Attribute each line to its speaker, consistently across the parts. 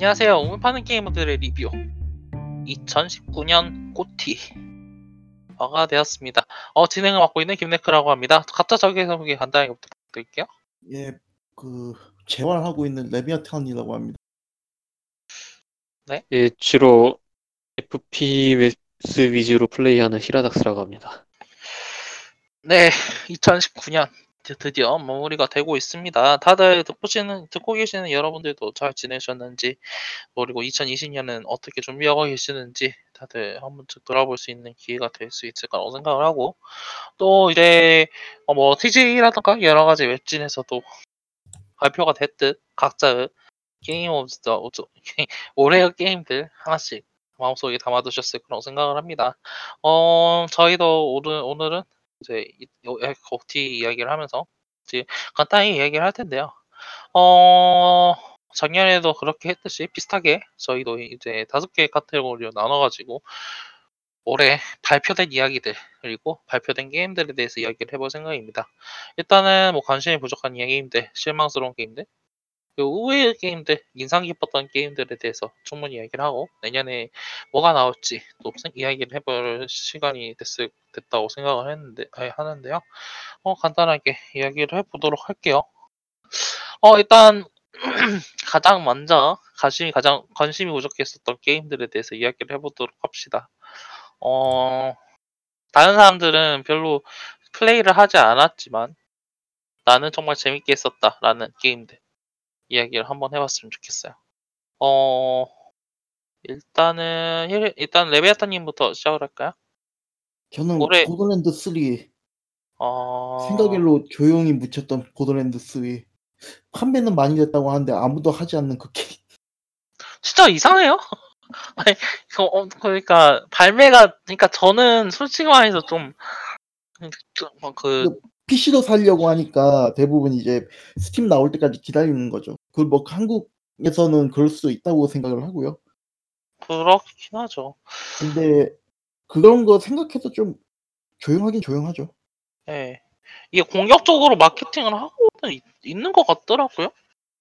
Speaker 1: 안녕하세요. 오늘 파는 게이머들의 리뷰 2019년 꼬티화가 되었습니다. 어, 진행을 맡고 있는 김네크라고 합니다. 각자 자기 소개 간단하게 부탁드릴게요.
Speaker 2: 예, 그 재활하고 있는 레비아탄이라고 합니다.
Speaker 3: 예, 주로 FPS 위주로 플레이하는 히라닥스라고 합니다.
Speaker 1: 네, 2019년 드디어 마무리가 되고 있습니다. 다들 듣고, 계시는, 듣고 계시는 여러분들도 잘 지내셨는지, 그리고 2020년은 어떻게 준비하고 계시는지 다들 한 번쯤 돌아볼 수 있는 기회가 될 수 있을 거라고 생각을 하고, 또 이제 어, 뭐 TGA라던가 여러 가지 웹진에서도 발표가 됐듯 각자의 game of the 올해의 게임들 하나씩 마음속에 담아두셨을 거라고 생각을 합니다. 어, 저희도 오늘, 오늘은 이제 GOTY 이야기를 하면서 이제 간단히 이야기를 할 텐데요. 어, 작년에도 그렇게 했듯이 비슷하게 저희도 이제 다섯 개 카테고리로 나눠가지고 올해 발표된 이야기들 그리고 발표된 게임들에 대해서 이야기를 해볼 생각입니다. 일단은 뭐 관심이 부족한 이야기인데 실망스러운 게임들 그 의외의 게임들, 인상 깊었던 게임들에 대해서 충분히 이야기를 하고 내년에 뭐가 나올지 또 생- 이야기를 해볼 시간이 됐을, 됐다고 생각을 했는데 아니, 하는데요. 어, 간단하게 이야기를 해보도록 할게요. 어, 일단 가장 먼저 관심이 가장 관심이 부족했었던 게임들에 대해서 이야기를 해보도록 합시다. 어, 다른 사람들은 별로 플레이를 하지 않았지만 나는 정말 재밌게 했었다라는 게임들. 이야기를 한번 해봤으면 좋겠어요. 어, 일단은, 힐- 일단 레베아타님부터 시작을 할까요?
Speaker 2: 저는
Speaker 1: 올해-
Speaker 2: 보더랜드 3
Speaker 1: 어,
Speaker 2: 생각일로 조용히 묻혔던 보더랜드 3 판매는 많이 됐다고 하는데 아무도 하지 않는 그 게임.
Speaker 1: 진짜 이상해요? 아니, 그, 어, 그러니까, 발매가, 그러니까 저는 솔직히 말해서 좀, 좀, 뭐 그,
Speaker 2: PC로 살려고 하니까 대부분 이제 스팀 나올 때까지 기다리는 거죠. 그 뭐 한국에서는 그럴 수 있다고 생각을 하고요.
Speaker 1: 그렇긴 하죠.
Speaker 2: 근데 그런 거 생각해서 좀 조용하긴 조용하죠.
Speaker 1: 예. 이게 공격적으로 마케팅을 하고는 있, 있는 것 같더라고요.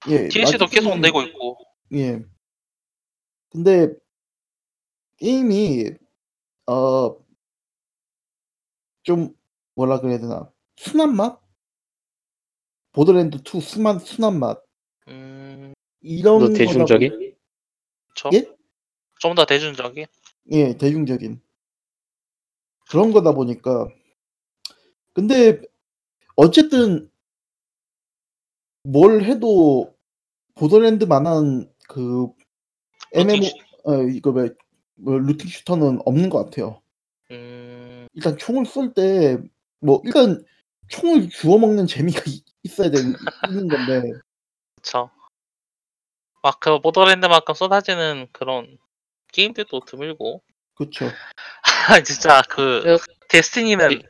Speaker 2: 예.
Speaker 1: DLC도 계속
Speaker 2: 마케팅은-
Speaker 1: 내고 있고.
Speaker 2: 예. 근데 게임이 어 좀 뭐라 그래야 되나 순한 맛? 보더랜드 2 순한 순한 맛
Speaker 1: 음,
Speaker 2: 이런
Speaker 3: 뭐
Speaker 2: 거다
Speaker 3: 대중적인?
Speaker 1: 저?
Speaker 2: 예?
Speaker 1: 좀 더 대중적인?
Speaker 2: 예, 대중적인 그런 거다 보니까 근데 어쨌든 뭘 해도 보더랜드만한 그 MMO 어 이거 왜 뭐 루팅 슈터는 없는 것 같아요.
Speaker 1: 음,
Speaker 2: 일단 총을 쏠 때 뭐 일단 총을 주워 먹는 재미가 이- 있어야 되는 건데
Speaker 1: 그쵸. 막그 보더랜드만큼 쏟아지는 그런 게임들도 드물고.
Speaker 2: 그렇죠.
Speaker 1: 아 진짜 그
Speaker 3: 네.
Speaker 1: 데스티니는
Speaker 3: 되게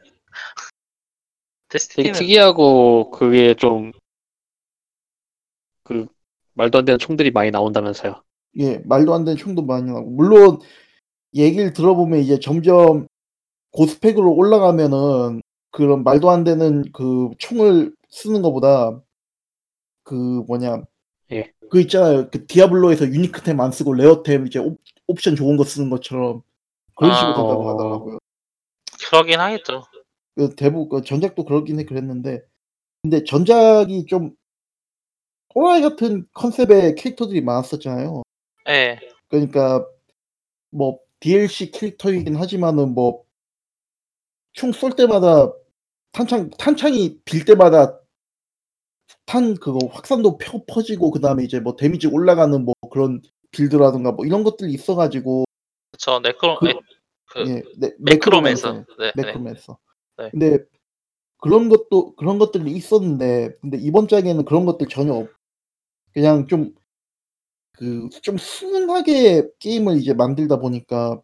Speaker 1: 데스티니는
Speaker 3: 특이하고 그게 좀 그 말도 안 되는 총들이 많이 나온다면서요.
Speaker 2: 예, 말도 안 되는 총도 많이 나오고 물론 얘기를 들어보면 이제 점점 고스펙으로 올라가면은 그런 말도 안 되는 그 총을 쓰는 것보다 그 뭐냐
Speaker 3: 예.
Speaker 2: 그 있잖아요. 그 디아블로에서 유니크템 안 쓰고 레어템 이제 옵, 옵션 좋은 거 쓰는 것처럼 그런 식으로
Speaker 1: 아,
Speaker 2: 된다고
Speaker 3: 어.
Speaker 2: 하더라고요.
Speaker 1: 그러긴 하겠죠.
Speaker 2: 그 대부분 그 전작도 그러긴 해 그랬는데 근데 전작이 좀 호라이 같은 컨셉의 캐릭터들이 많았었잖아요.
Speaker 1: 예.
Speaker 2: 그러니까 뭐 DLC 캐릭터이긴 하지만은 뭐 총 쏠 때마다 탄창 탄창이 빌 때마다 탄 그거 확산도 펴 퍼지고 그다음에 이제 뭐 데미지 올라가는 뭐 그런 빌드라든가 뭐 이런 것들이 있어 가지고
Speaker 1: 저 네크로
Speaker 2: 그-
Speaker 1: 에, 그
Speaker 2: 예, 네.
Speaker 1: 매크로맨서. 네, 네.
Speaker 2: 매크로맨서.
Speaker 1: 네.
Speaker 2: 근데 그런 것도 그런 것들이 있었는데 근데 이번 짝에는 그런 것들 전혀 없. 그냥 좀 그 좀 순하게 게임을 이제 만들다 보니까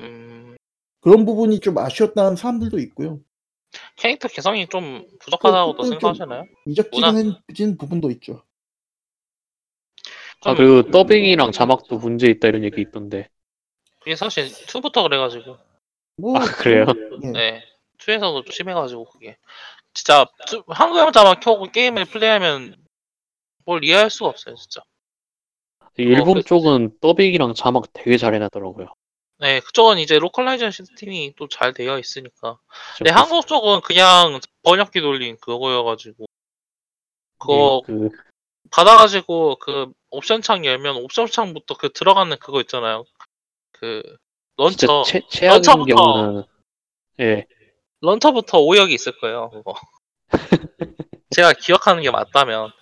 Speaker 1: 음,
Speaker 2: 그런 부분이 좀 아쉬웠다는 사람들도 있고요.
Speaker 1: 캐릭터 개성이 좀 부족하다고도
Speaker 2: 그- 그- 좀-
Speaker 1: 생각하시나요?
Speaker 2: 미적지근해진 부분도 있죠.
Speaker 3: 아
Speaker 1: 좀
Speaker 3: 그리고 더빙이랑 자막도 문제 있다 이런 얘기 있던데.
Speaker 1: 이게 사실 2부터 그래가지고
Speaker 2: 뭐
Speaker 3: 아 그래요?
Speaker 2: 예.
Speaker 1: 네 2에서도 좀 심해가지고 그게 진짜 투- 한국어 자막만 켜고 게임을 플레이하면 뭘 이해할 수가 없어요 진짜
Speaker 3: 일본
Speaker 1: 그-
Speaker 3: 쪽은 더빙이랑 자막 되게 잘 해놨더라고요.
Speaker 1: 네, 그쪽은 이제 localization 시스템이 또 잘 되어 있으니까.
Speaker 3: 진짜
Speaker 1: 근데
Speaker 3: 그-
Speaker 1: 한국 쪽은 그냥 번역기 돌린 그거여가지고 그거
Speaker 3: 예, 그
Speaker 1: 받아가지고 그 옵션 창 열면 옵션 창부터 그 들어가는 그거 있잖아요. 그
Speaker 3: 진짜
Speaker 1: launcher
Speaker 3: 최, 최악인
Speaker 1: launcher부터.
Speaker 3: 경우는 예
Speaker 1: 런처부터 오역이 있을 거예요. 그거. 제가 기억하는 게 맞다면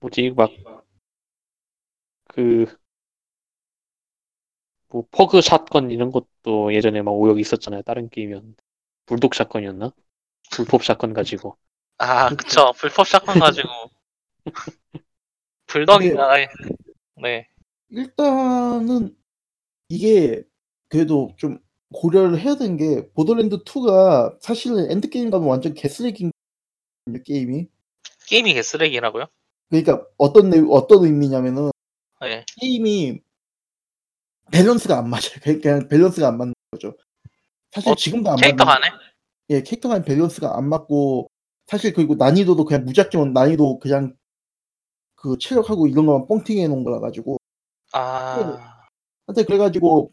Speaker 3: 뭐지 막그 뭐 퍼그 샷건 이런 것도 예전에 막 오역이 있었잖아요. 다른 게임이었는데 불독 샷건이었나? 불법 샷건 가지고
Speaker 1: 아
Speaker 2: 그쵸.
Speaker 1: 불법 샷건 가지고 불덕이나 네
Speaker 2: 일단은 이게 그래도 좀 고려를 해야 되는 게 보더랜드 2가 사실은 end game 가면 완전 개쓰레기인 게임이.
Speaker 1: 게임이 개쓰레기라고요?
Speaker 2: 그러니까 어떤 내- 어떤 의미냐면은
Speaker 1: 네
Speaker 2: 게임이 밸런스가 안 맞아요. 그냥 밸런스가 안 맞는 거죠. 사실
Speaker 1: 어,
Speaker 2: 지금도 안
Speaker 1: 캐릭터
Speaker 2: 맞는
Speaker 1: 간에
Speaker 2: 예, 캐릭터 간 밸런스가 안 맞고 사실 그리고 난이도도 그냥 무작정 난이도 그냥 그 체력하고 이런 거만 뻥튀기 해놓은 거라 가지고
Speaker 1: 아
Speaker 2: 하여튼 그래가지고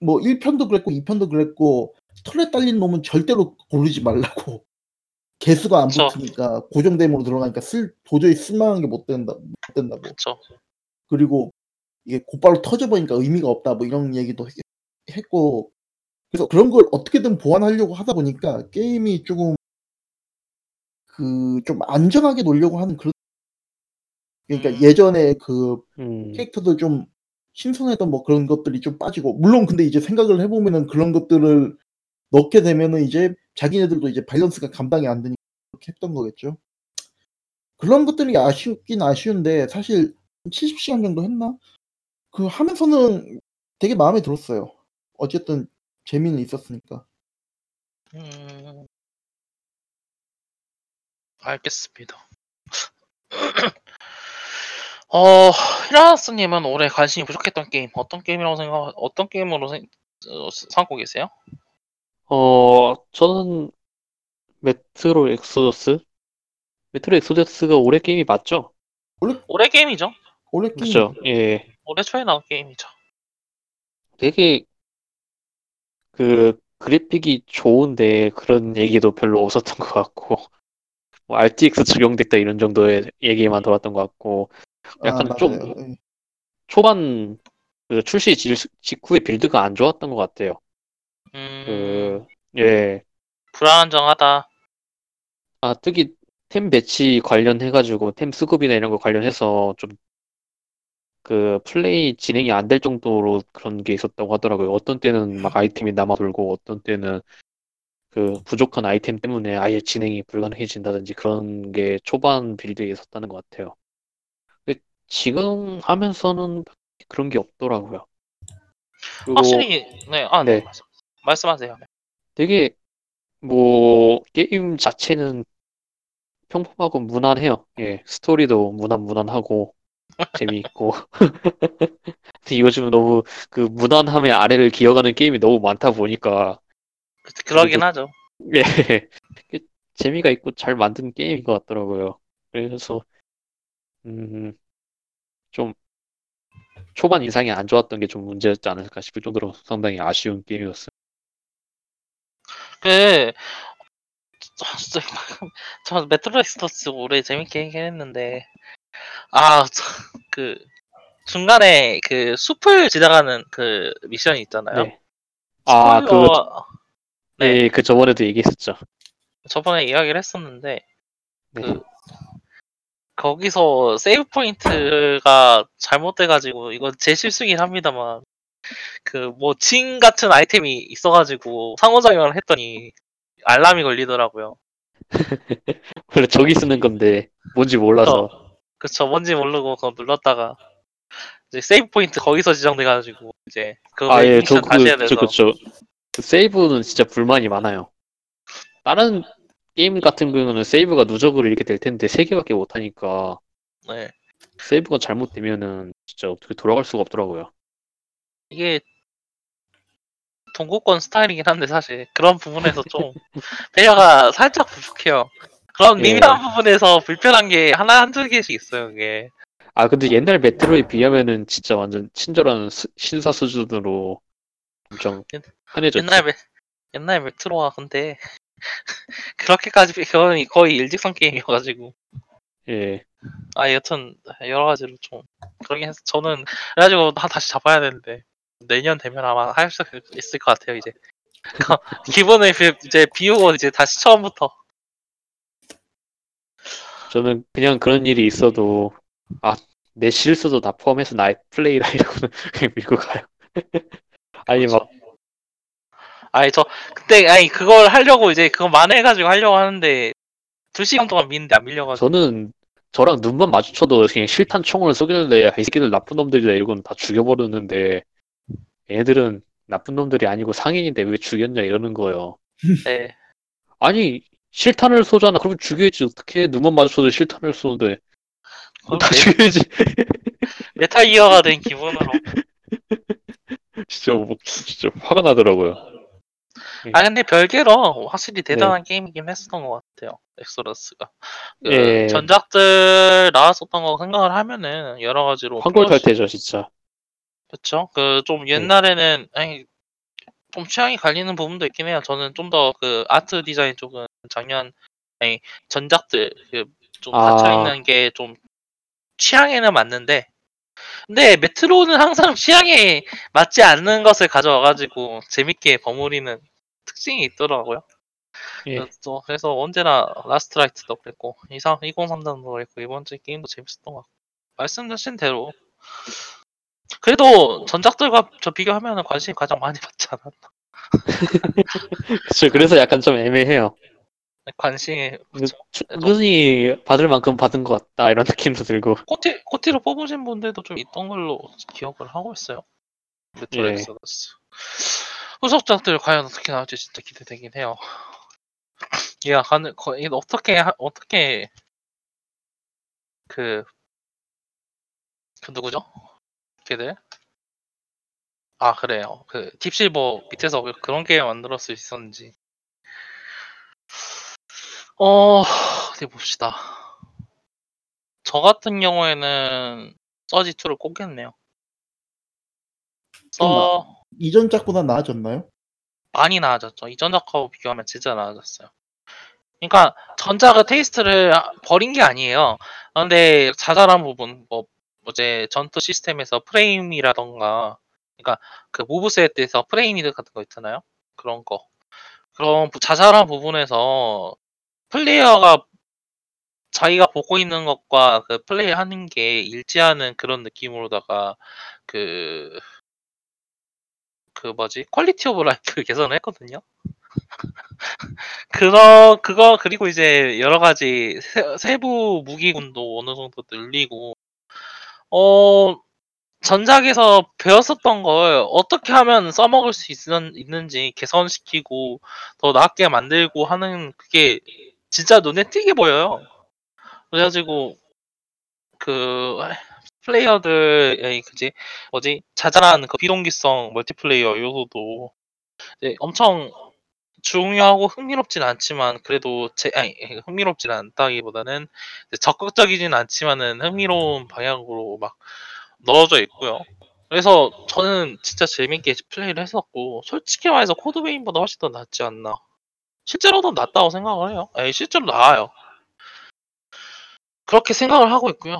Speaker 2: 뭐 1편도 그랬고 2편도 그랬고 털에 딸린 놈은 절대로 고르지 말라고 개수가 안
Speaker 1: 그쵸.
Speaker 2: 붙으니까 고정됨으로 들어가니까 쓸 도저히 쓸만한 게 못 된다 못 된다고
Speaker 1: 그쵸
Speaker 2: 그리고 이게 곧바로 터져버리니까 의미가 없다 뭐 이런 얘기도 했- 했고 그래서 그런 걸 어떻게든 보완하려고 하다 보니까 게임이 조금 그 좀 안전하게 놀려고 하는 그런 그러니까
Speaker 1: 음.
Speaker 2: 예전에 그
Speaker 3: 음,
Speaker 2: 캐릭터도 좀 신선했던 뭐 그런 것들이 좀 빠지고 물론 근데 이제 생각을 해보면은 그런 것들을 넣게 되면은 이제 자기네들도 이제 밸런스가 감당이 안 되니까 그렇게 했던 거겠죠. 그런 것들이 아쉽긴 아쉬운데 사실 70시간 정도 했나? 그 하면서는 되게 마음에 들었어요. 어쨌든 재미는 있었으니까.
Speaker 1: 음 알겠습니다. 어 히라스 님은 올해 관심이 부족했던 게임 어떤 게임이라고 생각 어떤 게임으로 생, 어, 삼고 계세요?
Speaker 3: 어 저는 메트로 엑소더스 메트로 엑소더스가 올해 게임이 맞죠?
Speaker 1: 올해 게임이죠.
Speaker 2: 올해 게임
Speaker 3: 그렇죠. 예,
Speaker 1: 올해 초에 나온 게임이죠.
Speaker 3: 되게 그 그래픽이 좋은데 그런 얘기도 별로 없었던 것 같고 뭐 RTX 적용됐다 이런 정도의 얘기만 들었던 것 같고 약간
Speaker 2: 아,
Speaker 3: 좀.
Speaker 2: 예.
Speaker 3: 초반 그 출시 질- 직후에 빌드가 안 좋았던 것 같아요.
Speaker 1: 음
Speaker 3: 그 예,
Speaker 1: 불안정하다.
Speaker 3: 아 특히 템 배치 관련해가지고 템 수급이나 이런 거 관련해서 좀 그 플레이 진행이 안 될 정도로 그런 게 있었다고 하더라고요. 어떤 때는 막 아이템이 남아 돌고 어떤 때는 그 부족한 아이템 때문에 아예 진행이 불가능해진다든지 그런 게 초반 빌드에 있었다는 것 같아요. 근데 지금 하면서는 그런 게 없더라고요. 그리고
Speaker 1: 확실히 네 아 네.
Speaker 3: 네.
Speaker 1: 말씀- 말씀하세요.
Speaker 3: 되게 뭐 게임 자체는 평범하고 무난해요. 예, 스토리도 무난 무난하고 재미있고. 근데 요즘 너무 그 무난함의 아래를 기어가는 게임이 너무 많다 보니까
Speaker 1: 그-
Speaker 3: 그래도-
Speaker 1: 하죠.
Speaker 3: 예, 그 재미가 있고 잘 만든 게임인 것 같더라고요. 그래서 음, 좀 초반 인상이 안 좋았던 게 좀 문제였지 않을까 싶을 정도로 상당히 아쉬운 게임이었어요.
Speaker 1: 그 저, 저, 저 메트로 엑소더스 올해 재밌게 하긴 했는데 아그 중간에 그 숲을 지나가는 그 미션이 있잖아요.
Speaker 3: 네. 아, 그,
Speaker 1: 스포일러- 네
Speaker 3: 예, 그 저번에도 얘기했었죠.
Speaker 1: 저번에 이야기를 했었는데
Speaker 3: 네.
Speaker 1: 그 거기서 save point가 잘못돼가지고 이건 제 실수긴 합니다만 그 뭐 징 같은 아이템이 있어가지고 상호작용을 했더니 알람이 걸리더라고요.
Speaker 3: 원래 저기 쓰는 건데 뭔지 몰라서
Speaker 1: 그쵸 뭔지 모르고 그거 눌렀다가 이제 세이브 포인트 거기서 지정돼가지고 이제 그
Speaker 3: 아, 예, 저,
Speaker 1: 다시 해야
Speaker 3: 그,
Speaker 1: 돼서
Speaker 3: 저, 그쵸. 그 세이브는 진짜 불만이 많아요. 다른 게임 같은 경우는 세이브가 누적으로 이렇게 될 텐데 세 개밖에 못 하니까
Speaker 1: 네.
Speaker 3: 세이브가 잘못되면은 진짜 어떻게 돌아갈 수가 없더라고요.
Speaker 1: 이게 동고권 스타일이긴 한데 사실 그런 부분에서 좀 배려가 살짝 부족해요. 그런
Speaker 3: 예.
Speaker 1: 미묘한 부분에서 불편한 게 하나 한두 개씩 있어요. 이게
Speaker 3: 아 근데 옛날 메트로에 비하면은 진짜 완전 친절한 수- 신사 수준으로 엄청
Speaker 1: 옛-
Speaker 3: 편해졌지.
Speaker 1: 옛날 메, 옛날 메트로가 근데 그렇게까지 거의 거의 일직선 게임이어가지고
Speaker 3: 예.
Speaker 1: 아 여튼 여러 가지로 좀 그러긴 해서 저는 그래가지고 다 다시 잡아야 되는데 내년 되면 아마 할 수 있을 것 같아요 이제 기분을 비- 이제 비우고 이제 다시 처음부터
Speaker 3: 저는 그냥 그런 일이 있어도 아 내 실수도 다 포함해서 나의 플레이라 이러고는 그냥 밀고 가요. 아니 막
Speaker 1: 아니 저 그때 아니 그걸 하려고 이제 그거 만회해가지고 하려고 하는데 두 시간 동안 미는데 안 밀려가지고
Speaker 3: 저는 저랑 눈만 마주쳐도 그냥 실탄 총을 쏘길래 이 새끼들 나쁜 놈들이다 이러고는 다 죽여버렸는데 얘들은 나쁜 놈들이 아니고 상인인데 왜 죽였냐 이러는 거예요.
Speaker 1: 네.
Speaker 3: 아니 실탄을 쏘잖아. 그러면 죽여야지 어떻게 눈만 마주쳐도 실탄을 쏘는데
Speaker 1: 그럼
Speaker 3: 다
Speaker 1: 메-
Speaker 3: 죽여야지.
Speaker 1: 메탈 기어가 된 기분으로
Speaker 3: 진짜 뭐, 진짜 화가 나더라고요.
Speaker 1: 아 근데 별개로 확실히 대단한 게임이긴 했었던 것 같아요 엑소러스가 그
Speaker 3: 예.
Speaker 1: 전작들 나왔었던 거 생각을 하면은 여러 가지로
Speaker 3: 황골탈태죠 진짜.
Speaker 1: 그렇죠 그 좀 옛날에는 아니 좀 취향이 갈리는 부분도 있긴 해요 저는 좀 더 그 아트 디자인 쪽은 작년 아니 전작들 그좀
Speaker 3: 아.
Speaker 1: 갇혀 있는 게 좀 취향에는 맞는데 근데 메트로는 항상 취향에 맞지 않는 것을 가져와가지고 재밌게 버무리는 특징이 있더라고요.
Speaker 3: 예.
Speaker 1: 그래서, 그래서 언제나 라스트 라이트도 그랬고 이상 2033도 그랬고 이번 주 게임도 재밌었던 것 같고 말씀하신 대로 그래도 전작들과 저 비교하면 관심이 가장 많이 받지 않았나
Speaker 3: 그쵸. 그래서 약간 좀 애매해요.
Speaker 1: 관심이 그쵸.
Speaker 3: 충분히 받을 만큼 받은 것 같다 이런 느낌도 들고.
Speaker 1: GOTY, GOTY로 뽑으신 분들도 좀 있던 걸로 기억을 하고 있어요 메트로
Speaker 3: 예.
Speaker 1: 엑소더스 후속작들 과연 어떻게 나올지 진짜 기대되긴 해요 야, 가는, 거, 이게 어떻게, 하- 어떻게, 그, 그 누구죠? 걔들? 아, 그래요. 그, 딥실버 밑에서 왜 그런 게임 만들었을 수 있었는지. 어, 어디 봅시다. 저 같은 경우에는 서지2를 꼽겠네요. 써,
Speaker 2: 이전 작보다 나아졌나요?
Speaker 1: 많이 나아졌죠. 이전 작하고 비교하면 진짜 나아졌어요. 그러니까 전작의 taste를 버린 게 아니에요. 그런데 자잘한 부분, 뭐 이제 전투 시스템에서 프레임이라던가, 그러니까 그 move set에서 프레임이드 같은 거 있잖아요. 그런 거. 그런 부- 자잘한 부분에서 플레이어가 자기가 보고 있는 것과 그 플레이하는 게 일치하는 그런 느낌으로다가 그 그 뭐지 quality of life 개선을 했거든요. 그거 그거 그리고 이제 여러 가지 세, 세부 무기군도 어느 정도 늘리고 어 전작에서 배웠었던 걸 어떻게 하면 써먹을 수 있, 있는지 개선시키고 더 나게 만들고 하는 그게 진짜 눈에 띄게 보여요. 그래가지고 그 플레이어들의 그지 뭐지 자잘한 그 비동기성 멀티플레이어 요소도 엄청 중요하고 흥미롭진 않지만 그래도 제 아니 흥미롭진 않다기보다는 적극적이진 않지만은 흥미로운 방향으로 막 넣어져 있고요. 그래서 저는 진짜 재밌게 플레이를 했었고 솔직히 말해서 코드베인보다 훨씬 더 낫지 않나. 실제로도 낫다고 생각을 해요. 에 실제로 나아요. 그렇게 생각을 하고 있고요.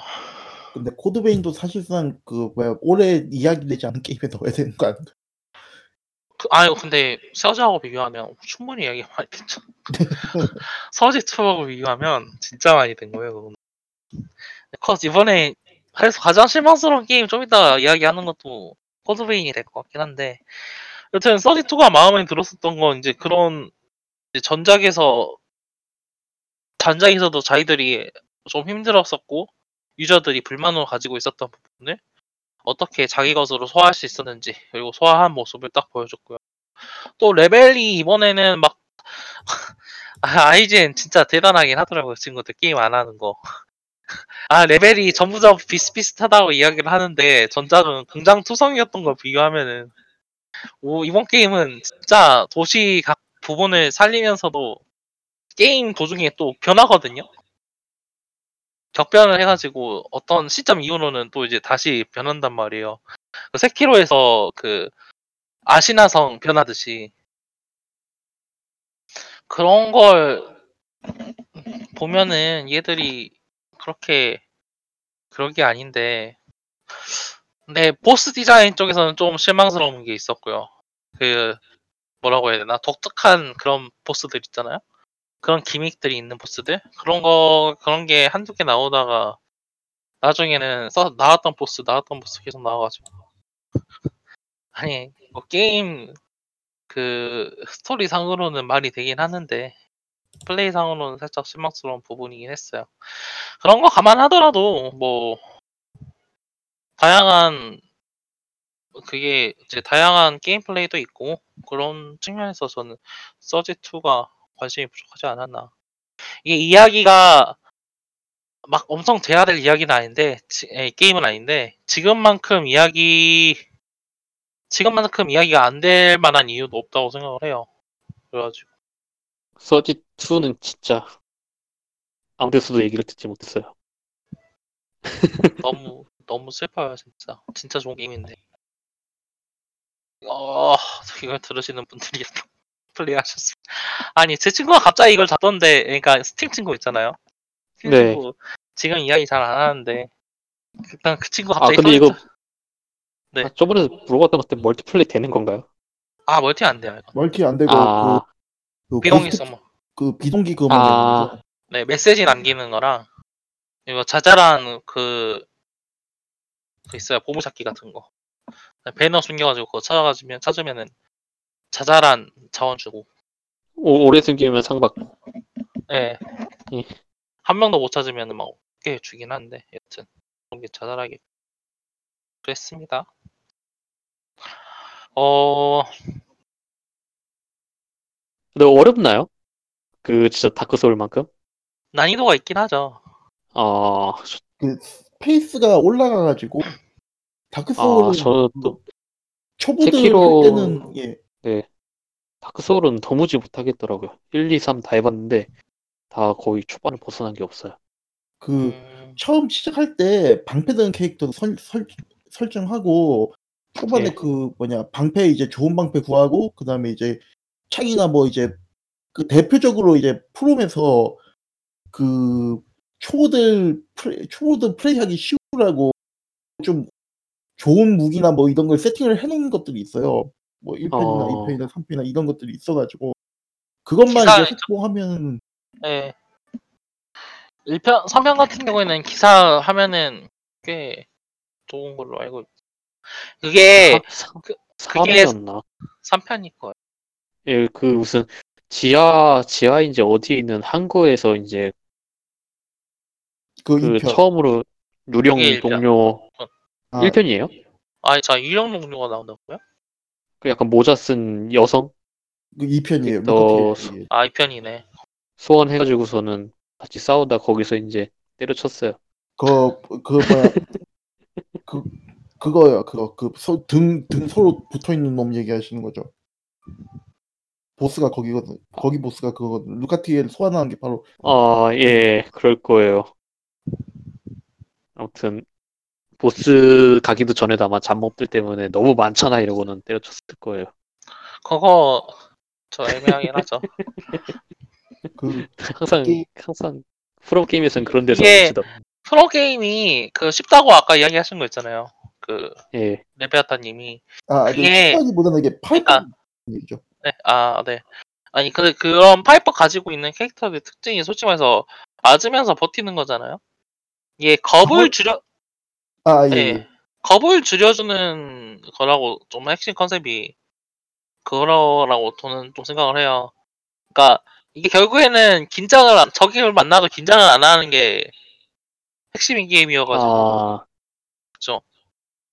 Speaker 2: 근데 코드베인도 사실상 그 뭐야 올해 이야기되지 않은 게임에 넣어야 되는 거 아닌가?
Speaker 1: 그, 아유 근데 서지하고 비교하면 충분히 이야기 많이 됐죠. 서지 2하고 비교하면 진짜 많이 된 거예요. 그건. 커스 이번에 그래서 가장 실망스러운 게임 좀 이따 이야기하는 것도 코드베인이 될 것 같긴 한데 여튼 서지 2가 마음에 들었었던 건 이제 그런 전작에서 전작에서도 자기들이 좀 힘들었었고 유저들이 불만으로 가지고 있었던 부분을 어떻게 자기 것으로 소화할 수 있었는지 그리고 소화한 모습을 딱 보여줬고요. 또 레벨이 이번에는 막 아, 아이젠 진짜 대단하긴 하더라고요 친구들 게임 안 하는 거. 아 레벨이 전부 다 비슷비슷하다고 이야기를 하는데 전작은 긍장투성이었던 걸 비교하면은 오 이번 게임은 진짜 도시 각 부분을 살리면서도 게임 도중에 또 변하거든요. 격변을 해가지고 어떤 시점 이후로는 또 이제 다시 변한단 말이에요. 그 세키로에서 그 아시나성 변하듯이 그런 걸 보면은 얘들이 그렇게 그런 게 아닌데 근데 보스 디자인 쪽에서는 좀 실망스러운 게 있었고요. 그 뭐라고 해야 되나 독특한 그런 보스들 있잖아요. 그런 기믹들이 있는 보스들 그런 거 그런 게 한두 개 나오다가 나중에는 써 나왔던 보스 나왔던 보스 계속 나와가지고 아니 뭐 게임 그 스토리 상으로는 말이 되긴 하는데 플레이 상으로는 살짝 실망스러운 부분이긴 했어요. 그런 거 감안하더라도 뭐 다양한 그게 이제 다양한 게임 플레이도 있고 그런 측면에서 저는 서지 2가 관심이 부족하지 않았나. 이게 이야기가 막 엄청 돼야 될 이야기는 아닌데 지- 에, 게임은 아닌데 지금만큼 이야기 지금만큼 이야기가 안 될 만한 이유도 없다고 생각을 해요. 그래가지고
Speaker 3: 서지 2는 진짜 아무 데서도 얘기를 듣지 못했어요.
Speaker 1: 너무 너무 슬퍼요 진짜 진짜 좋은 게임인데 어 이걸 들으시는 분들이 플레이하셨어 아니 제 친구가 갑자기 이걸 잡던데 그러니까 스팀 친구 있잖아요 스팀
Speaker 3: 네.
Speaker 1: 친구 지금 이야기 잘 안 하는데 일단 그 친구
Speaker 3: 아
Speaker 1: 갑자기
Speaker 3: 근데 이거
Speaker 1: 터졌죠. 네.
Speaker 3: 아, 저번에 물어봤던 것 같은 multiplay 되는 건가요?
Speaker 1: 아 멀티 안 돼요 이거
Speaker 2: 멀티 안 되고
Speaker 3: 아,
Speaker 2: 그, 그
Speaker 1: 비공개
Speaker 2: ghost-
Speaker 1: 서머
Speaker 2: 그 비동기 그거만
Speaker 3: 아.
Speaker 2: 되는 거죠.
Speaker 1: 네 메시지 남기는 거랑 이거 자잘한 그, 그 있어요 보물찾기 같은 거 배너 숨겨가지고 그거 찾아가지면 찾으면은 자잘한 자원 주고
Speaker 3: 오, 오래 숨기면 상 받고.
Speaker 1: 예.
Speaker 3: 예.
Speaker 1: 한 명도 못 찾으면 막꽤 주긴 한데 여튼 그런 게 자잘하게 그랬습니다. 어
Speaker 3: 근데 어렵나요? 그 진짜 다크 소울만큼?
Speaker 1: 난이도가 있긴 하죠.
Speaker 3: 아,
Speaker 2: 그 페이스가 올라가가지고 Dark Souls는
Speaker 3: 아 저도
Speaker 2: 초보들
Speaker 3: Sekiro-
Speaker 2: 할 때는 예
Speaker 3: Dark Souls는 도무지 못하겠더라고요. 1, 2, 3 다 해봤는데 다 거의 초반을 벗어난 게 없어요.
Speaker 2: 그
Speaker 1: 음,
Speaker 2: 처음 시작할 때 방패 드는 캐릭터 설, 설, 설정하고 초반에
Speaker 3: 예.
Speaker 2: 그 뭐냐 방패 이제 좋은 방패 구하고 그 다음에 이제 창이나 뭐 이제 그 대표적으로 이제 프롬에서 그 초보들 플레이, 초보들 플레이하기 쉬우라고 좀 좋은 무기나 뭐 이런 걸 세팅을 해놓은 것들이 있어요. 뭐 1편이나
Speaker 3: 어.
Speaker 2: 2편이나 3편이나 이런 것들이 있어가지고 그것만
Speaker 1: 기사
Speaker 2: 이제 확보하면
Speaker 1: 예. 1편, 3편 같은 경우에는 기사 하면은 꽤 좋은 걸로 알고 있 그게
Speaker 3: 사,
Speaker 1: 그-
Speaker 3: 사,
Speaker 1: 그게-
Speaker 3: 3회였나?
Speaker 1: 3편일 거예요.
Speaker 3: 예, 그 무슨 지하 지하인지 어디에 있는 항구에서 이제 그그
Speaker 2: 2편
Speaker 3: 처음으로
Speaker 1: 일편.
Speaker 3: 동료
Speaker 2: 아,
Speaker 3: 1편이에요?
Speaker 1: 아니, 자, 유령 동료가 나온다고요?
Speaker 3: 그 약간 모자 쓴 여성
Speaker 2: 그 2편이에요.
Speaker 3: 또
Speaker 1: 아, 2편이네.
Speaker 3: 소환해가지고서는 같이 싸우다 거기서 이제 때려쳤어요.
Speaker 2: 그, 그 뭐야 그 그거요 그거 그등등 등 서로 붙어 있는 놈 얘기하시는 거죠. 보스가 거기거든. 거기 보스가 그거거든. 루카티엘 소환하는 게 바로
Speaker 3: 아, 예, 그럴 거예요. 아무튼 보스 가기도 전에도 아마 잡몹들 때문에 너무 많잖아 이러고는 때려쳤을 거예요.
Speaker 1: 그거 저 애매하긴 하죠.
Speaker 2: 그
Speaker 3: 항상 항상 프로 게임에서는 그런 데서
Speaker 1: 이게-
Speaker 3: 치더
Speaker 1: 프로 게임이 그 쉽다고 아까 이야기하신 거 있잖아요. 그
Speaker 3: 예,
Speaker 1: 레베아타님이
Speaker 2: 아,
Speaker 1: 그게-
Speaker 2: 그게보다는 이게 파이프
Speaker 1: 그러니까-
Speaker 2: 얘기죠.
Speaker 1: 네, 아, 네. 아니 그 그런 파이퍼 가지고 있는 캐릭터의 특징이 솔직히 말해서 맞으면서 버티는 거잖아요. 이게 겁을
Speaker 2: 겁을-
Speaker 1: 줄여
Speaker 2: 아, 예.
Speaker 1: 예.
Speaker 2: 예.
Speaker 1: 겁을 줄여주는 거라고 좀 핵심 컨셉이 그거라고 저는 좀 생각을 해요. 그러니까 이게 결국에는 긴장을 안, 적을 만나도 긴장을 안 하는 게 핵심인 게임이어가지고
Speaker 3: 아
Speaker 1: 그죠.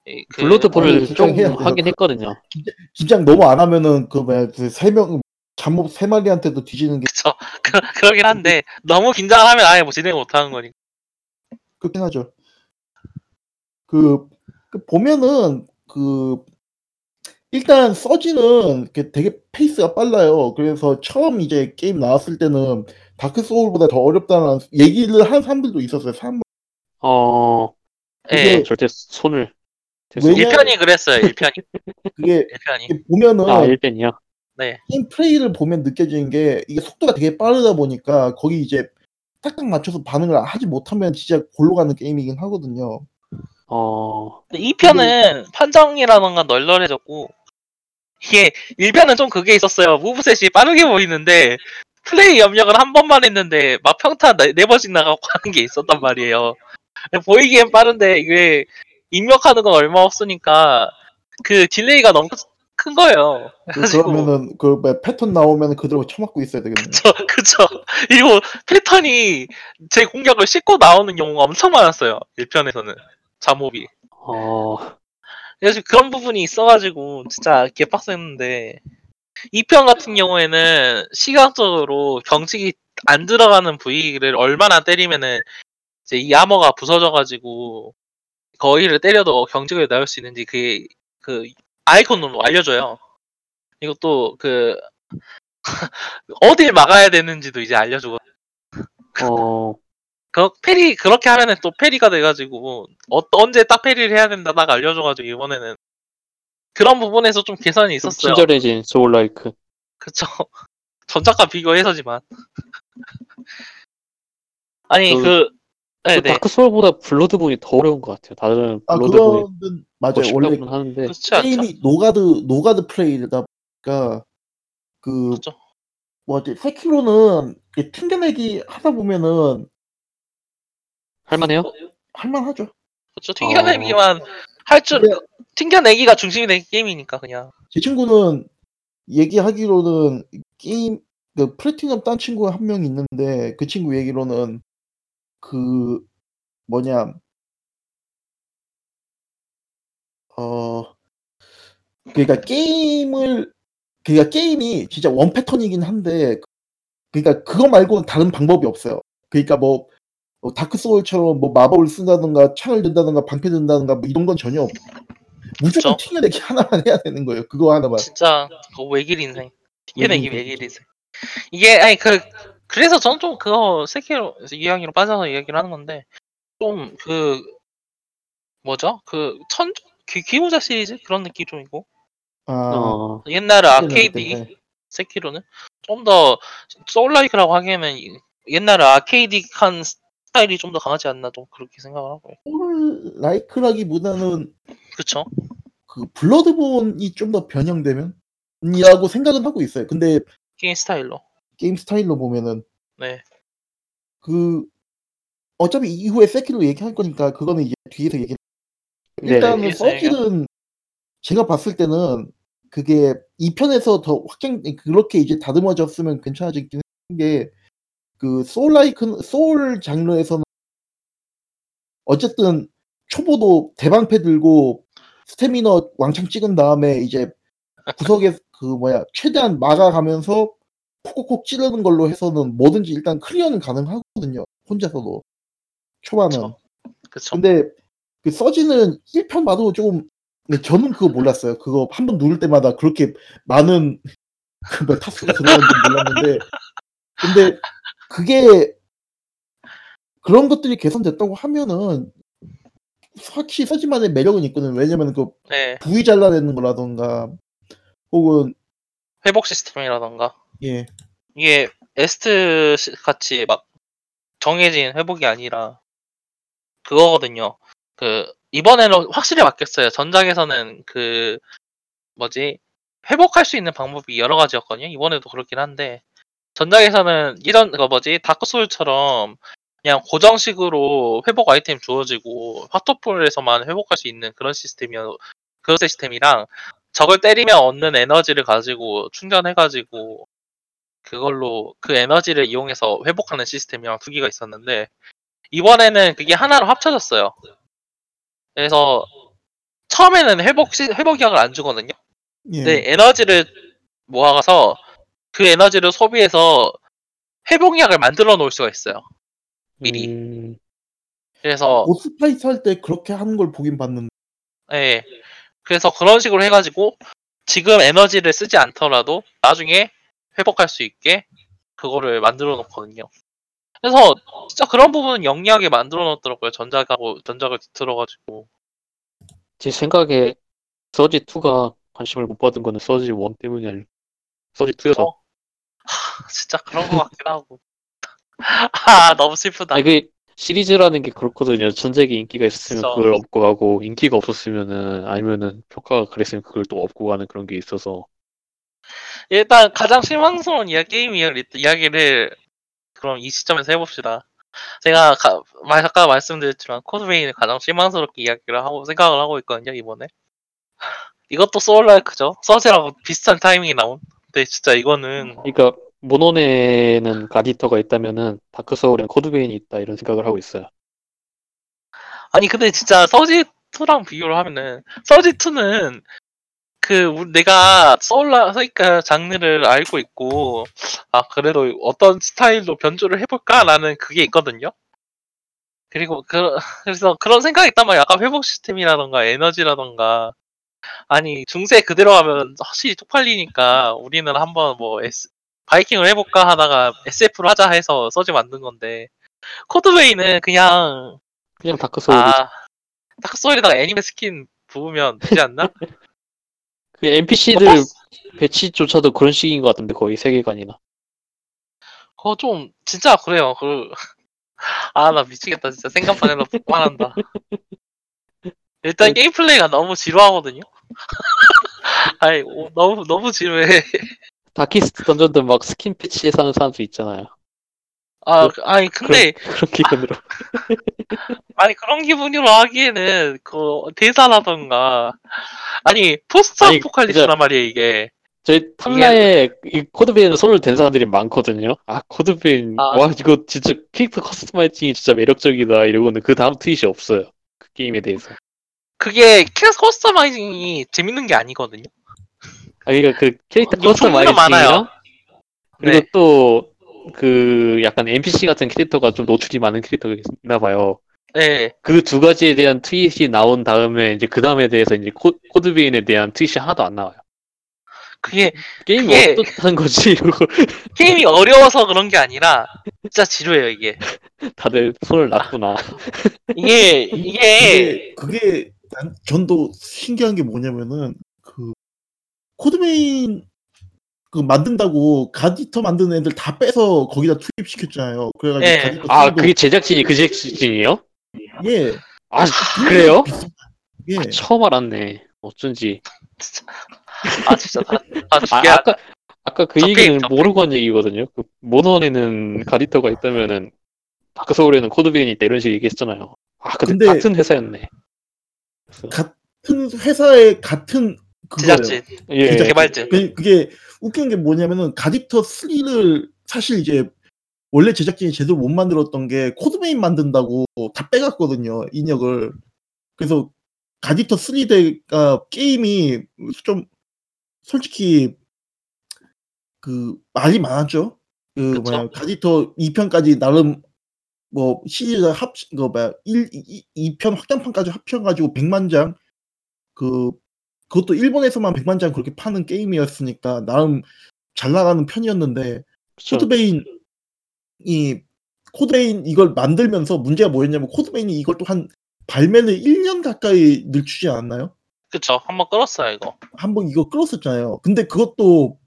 Speaker 1: 이 그-
Speaker 3: Bloodborne을
Speaker 2: 아니,
Speaker 3: 좀. 하긴 했거든요.
Speaker 2: 긴장 너무 안 하면은 그 뭐야 그 세 명 잡mob 세 마리한테도 뒤지는 게
Speaker 1: 그쵸. 그, 그러긴 한데 너무 긴장을 하면 아예 뭐 진행 못 하는 거니까.
Speaker 2: 그렇긴 하죠. 그, 그 보면은 그 일단 서지는 되게 페이스가 빨라요. 그래서 처음 이제 게임 나왔을 때는 Dark Souls보다 더 어렵다는 얘기를 한 사람들도 있었어요. 사람
Speaker 3: 어,
Speaker 1: 예.
Speaker 3: 절대 손을.
Speaker 2: 왜냐-
Speaker 1: 1편이 그랬어요. 1편이.
Speaker 2: 그게
Speaker 1: 1편이.
Speaker 2: 이게 보면은
Speaker 3: 아, 1벤이야.
Speaker 1: 네.
Speaker 2: 게임 플레이를 보면 느껴지는 게 이게 속도가 되게 빠르다 보니까 거기 이제 딱딱 맞춰서 반응을 하지 못하면 진짜 골로 가는 게임이긴 하거든요.
Speaker 3: 어,
Speaker 1: 근데 2편은 판정이라던가 널널해졌고 이게 1편은 좀 그게 있었어요. 무브셋이 빠르게 보이는데 플레이 입력을 한 번만 했는데 막 평타 네, 네 번씩 나가고 하는 게 있었단 말이에요. 보이기엔 빠른데 이게 입력하는 건 얼마 없으니까 그 delay가 너무 큰 거예요.
Speaker 2: 그- 그러면은 그 패턴 나오면 그대로 쳐맞고 있어야 되겠네요.
Speaker 1: 저 그쵸. 이거 패턴이 제 공격을 씹고 나오는 경우가 엄청 많았어요. 1편에서는 잡mob이.
Speaker 3: 어,
Speaker 1: 그래서 그런 부분이 있어가지고 진짜 개빡셌는데 2편 같은 경우에는 시각적으로 경직이 안 들어가는 부위를 얼마나 때리면은 이제 이 아머가 부서져가지고 거기를 때려도 경직을 나올 수 있는지 그게 그 아이콘으로 알려줘요. 이것도 그 어딜 막아야 되는지도 이제 알려주고
Speaker 3: 어,
Speaker 1: 그 페리 그렇게 하면은 또 페리가 돼가지고 어, 언제 딱 페리를 해야 된다 딱 알려줘가지고 이번에는 그런 부분에서 좀 개선이
Speaker 3: 좀
Speaker 1: 있었어요.
Speaker 3: 친절해진 soulslike.
Speaker 1: 그쵸. 전작과 비교해서지만. 아니
Speaker 3: 그- 그그
Speaker 1: 네 네
Speaker 3: Dark Souls보다 Bloodborne이 더 어려운 것 같아요. 다른
Speaker 2: 아
Speaker 3: 블러드본이
Speaker 2: 맞아요. 원래
Speaker 3: 하는데?
Speaker 2: 게임이 no guard no guard 플레이다 보니까 그
Speaker 1: 그쵸.
Speaker 2: 뭐지 Sekiro는 튕겨내기 하다 보면은
Speaker 3: 할만해요?
Speaker 2: 할만하죠.
Speaker 1: 그쵸. 튕겨내기만 할 줄
Speaker 2: 근데
Speaker 1: 튕겨내기가 중심이 된 게임이니까 그냥.
Speaker 2: 제 친구는 얘기하기로는 게임 그 플래티넘 딴 친구 한 명 있는데 그 친구 얘기로는 그 뭐냐 어 그러니까 게임을 그러니까 게임이 진짜 원 패턴이긴 한데 그러니까 그거 말고는 다른 방법이 없어요. 그러니까 뭐 어, Dark Souls처럼 뭐 마법을 쓴다든가 창을 든다든가 방패 든다든가 뭐 이런 건 전혀 없. 무조건
Speaker 1: 그쵸.
Speaker 2: 튕겨내기 하나만 해야 되는 거예요. 그거 하나만.
Speaker 1: 진짜 그 외길 인생. 튕겨내기
Speaker 2: 외길
Speaker 1: 인생. 이게 아니 그 그래서 저는 좀 그거 Sekiro 이야기로 빠져서 이야기를 하는 건데 좀 그 뭐죠? 그 천 기, 귀무자 시리즈 그런 느낌 좀 있고
Speaker 2: 아,
Speaker 3: 어,
Speaker 1: 옛날에 아케이드
Speaker 2: 네.
Speaker 1: Sekiro는 좀 더 soulslike라고 하기에는 이- 옛날에 아케이드한 스타일이 좀 더 강하지 않나 좀 그렇게 생각을 하고요.
Speaker 2: soulslike라기보다는
Speaker 1: 그쵸?
Speaker 2: 그 Bloodborne이 좀 더 변형되면 이라고 생각은 하고 있어요. 근데
Speaker 1: 게임 스타일로.
Speaker 2: 게임 스타일로 보면은
Speaker 1: 네.
Speaker 2: 그 어차피 이후에 Sekiro 얘기할 거니까 그거는 이제 뒤에서 얘기.
Speaker 3: 네,
Speaker 2: 일단은
Speaker 1: 뒤에서
Speaker 2: Surge는 제가 봤을 때는 그게 2편에서 더 확장 그렇게 이제 다듬어졌으면 괜찮아지긴 한게 그 soulslike soul 장르에서는 어쨌든 초보도 대방패 들고 스태미너 왕창 찍은 다음에 이제 구석에 그 뭐야 최대한 막아가면서 콕콕콕 찌르는 걸로 해서는 뭐든지 일단 clear는 가능하거든요 혼자서도 초반은
Speaker 1: 그쵸. 그쵸.
Speaker 2: 근데 그 서지는 1편 봐도 조금 근데 저는 그거 몰랐어요 그거 한 번 누를 때마다 그렇게 많은 그뭐 타수가 들어가는지 몰랐는데 근데 그게 그런 것들이 개선됐다고 하면은 확실히 서지만의 매력은 있거든 왜냐면 그
Speaker 1: 네.
Speaker 2: 부위 잘라내는 거라던가 혹은
Speaker 1: 회복 시스템이라던가.
Speaker 2: 예
Speaker 1: 이게 에스트 시- 같이 막 정해진 회복이 아니라 그거거든요. 그 이번에는 확실히 바뀌었어요. 전작에서는 그 뭐지 회복할 수 있는 방법이 여러 가지였거든요. 이번에도 그렇긴 한데 전작에서는 이런 거 뭐지 다크 소울처럼 그냥 고정식으로 회복 아이템 주어지고 화토폴에서만 회복할 수 있는 그런 시스템이어 그런 시스템이랑 적을 때리면 얻는 에너지를 가지고 충전해가지고 그걸로 그 에너지를 이용해서 회복하는 시스템이랑 두 개가 있었는데 이번에는 그게 하나로 합쳐졌어요. 그래서 처음에는 회복 시, 회복 약을 안 주거든요.
Speaker 2: 예.
Speaker 1: 근데 에너지를 모아가서 그 에너지를 소비해서 회복약을 만들어 놓을 수가 있어요. 미리.
Speaker 3: 음,
Speaker 1: 그래서
Speaker 2: 보스파이트 할 때 그렇게 하는 걸 보긴 봤는데
Speaker 1: 예. 그래서 그런 식으로 해가지고 지금 에너지를 쓰지 않더라도 나중에 회복할 수 있게 그거를 만들어 놓거든요. 그래서 진짜 그런 부분은 영리하게 만들어 놓더라고요. 전작하고 전작을 뒤틀어가지고.
Speaker 3: 제 생각에 서지 2가 관심을 못 받은 거는 서지 1 때문이 아니라 서지 2여서
Speaker 1: 어. 진짜 그런 것 같긴 하고. 아 너무 슬프다.
Speaker 3: 아니 그 시리즈라는 게 그렇거든요. 전작에 인기가 있었으면
Speaker 1: 그쵸.
Speaker 3: 그걸 업고 가고 인기가 없었으면은 아니면은 평가가 그랬으면 그걸 또 업고 가는 그런 게 있어서
Speaker 1: 일단 가장 실망스러운 이야 게임 이야기, 이야기를 그럼 이 시점에서 해봅시다. 제가 가, 말- 아까 말씀드렸지만 코드베인을 가장 실망스럽게 이야기를 하고 생각을 하고 있거든요 이번에. 이것도 soul-like죠. 서지랑 비슷한 타이밍이 나온. 근데 진짜 이거는
Speaker 3: 그러니까 몬헌에는 갓이터가 있다면은 다크 소울엔 코드베인이 있다 이런 생각을 하고 있어요.
Speaker 1: 아니 근데 진짜 서지 2랑 비교를 하면은 서지 2는 그 우- 내가 soul라 그러니까 장르를 알고 있고 아 그래도 어떤 스타일로 변주를 해볼까라는 그게 있거든요. 그리고 그 그래서 그런 생각이 있단 말이야. 아까 회복 시스템이라던가 에너지라던가 아니 중세 그대로 하면 확실히 쪽팔리니까 우리는 한번 뭐 S, 바이킹을 해볼까 하다가 SF를 하자 해서 서지 만든 건데 코드베인은 그냥
Speaker 3: 그냥 다크 소울이
Speaker 1: 아 다크 소울에다가 애니메 스킨 부으면 되지 않나?
Speaker 3: 그 NPC들 배치조차도 그런 식인 것 같은데 거의 세계관이나
Speaker 1: 그거 좀 진짜 그래요. 그 아 나 미치겠다 진짜 생각만 해도 폭발한다. 일단 게임 플레이가 너무 지루하거든요. 아니 오, 너무 너무 지루해.
Speaker 3: 다키스트 던전도 막 스킨 패치에 사는 사람도 있잖아요.
Speaker 1: 아 그- 아니 근데
Speaker 3: 그런 기분으로
Speaker 1: 아니 그런 기분으로 하기에는 그 대사라던가 아니 포스트
Speaker 3: 아니,
Speaker 1: 아포칼립스란 말이에요 이게.
Speaker 3: 저희 탐라에 이 코드베인은 손을 댄 사람들이 많거든요. 아 코드베인
Speaker 1: 아.
Speaker 3: 와 이거 진짜 캐릭터 customizing이 진짜 매력적이다 이러고는 그 다음 트윗이 없어요. 그 게임에 대해서.
Speaker 1: 그게 캐스 customizing이 재밌는 게 아니거든요.
Speaker 3: 아 그러니까 그 캐릭터 customizing이랑
Speaker 1: 많아요.
Speaker 3: 그리고
Speaker 1: 네.
Speaker 3: 또그 약간 NPC 같은 캐릭터가 좀 노출이 많은 캐릭터가 있나 봐요.
Speaker 1: 네.
Speaker 3: 그 두 가지에 대한 트윗이 나온 다음에 이제 그 다음에 대해서 이제 코, 코드베인에 대한 트윗이 하나도 안 나와요.
Speaker 1: 그게
Speaker 3: 게임이
Speaker 1: 그게-
Speaker 3: 어떻다는 거지
Speaker 1: 게임이 어려워서 그런 게 아니라 진짜 지루해요 이게.
Speaker 3: 다들 손을 놨구나.
Speaker 1: 이게 이게
Speaker 2: 그게 그게 난 전도 신기한 게 뭐냐면은 그 코드베인 그 만든다고 갓이터 만드는 애들 다 빼서 거기다 투입시켰잖아요. 그래가지고
Speaker 1: 예.
Speaker 2: 갓이터
Speaker 3: 아 그게 제작진이 그 제작진이에요?
Speaker 2: 예
Speaker 3: 아 그래요?
Speaker 2: 예
Speaker 3: 처음 알았네. 어쩐지.
Speaker 1: 아 진짜 다, 다
Speaker 3: 아,
Speaker 1: 죽게
Speaker 3: 아까 아까 그
Speaker 1: 적게,
Speaker 3: 얘기는
Speaker 1: 적게.
Speaker 3: 모르고 한 얘기거든요. 그 몬헌에는 갓이터가 있다면은 다크 소울에는 코드베인이 있다 이런 식으로 얘기했잖아요. 아 근데,
Speaker 2: 근데-
Speaker 3: 같은 회사였네.
Speaker 2: 같은 회사의 같은 그거예요.
Speaker 1: 제작진
Speaker 3: 예.
Speaker 2: 제작-
Speaker 1: 개발진.
Speaker 2: 그- 그게 웃긴 게 뭐냐면은 가디터 3를 사실 이제 원래 제작진이 제대로 못 만들었던 게 코드메인 만든다고 다 빼갔거든요 인력을 그래서 가디터 3대가 게임이 좀 솔직히 그 말이 많았죠 그. 뭐야 가디터 2편까지 나름 뭐 시리즈 합 그거 뭐야 1 2, 편 확장판까지 합쳐 가지고 100만 장 그 그것도 일본에서만 100만 장 그렇게 파는 게임이었으니까 나름 잘 나가는 편이었는데
Speaker 3: 그쵸.
Speaker 2: 코드베인이 코드베인 이걸 만들면서 문제가 뭐였냐면 코드베인이 이걸 또 한 발매를 1년 가까이 늦추지 않았나요?
Speaker 1: 그쵸 한번 끌었어요 이거.
Speaker 2: 한번 이거 끌었었잖아요. 근데 그것도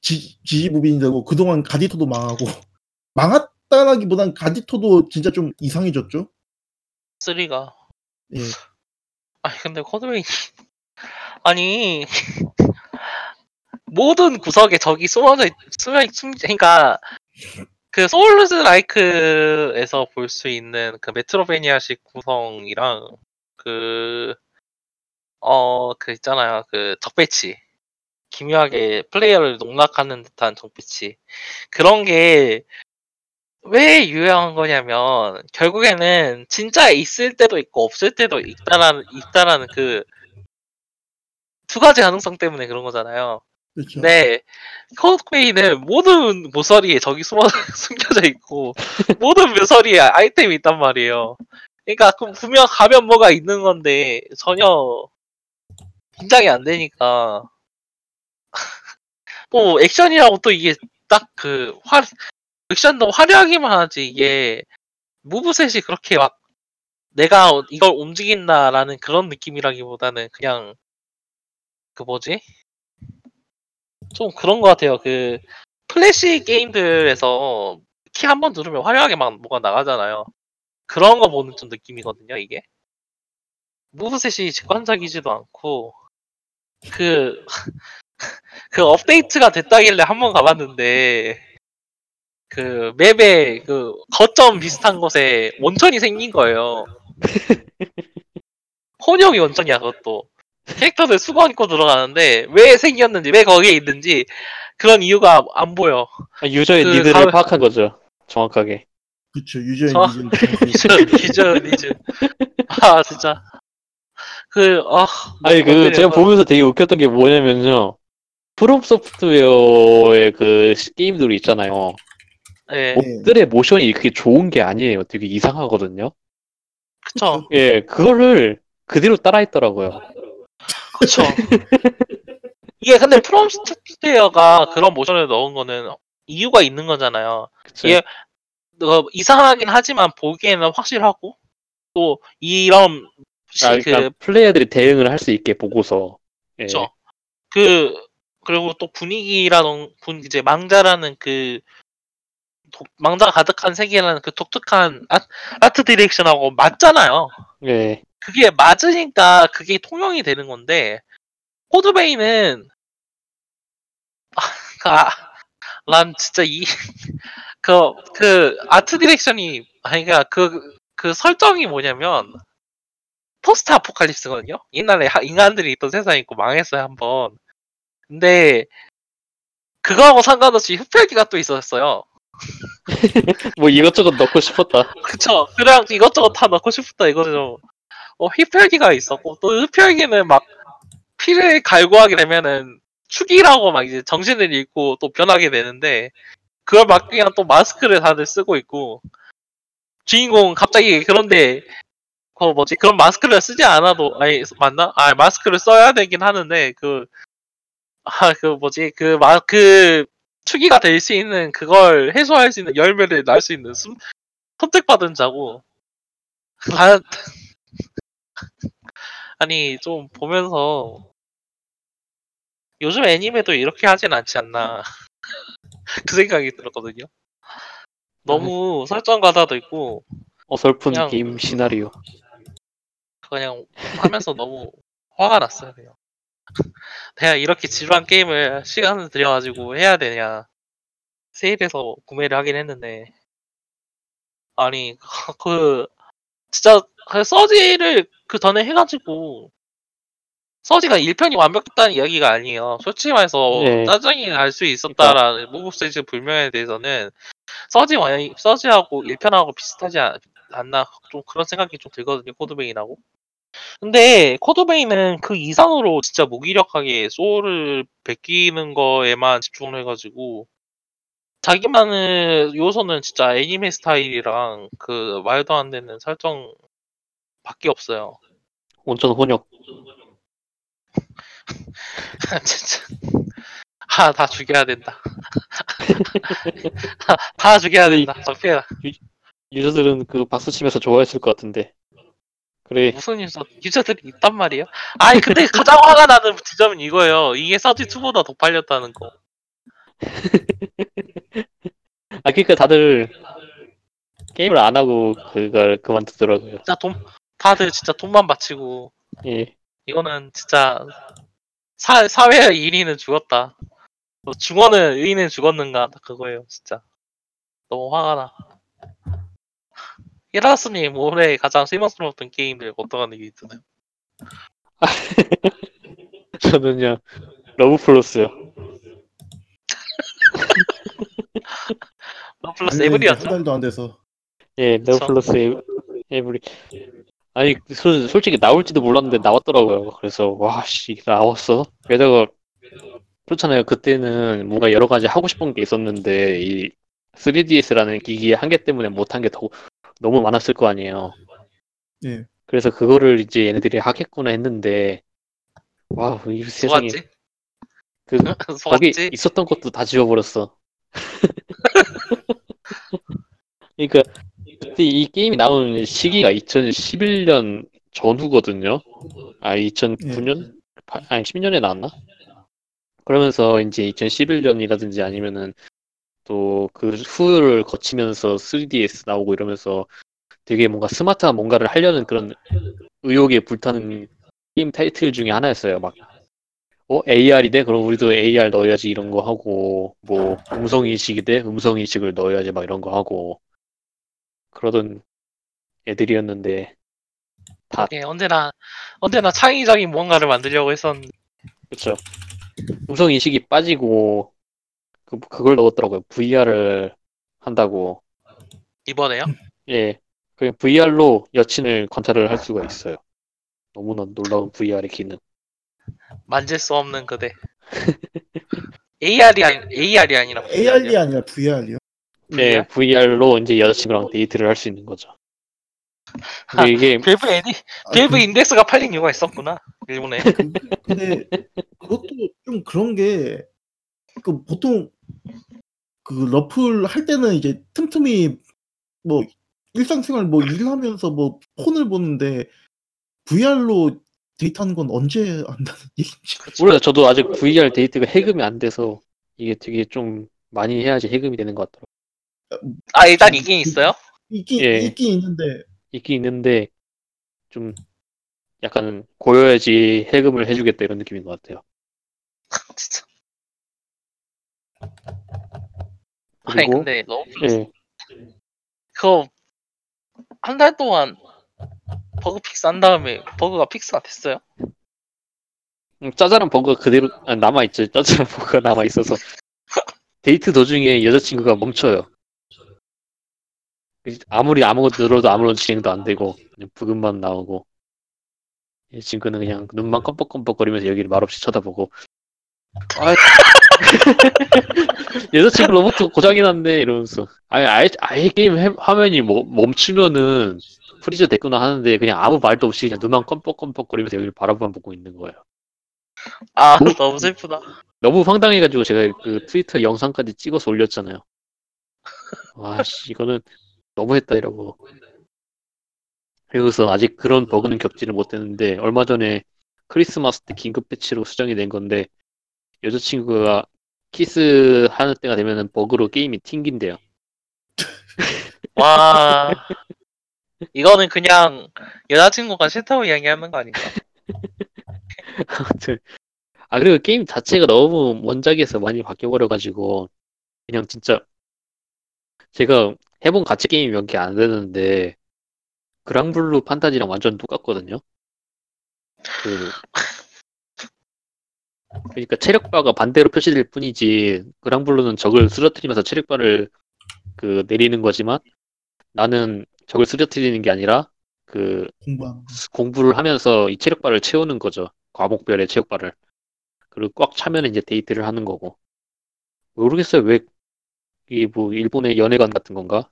Speaker 2: 지, 지지부빈이 되고 그동안 가디터도 망하고 망 했다라기보단 가디터도 진짜 좀 이상해졌죠.
Speaker 1: 3가
Speaker 2: 예.
Speaker 1: 아니 근데 코드웨이 아니 모든 구석에 적이 숨어져 있- 숨어 있- 숨 그러니까 그 소울즈 라이크에서 볼 수 있는 그 메트로베니아식 구성이랑 그 어 그 있잖아요 그 적배치 기묘하게 플레이어를 농락하는 듯한 적배치 그런 게 왜 유효한 거냐면 결국에는 진짜 있을 때도 있고 없을 때도 있다라는 있다라는 그 두 가지 가능성 때문에 그런 거잖아요.
Speaker 2: 그렇죠.
Speaker 1: 네, 코드웨이는 모든 모서리에 적이 숨어 숨겨져 있고 모든 모서리에 아이템이 있단 말이에요. 그러니까 그 분명 가면 뭐가 있는 건데 전혀 긴장이 안 되니까 또 액션이라고 또 이게 딱그활 액션도 화려하기만 하지 이게 무브셋이 그렇게 막 내가 이걸 움직인다라는 그런 느낌이라기보다는 그냥 그 뭐지? 좀 그런 것 같아요. 그 플래시 게임들에서 키 한 번 누르면 화려하게 막 뭐가 나가잖아요. 그런 거 보는 좀 느낌이거든요, 이게. 무브셋이 직관적이지도 않고 그, 그 업데이트가 됐다길래 한 번 가봤는데 그 맵에 그 거점 비슷한 곳에 원천이 생긴 거예요. 혼용이 원천이야 그것도. 캐릭터들 수건 입고 들어가는데 왜 생겼는지 왜 거기에 있는지 그런 이유가 안 보여.
Speaker 3: 아, 유저의
Speaker 1: 그
Speaker 3: need를
Speaker 1: 가을-
Speaker 3: 파악한 거죠. 정확하게.
Speaker 2: 그쵸 유저의
Speaker 1: 저-
Speaker 2: needs는
Speaker 1: 기저 기저 니즈. 아 진짜. 그 아.
Speaker 3: 아니 그? 제가 보면서 되게 웃겼던 게 뭐냐면요. 프롬 소프트웨어의 그 시- 게임들이 있잖아요.
Speaker 1: 예,
Speaker 3: 몹들의 모션이 그렇게 좋은 게 아니에요. 되게 이상하거든요.
Speaker 1: 그쵸,
Speaker 3: 예, 그거를 그대로 따라했더라고요.
Speaker 1: 그쵸. 이게 근데 프롬 스튜디오가 그런 모션을 넣은 거는 이유가 있는 거잖아요.
Speaker 3: 그쵸?
Speaker 1: 예. 어, 이상하긴 하지만 보기에는 확실하고 또 이런 시-
Speaker 3: 아,
Speaker 1: 그
Speaker 3: 그러니까 플레이어들이 대응을 할 수 있게 보고서. 예.
Speaker 1: 그쵸. 그 그리고 또 분위기라는 분 이제 망자라는 그 독- 망자 가득한 세계라는 그 독특한 아, 아트 디렉션하고 맞잖아요.
Speaker 3: 예.
Speaker 1: 그게 맞으니까 그게 통용이 되는 건데 코드베인은 아, 난 진짜 이 그 그 art direction이 아니 그러니까 그그 설정이 뭐냐면 포스트 아포칼립스거든요. 옛날에 하- 인간들이 있던 세상이 있고 망했어요 한번. 근데 그거하고 상관없이 흡혈귀가 또 있었어요.
Speaker 3: 뭐 이것저것 넣고 싶었다.
Speaker 1: 그쵸. 그냥 이것저것 다 넣고 싶다 이거죠. 어, 흡혈귀가 있었고, 또 흡혈귀는 막 피를 갈구하게 되면은 축이라고 막 이제 정신을 잃고 또 변하게 되는데, 그걸 막기 위한 또 마스크를 다들 쓰고 있고, 주인공 갑자기 그런데, 그 뭐지, 그런 마스크를 쓰지 않아도, 아니, 맞나? 아, 마스크를 써야 되긴 하는데, 그, 아, 그 뭐지, 그, 마, 그, 축이가 될 수 있는 그걸 해소할 수 있는 열매를 날 수 있는 숨, 선택받은 자고 아, 아니 좀 보면서 요즘 애니메도 이렇게 하진 않지 않나 그 생각이 들었거든요. 너무 설정 가다도 있고
Speaker 3: 어설픈
Speaker 1: 그냥-
Speaker 3: 게임 시나리오.
Speaker 1: 그냥 하면서 너무 화가 났어요. 그냥. 내가 이렇게 지루한 게임을 시간을 들여가지고 해야 되냐 세일해서 구매를 하긴 했는데 아니 그 진짜 그 서지를 그 전에 해가지고 서지가 1편이 완벽했다는 이야기가 아니에요. 솔직히 말해서
Speaker 3: 네.
Speaker 1: 짜증이 날 수 있었다라는 무브세지 불명에 대해서는 서지 와 서지하고 1편하고 비슷하지 않, 않나 좀 그런 생각이 좀 들거든요. 코드베인하고. 근데 코드베인은 그 이상으로 진짜 무기력하게 소울을 베끼는 거에만 집중을 해가지고 자기만의 요소는 진짜 애니메 스타일이랑 그 말도 안 되는 설정 밖에 없어요.
Speaker 3: 온천 혼역.
Speaker 1: 진짜. 아, 다 죽여야 된다. 다 죽여야 된다. 적폐야.
Speaker 3: 유저들은 그 박수 치면서 좋아했을 것 같은데. 그래.
Speaker 1: 무슨 유저, 유저들이 있단 말이에요? 아니, 근데 가장 화가 나는 지점은 이거예요. 이게 서지2보다 더 팔렸다는 거.
Speaker 3: 아 그러니까 다들 게임을 안 하고 그걸 그만두더라고요.
Speaker 1: 진짜 돈, 다들 진짜 돈만 바치고.
Speaker 3: 예.
Speaker 1: 이거는 진짜 사, 사회의 일인은 죽었다. 뭐 중원은 의인은 죽었는가 그거예요 진짜 너무 화가 나 히라스님 올해 가장 실망스러웠던 게임들 어떤 게 있잖아요
Speaker 3: 저는요 러브 플러스요.
Speaker 1: 플러스 에브리였죠
Speaker 2: 한 달도 안 돼서
Speaker 3: 예, 러브
Speaker 1: 그쵸.
Speaker 3: 플러스 에브- 에브리. 아니 소- 솔직히 나올지도 몰랐는데 나왔더라고요. 그래서 와씨 나왔어. 게다가 그렇잖아요. 그때는 뭔가 여러 가지 하고 싶은 게 있었는데 이 3DS라는 기기의 한계 때문에 못한 게 더 너무 많았을 거 아니에요.
Speaker 2: 예.
Speaker 3: 그래서 그거를 이제 얘네들이 하겠구나 했는데 와, 이 세상에
Speaker 1: 속았지?
Speaker 3: 그 거기
Speaker 1: 속았지?
Speaker 3: 있었던 것도 다 지워버렸어. 그러니까 그때 이 게임이 나온 시기가 2011년 전후거든요. 아 2009년? 아니 10년에 나왔나? 그러면서 이제 2011년이라든지 아니면은 또 그 후를 거치면서 3DS 나오고 이러면서 되게 뭔가 스마트한 뭔가를 하려는 그런 의욕에 불타는 게임 타이틀 중에 하나였어요. 막 어, AR이 돼? 그럼 우리도 AR 넣어야지 이런 거 하고, 뭐, 음성인식이 돼? 음성인식을 넣어야지 막 이런 거 하고, 그러던 애들이었는데, 다,
Speaker 1: 예, 언제나 언제나 창의적인 무언가를 만들려고 했었는데
Speaker 3: 그쵸. 음성인식이 빠지고, 그, 그걸 넣었더라고요. VR을 한다고.
Speaker 1: 이번에요?
Speaker 3: 예. 그 VR로 여친을 관찰을 할 수가 있어요. 너무나 놀라운 VR의 기능.
Speaker 1: 만질 수 없는 그대. AR이 아니 AR이 아니라
Speaker 2: AR이 아니라 VR이요.
Speaker 3: 네, VR로 이제 여자친구랑 데이트를 할 수 있는 거죠.
Speaker 1: 아,
Speaker 3: 근데 이게
Speaker 1: 밸브 에디
Speaker 2: 아,
Speaker 1: 밸브 인덱스가 팔린 이유가 있었구나 일본에.
Speaker 2: 그, 근데 그것도 좀 그런 게 그 보통 그 러플 할 때는 이제 틈틈이 뭐 일상생활 뭐 일하면서 뭐 폰을 보는데 VR로 데이트하는 건 언제 한다는 얘기인지.
Speaker 3: 몰라요. 저도 아직 VR 데이트가 해금이 안 돼서 이게 되게 좀 많이 해야지 해금이 되는 것 같더라고요.
Speaker 1: 아 일단 이게 있어요?
Speaker 2: 있긴
Speaker 3: 예.
Speaker 2: 있긴 있는데
Speaker 3: 있긴 있는데 좀 약간 고여야지 해금을 해주겠다 이런 느낌인 것 같아요.
Speaker 1: 진짜. 아니
Speaker 3: 그리고
Speaker 1: 근데 너무
Speaker 3: 예,
Speaker 1: 그거 한 달 동안 bug fix 한 다음에 버그가 fix가 됐어요?
Speaker 3: 음, 짜잘한 버그가 그대로 아, 남아있죠. 짜잘한 버그가 남아있어서 데이트 도중에 여자친구가 멈춰요. 아무리 아무것도 눌러도 아무런 진행도 안 되고 그냥 브금만 나오고 이 친구는 그냥 눈만 껌뻑껌뻑거리면서 여기를 말없이 쳐다보고 아, 여자친구 로봇 고장이 났네 이러면서 아예 아예, 아예 게임 해- 화면이 뭐, 멈추면은 freeze 됐구나 하는데 그냥 아무 말도 없이 그냥 눈만 껌뻑껌뻑거리면서 여기를 바라보만 보고 있는 거예요.
Speaker 1: 아
Speaker 3: 뭐?
Speaker 1: 너무 슬프다.
Speaker 3: 너무 황당해가지고 제가 그 트위터 영상까지 찍어서 올렸잖아요. 와씨 이거는 너무했다 이러고. 그래서 아직 그런 버그는 겪지를 못했는데 얼마 전에 크리스마스 때 긴급 패치로 수정이 된 건데 여자친구가 키스하는 때가 되면은 버그로 게임이 튕긴대요.
Speaker 1: 와 이거는 그냥 여자친구가 싫다고 이야기하는 거 아닌가?
Speaker 3: 아무튼 아 그리고 게임 자체가 너무 원작에서 많이 바뀌어버려가지고 그냥 진짜 제가 해본 가치 게임이 몇 개 안 되는데 그랑블루 판타지랑 완전 똑같거든요. 그 그러니까 체력바가 반대로 표시될 뿐이지 그랑블루는 적을 쓰러뜨리면서 체력바를 그 내리는 거지만 나는 적을 쓰러뜨리는 게 아니라 그
Speaker 2: 공부하는 거.
Speaker 3: 공부를 하면서 이 체력바를 채우는 거죠. 과목별의 체력바를. 그리고 꽉 차면 이제 데이트를 하는 거고. 모르겠어요. 왜, 이게 뭐, 일본의 연애관 같은 건가?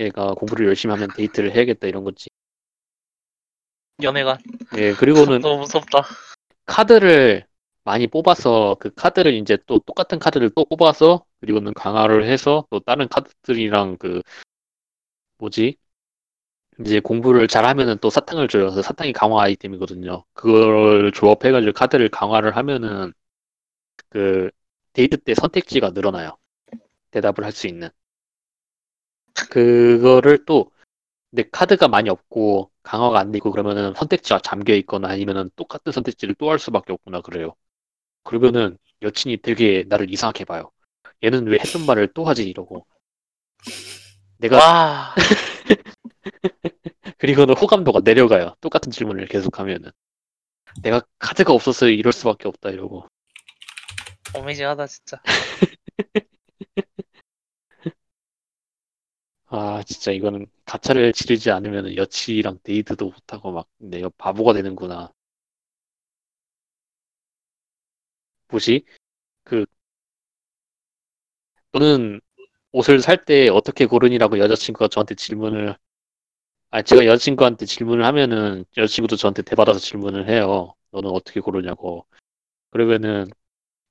Speaker 3: 얘가 공부를 열심히 하면 데이트를 해야겠다 이런 거지.
Speaker 1: 연애가
Speaker 3: 예, 그리고는
Speaker 1: 너무 무섭다.
Speaker 3: 카드를 많이 뽑아서 그 카드를 이제 또 똑같은 카드를 또 뽑아서 그리고는 강화를 해서 또 다른 카드들이랑 그 뭐지? 이제 공부를 잘하면은 또 사탕을. 그래서 사탕이 강화 아이템이거든요. 그걸 조합해가지고 카드를 강화를 하면은 그 데이트 때 선택지가 늘어나요. 대답을 할 수 있는. 그거를 또 근데 카드가 많이 없고 강화가 안 되고 그러면은 선택지가 잠겨 있거나 아니면은 똑같은 선택지를 또 할 수밖에 없구나 그래요. 그러면은 여친이 되게 나를 이상하게 봐요. 얘는 왜 했던 말을 또 하지 이러고. 내가
Speaker 1: 와
Speaker 3: 그리고는 호감도가 내려가요. 똑같은 질문을 계속하면은. 내가 카드가 없어서 이럴 수밖에 없다 이러고.
Speaker 1: 어메이징하다 진짜.
Speaker 3: 아 진짜 이거는 가차를 지르지 않으면 여친이랑 데이트도 못하고 막 내가 바보가 되는구나. 뭐지? 그 너는 옷을 살 때 어떻게 고르니라고 여자친구가 저한테 질문을 아 제가 여자친구한테 질문을 하면은 여자친구도 저한테 대받아서 질문을 해요. 너는 어떻게 고르냐고. 그러면은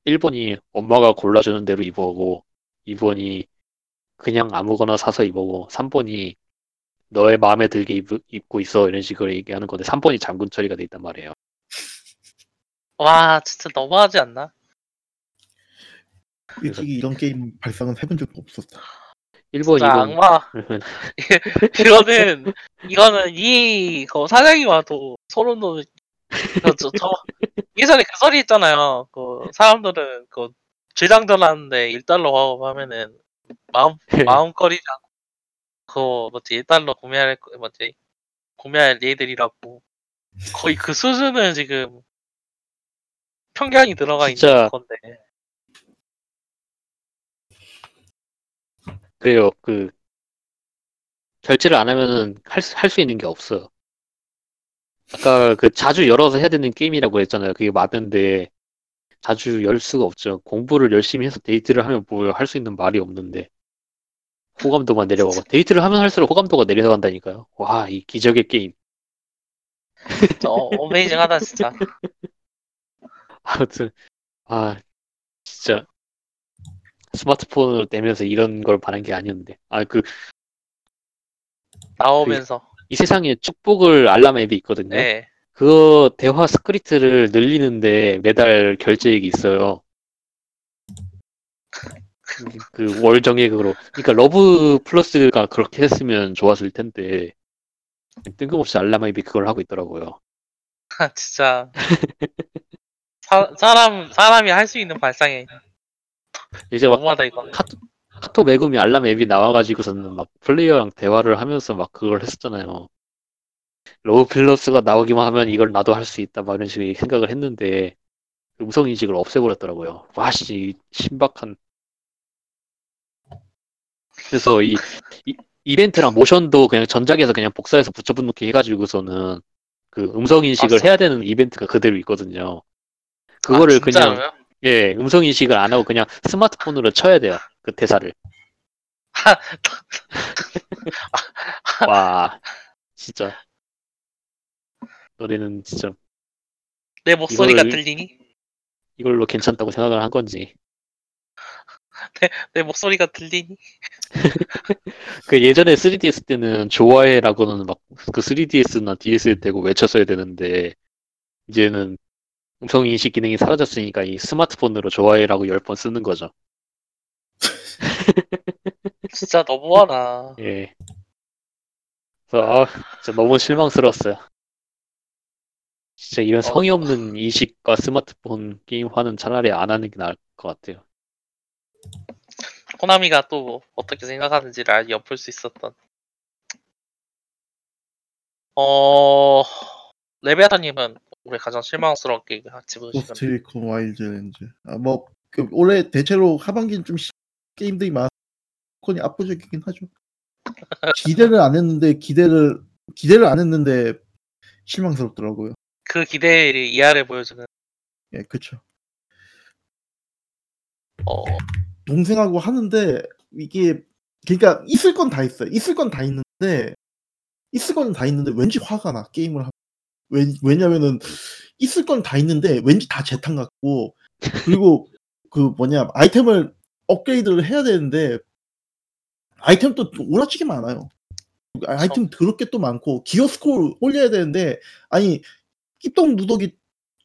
Speaker 3: 1번이 엄마가 골라주는 대로 입어고 2번이 그냥 아무거나 사서 입어고 3번이 너의 마음에 들게 입, 입고 있어 이런 식으로 얘기하는 건데 3번이 잠금 처리가 돼 있단 말이에요.
Speaker 1: 와 진짜 너무하지 않나?
Speaker 2: 솔직히 이런 게임 발상은 해본 적도 없었다.
Speaker 3: 1번,
Speaker 1: 진짜
Speaker 3: 2번
Speaker 1: 악마. 이거는 이거는 이그 사장이 와도 소름 돋는. 저, 저, 저 예전에 그 소리 있잖아요. 그 사람들은 그 죄장전 하는데 1달러 하고 하면은 마음 마음거리지 않고 그 뭐지 1달러 구매할 거- 뭐지 구매할 얘들이라고 거의 그 수준은 지금 편견이 들어가
Speaker 3: 진짜
Speaker 1: 있는 건데
Speaker 3: 그래요. 그 결제를 안 하면은 할수 있는 게 없어요. 아까 그 자주 열어서 해야 되는 게임이라고 했잖아요. 그게 맞는데 자주 열 수가 없죠. 공부를 열심히 해서 데이트를 하면 뭐 할 수 있는 말이 없는데 호감도만 내려가고 데이트를 하면 할수록 호감도가 내려간다니까요. 와, 이 기적의 게임.
Speaker 1: 어, amazing하다 진짜.
Speaker 3: 아무튼 아 진짜 스마트폰을 내면서 이런 걸 바란 게 아니었는데 아그이
Speaker 1: 나오면서
Speaker 3: 세상에 축복을 알람 앱이 있거든요.
Speaker 1: 네.
Speaker 3: 그 대화 스크립트를 늘리는데 매달 결제액이 있어요. 그 월 정액으로. 그러니까 Love Plus가 그렇게 했으면 좋았을 텐데 뜬금없이 알람 앱이 그걸 하고 있더라고요.
Speaker 1: 진짜 사, 사람 사람이 할 수 있는 발상에
Speaker 3: 이제 막
Speaker 1: 너무하다 이거.
Speaker 3: 카톡, 카톡 매금이 알람 앱이 나와가지고서는 막 플레이어랑 대화를 하면서 막 그걸 했었잖아요. Love Plus가 나오기만 하면 이걸 나도 할 수 있다 막 이런 식의 생각을 했는데 음성 인식을 없애버렸더라고요. 와씨 신박한. 그래서 이, 이 이벤트랑 모션도 그냥 전작에서 그냥 복사해서 붙여놓기 해가지고서는 그 음성 인식을. 해야 되는 이벤트가 그대로 있거든요. 그거를
Speaker 1: 아,
Speaker 3: 그냥
Speaker 1: 진짜로요?
Speaker 3: 예 음성 인식을 안 하고 그냥 스마트폰으로 쳐야 돼요. 그 대사를. 와 진짜 너네는 진짜
Speaker 1: 내 목소리가
Speaker 3: 이거를-
Speaker 1: 들리니?
Speaker 3: 이걸로 괜찮다고 생각을 한 건지
Speaker 1: 내 목소리가 들리니?
Speaker 3: 그 예전에 3DS 때는 좋아해라고는 막 그 3DS나 DS에 대고 외쳤어야 되는데 이제는 음성 인식 기능이 사라졌으니까 이 스마트폰으로 좋아해라고 열 번 쓰는 거죠.
Speaker 1: 진짜 너무하다.
Speaker 3: 예. 그래서 아, 진짜 너무 실망스러웠어요. 진짜 이런 성의 없는 인식과 스마트폰 게임화는 차라리 안 하는 게 나을 것 같아요.
Speaker 1: 코나미가 또 어떻게 생각하는지를 알 엿볼 수 있었던. 어 레비아탄님은 올해 가장 실망스럽게 집으시는
Speaker 2: Ghost Recon Wildlands. 아뭐 그 올해 대체로 하반기는 좀 시- 게임들이 많. 콘이 압도적이긴 하죠. 기대를 안 했는데 기대를 기대를 안 했는데 실망스럽더라고요.
Speaker 1: 그 기대를 이하를 보여주는.
Speaker 2: 예, 그쵸.
Speaker 1: 어
Speaker 2: 동생하고 하는데 이게 그러니까 있을 건 다 있어요. 있을 건 다 있는데 있을 건 다 있는데 왠지 화가 나 게임을 하면 왜, 왜냐면은 있을 건 다 있는데 왠지 다 재탕 같고 그리고 그 뭐냐 아이템을 업그레이드를 해야 되는데 아이템도 오라치게 많아요. 아이템 더럽게 또 많고 기어 스코어 올려야 되는데 아니 끼똥 누더기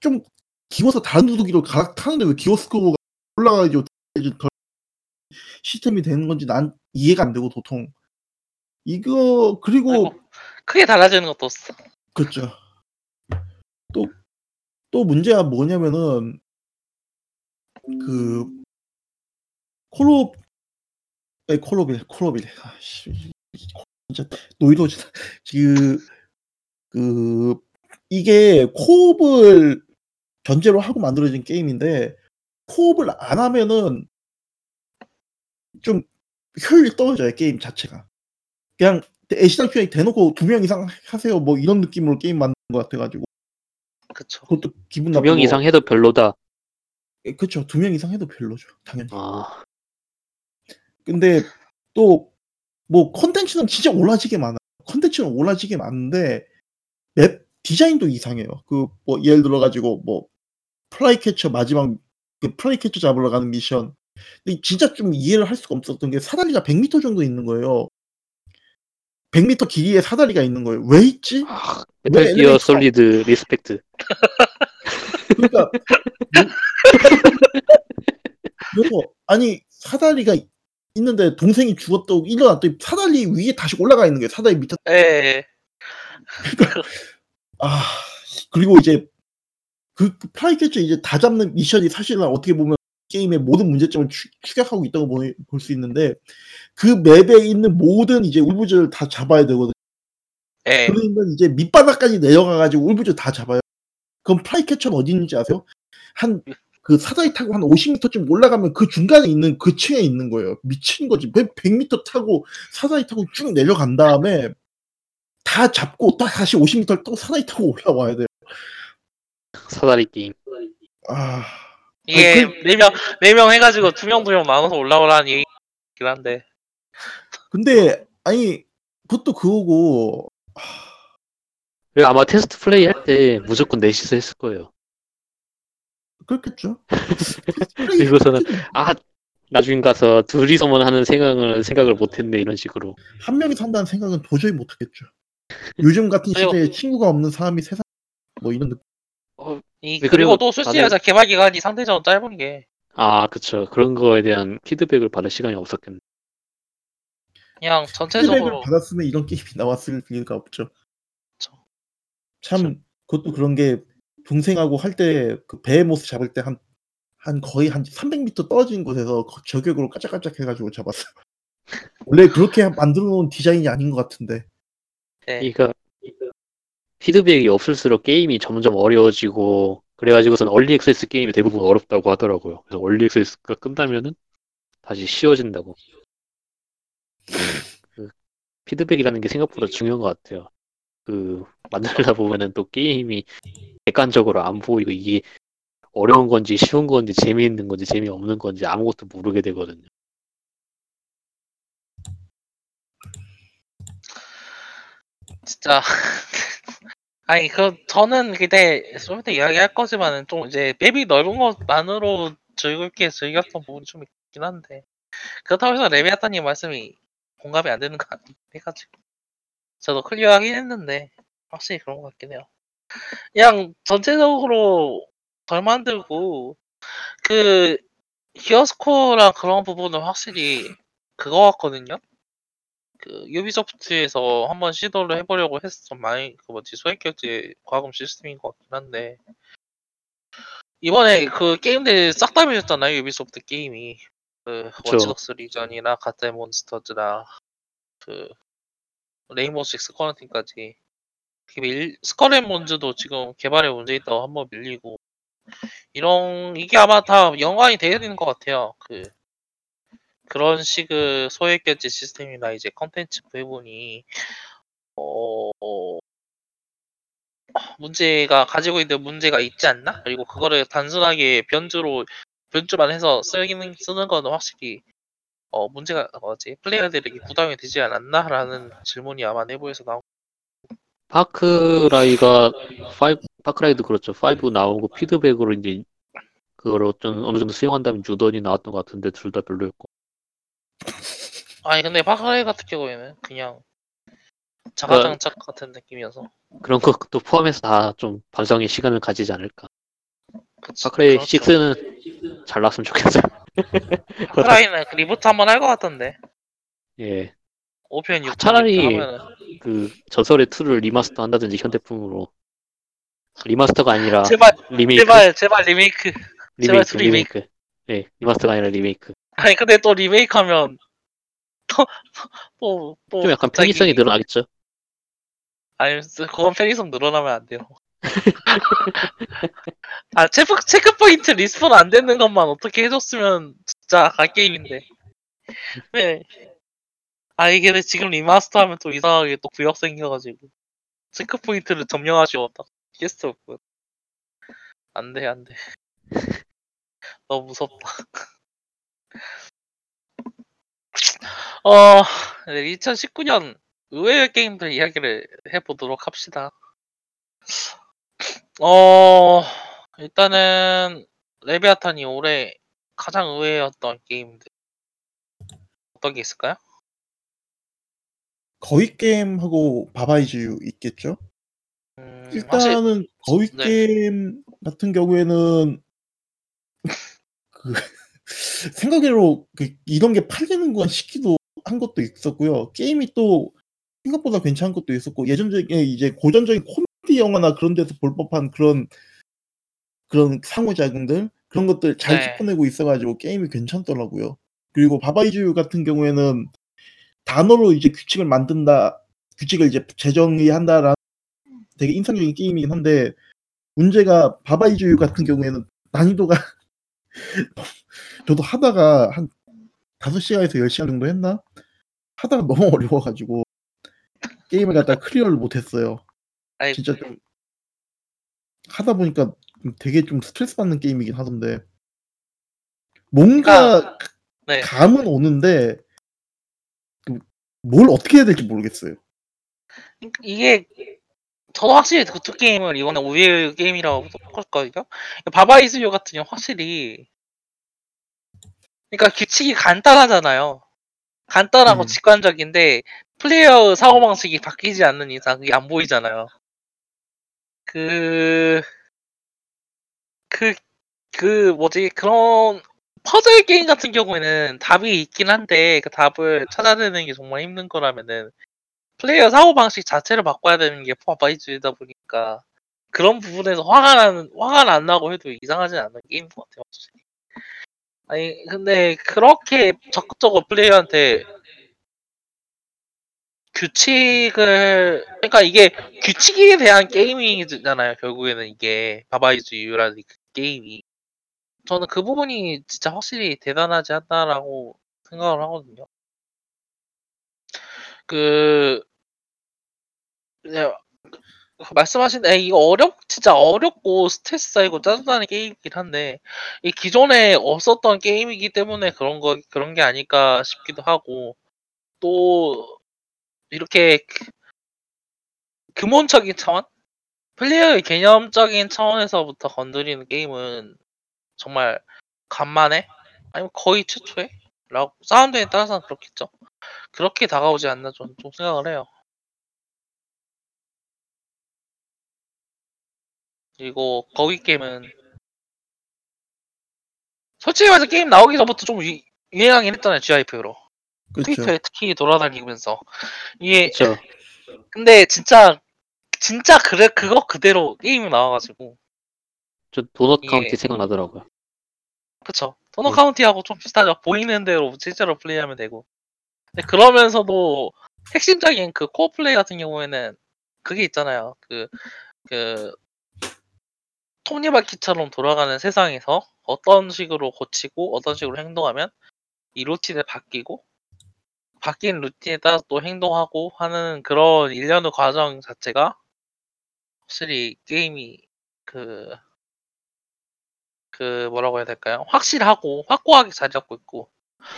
Speaker 2: 좀 기워서 다른 누더기로 갈아타는데 왜 기어 스코어가 올라가지고 더 시스템이 되는 건지 난 이해가 안 되고 도통 이거 그리고
Speaker 1: 아이고, 크게 달라지는 것도 없어.
Speaker 2: 그렇죠. 또, 또 문제가 뭐냐면은, 그, 콜옵, 에, 콜옵이래, 콜옵이래. 아, 씨. 진짜, 노이로즈다. 그, 그, 이게 코옵을 전제로 하고 만들어진 게임인데, 코옵을 안 하면은, 좀, 효율이 떨어져요, 게임 자체가. 그냥, 애시당초에 대놓고 두 명 이상 하세요, 뭐, 이런 느낌으로 게임 만든 것 같아가지고.
Speaker 1: 그쵸.
Speaker 2: 그것도 기분
Speaker 3: 두
Speaker 2: 나쁘고.
Speaker 3: 명 이상 해도 별로다.
Speaker 2: 예, 그쵸. 두 명 이상 해도 별로죠 당연히.
Speaker 3: 아,
Speaker 2: 근데 또 뭐 컨텐츠는 진짜 오라지게 많아. 컨텐츠는 오라지게 많은데 map 디자인도 이상해요. 그 뭐 예를 들어 가지고 뭐 Flycatcher 마지막 그 Flycatcher 잡으러 가는 미션. 근데 진짜 좀 이해를 할 수가 없었던 게 사다리가 100m 정도 있는 거예요. 100m 길이의 사다리가 있는 거예요. 왜 있지?
Speaker 3: 아,
Speaker 2: 왜
Speaker 3: Metal Gear Solid respect.
Speaker 2: 그러니까 그래서 아니 사다리가 있는데 동생이 죽었다고 일어났더니 사다리 위에 다시 올라가 있는 거예요. 사다리 밑에
Speaker 1: 예.
Speaker 2: 아 그리고 이제 그 Flycatcher 이제 다 잡는 미션이 사실은 어떻게 보면 게임의 모든 문제점을 축, 축약하고 있다고 볼 수 있는데 그 map에 있는 모든 이제 Wolves를 다 잡아야 되거든요.
Speaker 1: 예.
Speaker 2: 그러면 이제 밑바닥까지 내려가가지고 Wolves 다 잡아요. 그럼 플라이 캐쳐는 어디 있는지 아세요? 한 그 사다리 타고 한 50m쯤 올라가면 그 중간에 있는 그 층에 있는 거예요. 미친 거지. 100m 타고 사다리 타고 쭉 내려간 다음에 다 잡고 또 다시 50m를 또 사다리 타고 올라와야 돼요.
Speaker 3: 사다리 게임.
Speaker 2: 아,
Speaker 1: 이게
Speaker 2: 아니,
Speaker 1: 네명 네 명 해가지고 두 명 두 명 나눠서 올라오라는 얘기긴 한데.
Speaker 2: 근데 아니 그것도 그거고
Speaker 3: 그리고 아마 테스트 플레이 할 때 무조건 넷이서 했을 거예요.
Speaker 2: 그렇겠죠.
Speaker 3: 그리고서는 아 나중에 가서 둘이서만 하는 생각을 생각을 못했네 이런 식으로.
Speaker 2: 한 명이 산다는 생각은 도저히 못하겠죠. 요즘 같은 시대에 친구가 없는 사람이 세상 뭐 이런 느낌.
Speaker 3: 어,
Speaker 1: 이,
Speaker 3: 네,
Speaker 1: 그리고
Speaker 3: 그리고
Speaker 1: 또 솔직히
Speaker 3: 다들-
Speaker 1: 말해서 개발 기간이 상대적으로 짧은 게
Speaker 3: 아 그쵸 그런 거에 대한 피드백을 받을 시간이 없었겠네.
Speaker 1: 그냥
Speaker 2: 피드백을
Speaker 1: 전체적으로
Speaker 2: 받았으면 이런 게임이 나왔을 리가 없죠.
Speaker 1: 그쵸.
Speaker 2: 참 그것도 그런 게 동생하고 할 때그 베헤모스 잡을 때 한 한 거의 한 300m 떨어진 곳에서 거- 저격으로 까짝까짝 해가지고 잡았어요. 원래 그렇게 만들어 놓은 디자인이 아닌 것 같은데.
Speaker 1: 네.
Speaker 3: 그러니까 피드백이 없을수록 게임이 점점 어려워지고 그래가지고선 얼리 액세스 게임이 대부분 어렵다고 하더라고요. 그래서 얼리 액세스가 끝나면은 다시 쉬워진다고. 그 피드백이라는 게 생각보다 중요한 것 같아요. 그 만들다 보면은 또 게임이 객관적으로 안 보이고 이게 어려운 건지 쉬운 건지 재미있는 건지 재미없는 건지 아무것도 모르게 되거든요.
Speaker 1: 진짜. 아니 그 저는 그때 좀 이따 이야기할 거지만은 좀 이제 맵이 넓은 것만으로 즐겁게 즐겼던 부분이 좀 있긴 한데. 그렇다고 해서 레비아타님 말씀이 공감이 안 되는 거 아니에요 해가지고. 저도 클리어하긴 했는데 확실히 그런 것 같긴 해요. 그냥 전체적으로 덜 만들고 그 히어스코어랑 그런 부분은 확실히 그거 같거든요 그 Ubisoft에서 한번 시도를 해보려고 했어. 많이 그 뭐지? 소액결제 과금 시스템인 것 같긴 한데. 이번에 그 게임들 싹 다 밀렸잖아요 유비소프트 게임이. 그. 워치독스 리전이나 가짜 몬스터즈나 그 Rainbow Six Quarantine까지. Skull and Bones도 지금 개발에 문제 있다고 한번 밀리고. 이런 이게 아마 다 연관이 되어야 되는 것 같아요. 그 그런 식의 소액 결제 시스템이나 이제 컨텐츠 부분이 어, 어, 문제가 가지고 있는 문제가 있지 않나? 그리고 그거를 단순하게 변주로 변주만 해서 쓰기는 쓰는 거는 확실히 어 문제가 뭐지 플레이어들에게 부담이 되지 않았나라는 질문이 아마 내부에서 나오.
Speaker 3: 파크라이가 5 파크라이도 그렇죠. 5 나오고 피드백으로 이제 그걸 어떤 어느 정도 수용한 다음에 New Dawn이 나왔던 것 같은데 둘 다 별로였고.
Speaker 1: 아니 근데 Far Cry 같은 경우에는 그냥 자가당착 같은 느낌이어서.
Speaker 3: 그런 것도 포함해서 다 좀 반성의 시간을 가지지 않을까.
Speaker 1: 그치,
Speaker 3: Far Cry
Speaker 1: 그렇죠.
Speaker 3: 6는 잘 나왔으면 좋겠어요.
Speaker 1: Far Cry는 그 reboot 한번 할 것 같던데.
Speaker 3: 예.
Speaker 1: 5편 6편
Speaker 3: 차라리
Speaker 1: 하면은.
Speaker 3: 그 전설의 2를 remaster 한다든지 현대풍으로. remaster가 아니라
Speaker 1: 제발
Speaker 3: 리메이크.
Speaker 1: 제발 제발 리메이크.
Speaker 3: 리메이크
Speaker 1: 제발
Speaker 3: 리메이크. 예 remaster가 아니라 리메이크.
Speaker 1: 아니 근데 또 리메이크하면 또 또 또
Speaker 3: 좀 약간 편의성이 늘어나겠죠
Speaker 1: 아니 그건 편의성 늘어나면 안 돼요. 아 check checkpoint respawn 안 되는 것만 어떻게 해줬으면 진짜 갈 게임인데. 왜? 아 이게 지금 remaster 하면 또 이상하게 또 구역 생겨가지고 checkpoint를 점령하시고 딱 퀘스트 없고 안돼 안 돼 너무 무섭다. 어 2019년 의외의 게임들 이야기를 해보도록 합시다. 어, 일단은, 레비아탄이 올해 가장 의외였던 게임들 어떤 게 있을까요?
Speaker 2: 거위 게임하고 Baba Is You 있겠죠?
Speaker 1: 음,
Speaker 2: 일단은 거위
Speaker 1: 네.
Speaker 2: 게임 같은 경우에는 그 생각외로 그 이런 게 팔리는 건 싶기도 한 것도 있었고요. 게임이 또 생각보다 괜찮은 것도 있었고 예전적인 이제 고전적인 코미디 영화나 그런 데서 볼 법한 그런 그런 상호작용들 그런 것들 잘
Speaker 1: 네.
Speaker 2: 짚어내고 있어가지고 게임이 괜찮더라고요. 그리고 Baba Is You 같은 경우에는 단어로 이제 규칙을 만든다, 규칙을 이제 재정의한다라는 되게 인상적인 게임이긴 한데 문제가 Baba Is You 같은 경우에는 난이도가 저도 하다가 한 5시간에서 10시간 정도 했나? 하다가 너무 어려워가지고 게임을 갖다 clear를 못했어요.
Speaker 1: 아니,
Speaker 2: 진짜 좀 하다 보니까 되게 좀 스트레스 받는 게임이긴 하던데 뭔가
Speaker 1: 네.
Speaker 2: 감은 오는데 그뭘 어떻게 해야 될지 모르겠어요.
Speaker 1: 이게 저도 확실히 그두 게임을 이번에 우일 게임이라고 했거든요. 바바이즈요 같은 경우 확실히 그러니까 규칙이 간단하잖아요. 간단하고
Speaker 2: 음.
Speaker 1: 직관적인데 플레이어 사고 방식이 바뀌지 않는 이상 그게 안 보이잖아요. 그, 그, 그 뭐지 그런 퍼즐 게임 같은 경우에는 답이 있긴 한데 그 답을 찾아내는 게 정말 힘든 거라면은 플레이어 사고 방식 자체를 바꿔야 되는 게 바바이즈이다 보니까 그런 부분에서 화가 나는 화가 안 나고 해도 이상하지 않은 게임인 것 같아요. 아니 근데 그렇게 적극적으로 플레이어한테 규칙을 그러니까 이게 규칙에 대한 게임이잖아요. 결국에는 이게 Baba Is You라는 그 게임이 저는 그 부분이 진짜 확실히 대단하지 않나라고 생각을 하거든요. 그 네, 말씀하신 에 이거 어렵 진짜 어렵고 스트레스 쌓이고 짜증나는 게임이긴 한데 이 기존에 없었던 게임이기 때문에 그런 거 그런 게 아닐까 싶기도 하고 또 이렇게 그- 근본적인 차원 플레이어의 개념적인 차원에서부터 건드리는 게임은 정말 간만에 아니면 거의 최초에 라고 사운드에 따라서는 그렇겠죠. 그렇게 다가오지 않나 저는 좀 생각을 해요. 그리고 거기 게임은 솔직히 말해서 게임 나오기 전부터 좀 유, 유행하긴 했잖아요 GIF로. 트위터에 특히 돌아다니면서 이게
Speaker 3: 그렇죠.
Speaker 1: 근데 진짜 진짜 그래 그거 그대로 게임이 나와가지고
Speaker 3: 저 Donut
Speaker 1: 예.
Speaker 3: County 생각나더라고요.
Speaker 1: 그쵸 Donut
Speaker 3: 예.
Speaker 1: County하고 좀 비슷하죠 보이는 대로 실제로 플레이하면 되고 근데 그러면서도 핵심적인 그 core 플레이 같은 경우에는 그게 있잖아요 그 그 톱니바퀴처럼 돌아가는 세상에서 어떤 식으로 고치고 어떤 식으로 행동하면 이 루틴에 바뀌고 바뀐 루틴에 따라서 또 행동하고 하는 그런 일련의 과정 자체가 확실히 게임이 그, 그 뭐라고 해야 될까요? 확실하고 확고하게 자리 잡고 있고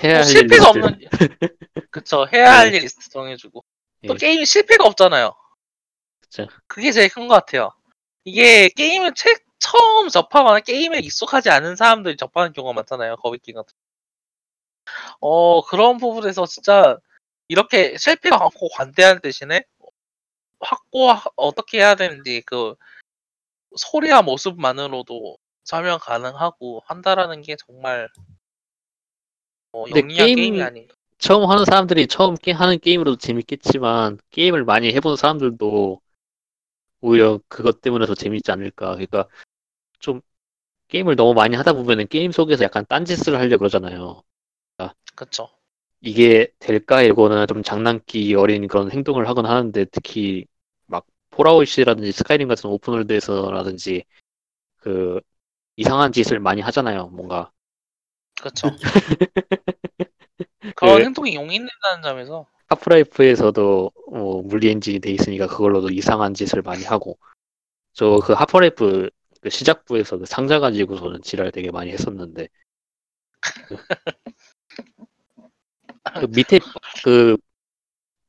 Speaker 3: 해야 또할
Speaker 1: 실패가
Speaker 3: 일들.
Speaker 1: 없는 그쵸 해야 할
Speaker 3: 네.
Speaker 1: 일 리스트 정해주고 또
Speaker 3: 예.
Speaker 1: 게임이 실패가 없잖아요.
Speaker 3: 그쵸.
Speaker 1: 그게 제일 큰 것 같아요. 이게 게임을 책 처음 접하거나 게임에 익숙하지 않은 사람들이 접하는 경우가 많잖아요. 거위게임 같은. 어 그런 부분에서 진짜 이렇게 실패가 많고 관대한 대신에 확고 어떻게 해야 되는지 그 소리와 모습만으로도 설명 가능하고 한다라는 게 정말 어, 영리한
Speaker 3: 게임-
Speaker 1: 게임이 아닌가.
Speaker 3: 처음 하는 사람들이 처음 게, 하는 게임으로도 재밌겠지만 게임을 많이 해본 사람들도 오히려 그것 때문에 더 재밌지 않을까. 그러니까 좀 게임을 너무 많이 하다 보면은 게임 속에서 약간 딴짓을 하려 그러잖아요.
Speaker 1: 그쵸.
Speaker 3: 이게 될까 이러거나 좀 장난기 어린 그런 행동을 하곤 하는데 특히 막 Fallout이라든지 Skyrim 같은 open world에서라든지 그 이상한 짓을 많이 하잖아요. 뭔가
Speaker 1: 그쵸. 그런
Speaker 3: 그-
Speaker 1: 행동이 용인된다는 점에서
Speaker 3: Half-Life에서도 뭐 물리 엔진이 돼 있으니까 그걸로도 이상한 짓을 많이 하고 저 그 하프라이프 그 시작부에서 그 상자 가지고서는 지랄 되게 많이 했었는데 그, 그 밑에 그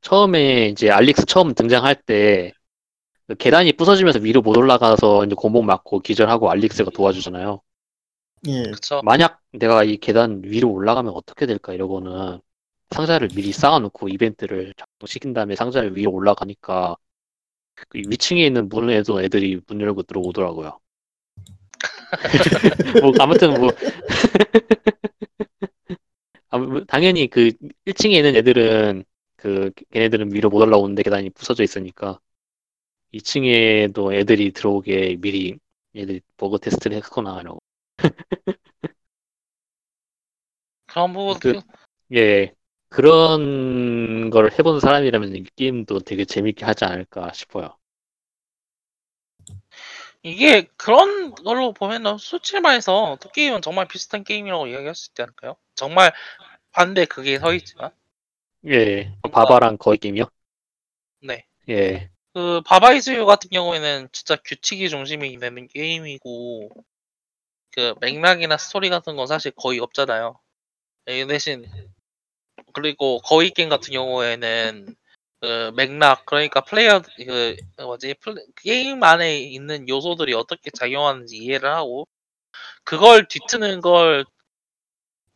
Speaker 3: 처음에 이제 알릭스 처음 등장할 때 그 계단이 부서지면서 위로 못 올라가서 이제 고목 맞고 기절하고 알릭스가 도와주잖아요.
Speaker 2: 예.
Speaker 1: 그쵸.
Speaker 3: 만약 내가 이 계단 위로 올라가면 어떻게 될까 이러고는 상자를 미리 쌓아놓고 이벤트를 작동시킨 다음에 상자를 위로 올라가니까 그 위층에 있는 문에도 애들이 문 열고 들어오더라고요. 뭐 아무튼 뭐 뭐 당연히 그 1층에 있는 애들은 그 걔네들은 위로 못 올라오는데 계단이 부서져 있으니까 2층에도 애들이 들어오게 미리 애들이 버그 테스트를 했거나 이러고
Speaker 1: 그런 부분
Speaker 3: 그- 예 그런 걸 해본 사람이라면 이 게임도 되게 재밌게 하지 않을까 싶어요.
Speaker 1: 이게 그런 걸로 보면은 솔직히 말해서 두 게임은 정말 비슷한 게임이라고 이야기할 수 있지 않을까요? 정말 반대 그게 서 있지만
Speaker 3: 예 바바랑 거의 게임이요.
Speaker 1: 네.
Speaker 3: 예
Speaker 1: 그 바바이즈유 같은 경우에는 진짜 규칙이 중심이 되는 게임이고 그 맥락이나 스토리 같은 건 사실 거의 없잖아요. 예, 대신 그리고 거의 게임 같은 경우에는 그 맥락 그러니까 플레이어 그 뭐지 플레, 게임 안에 있는 요소들이 어떻게 작용하는지 이해를 하고 그걸 뒤트는 걸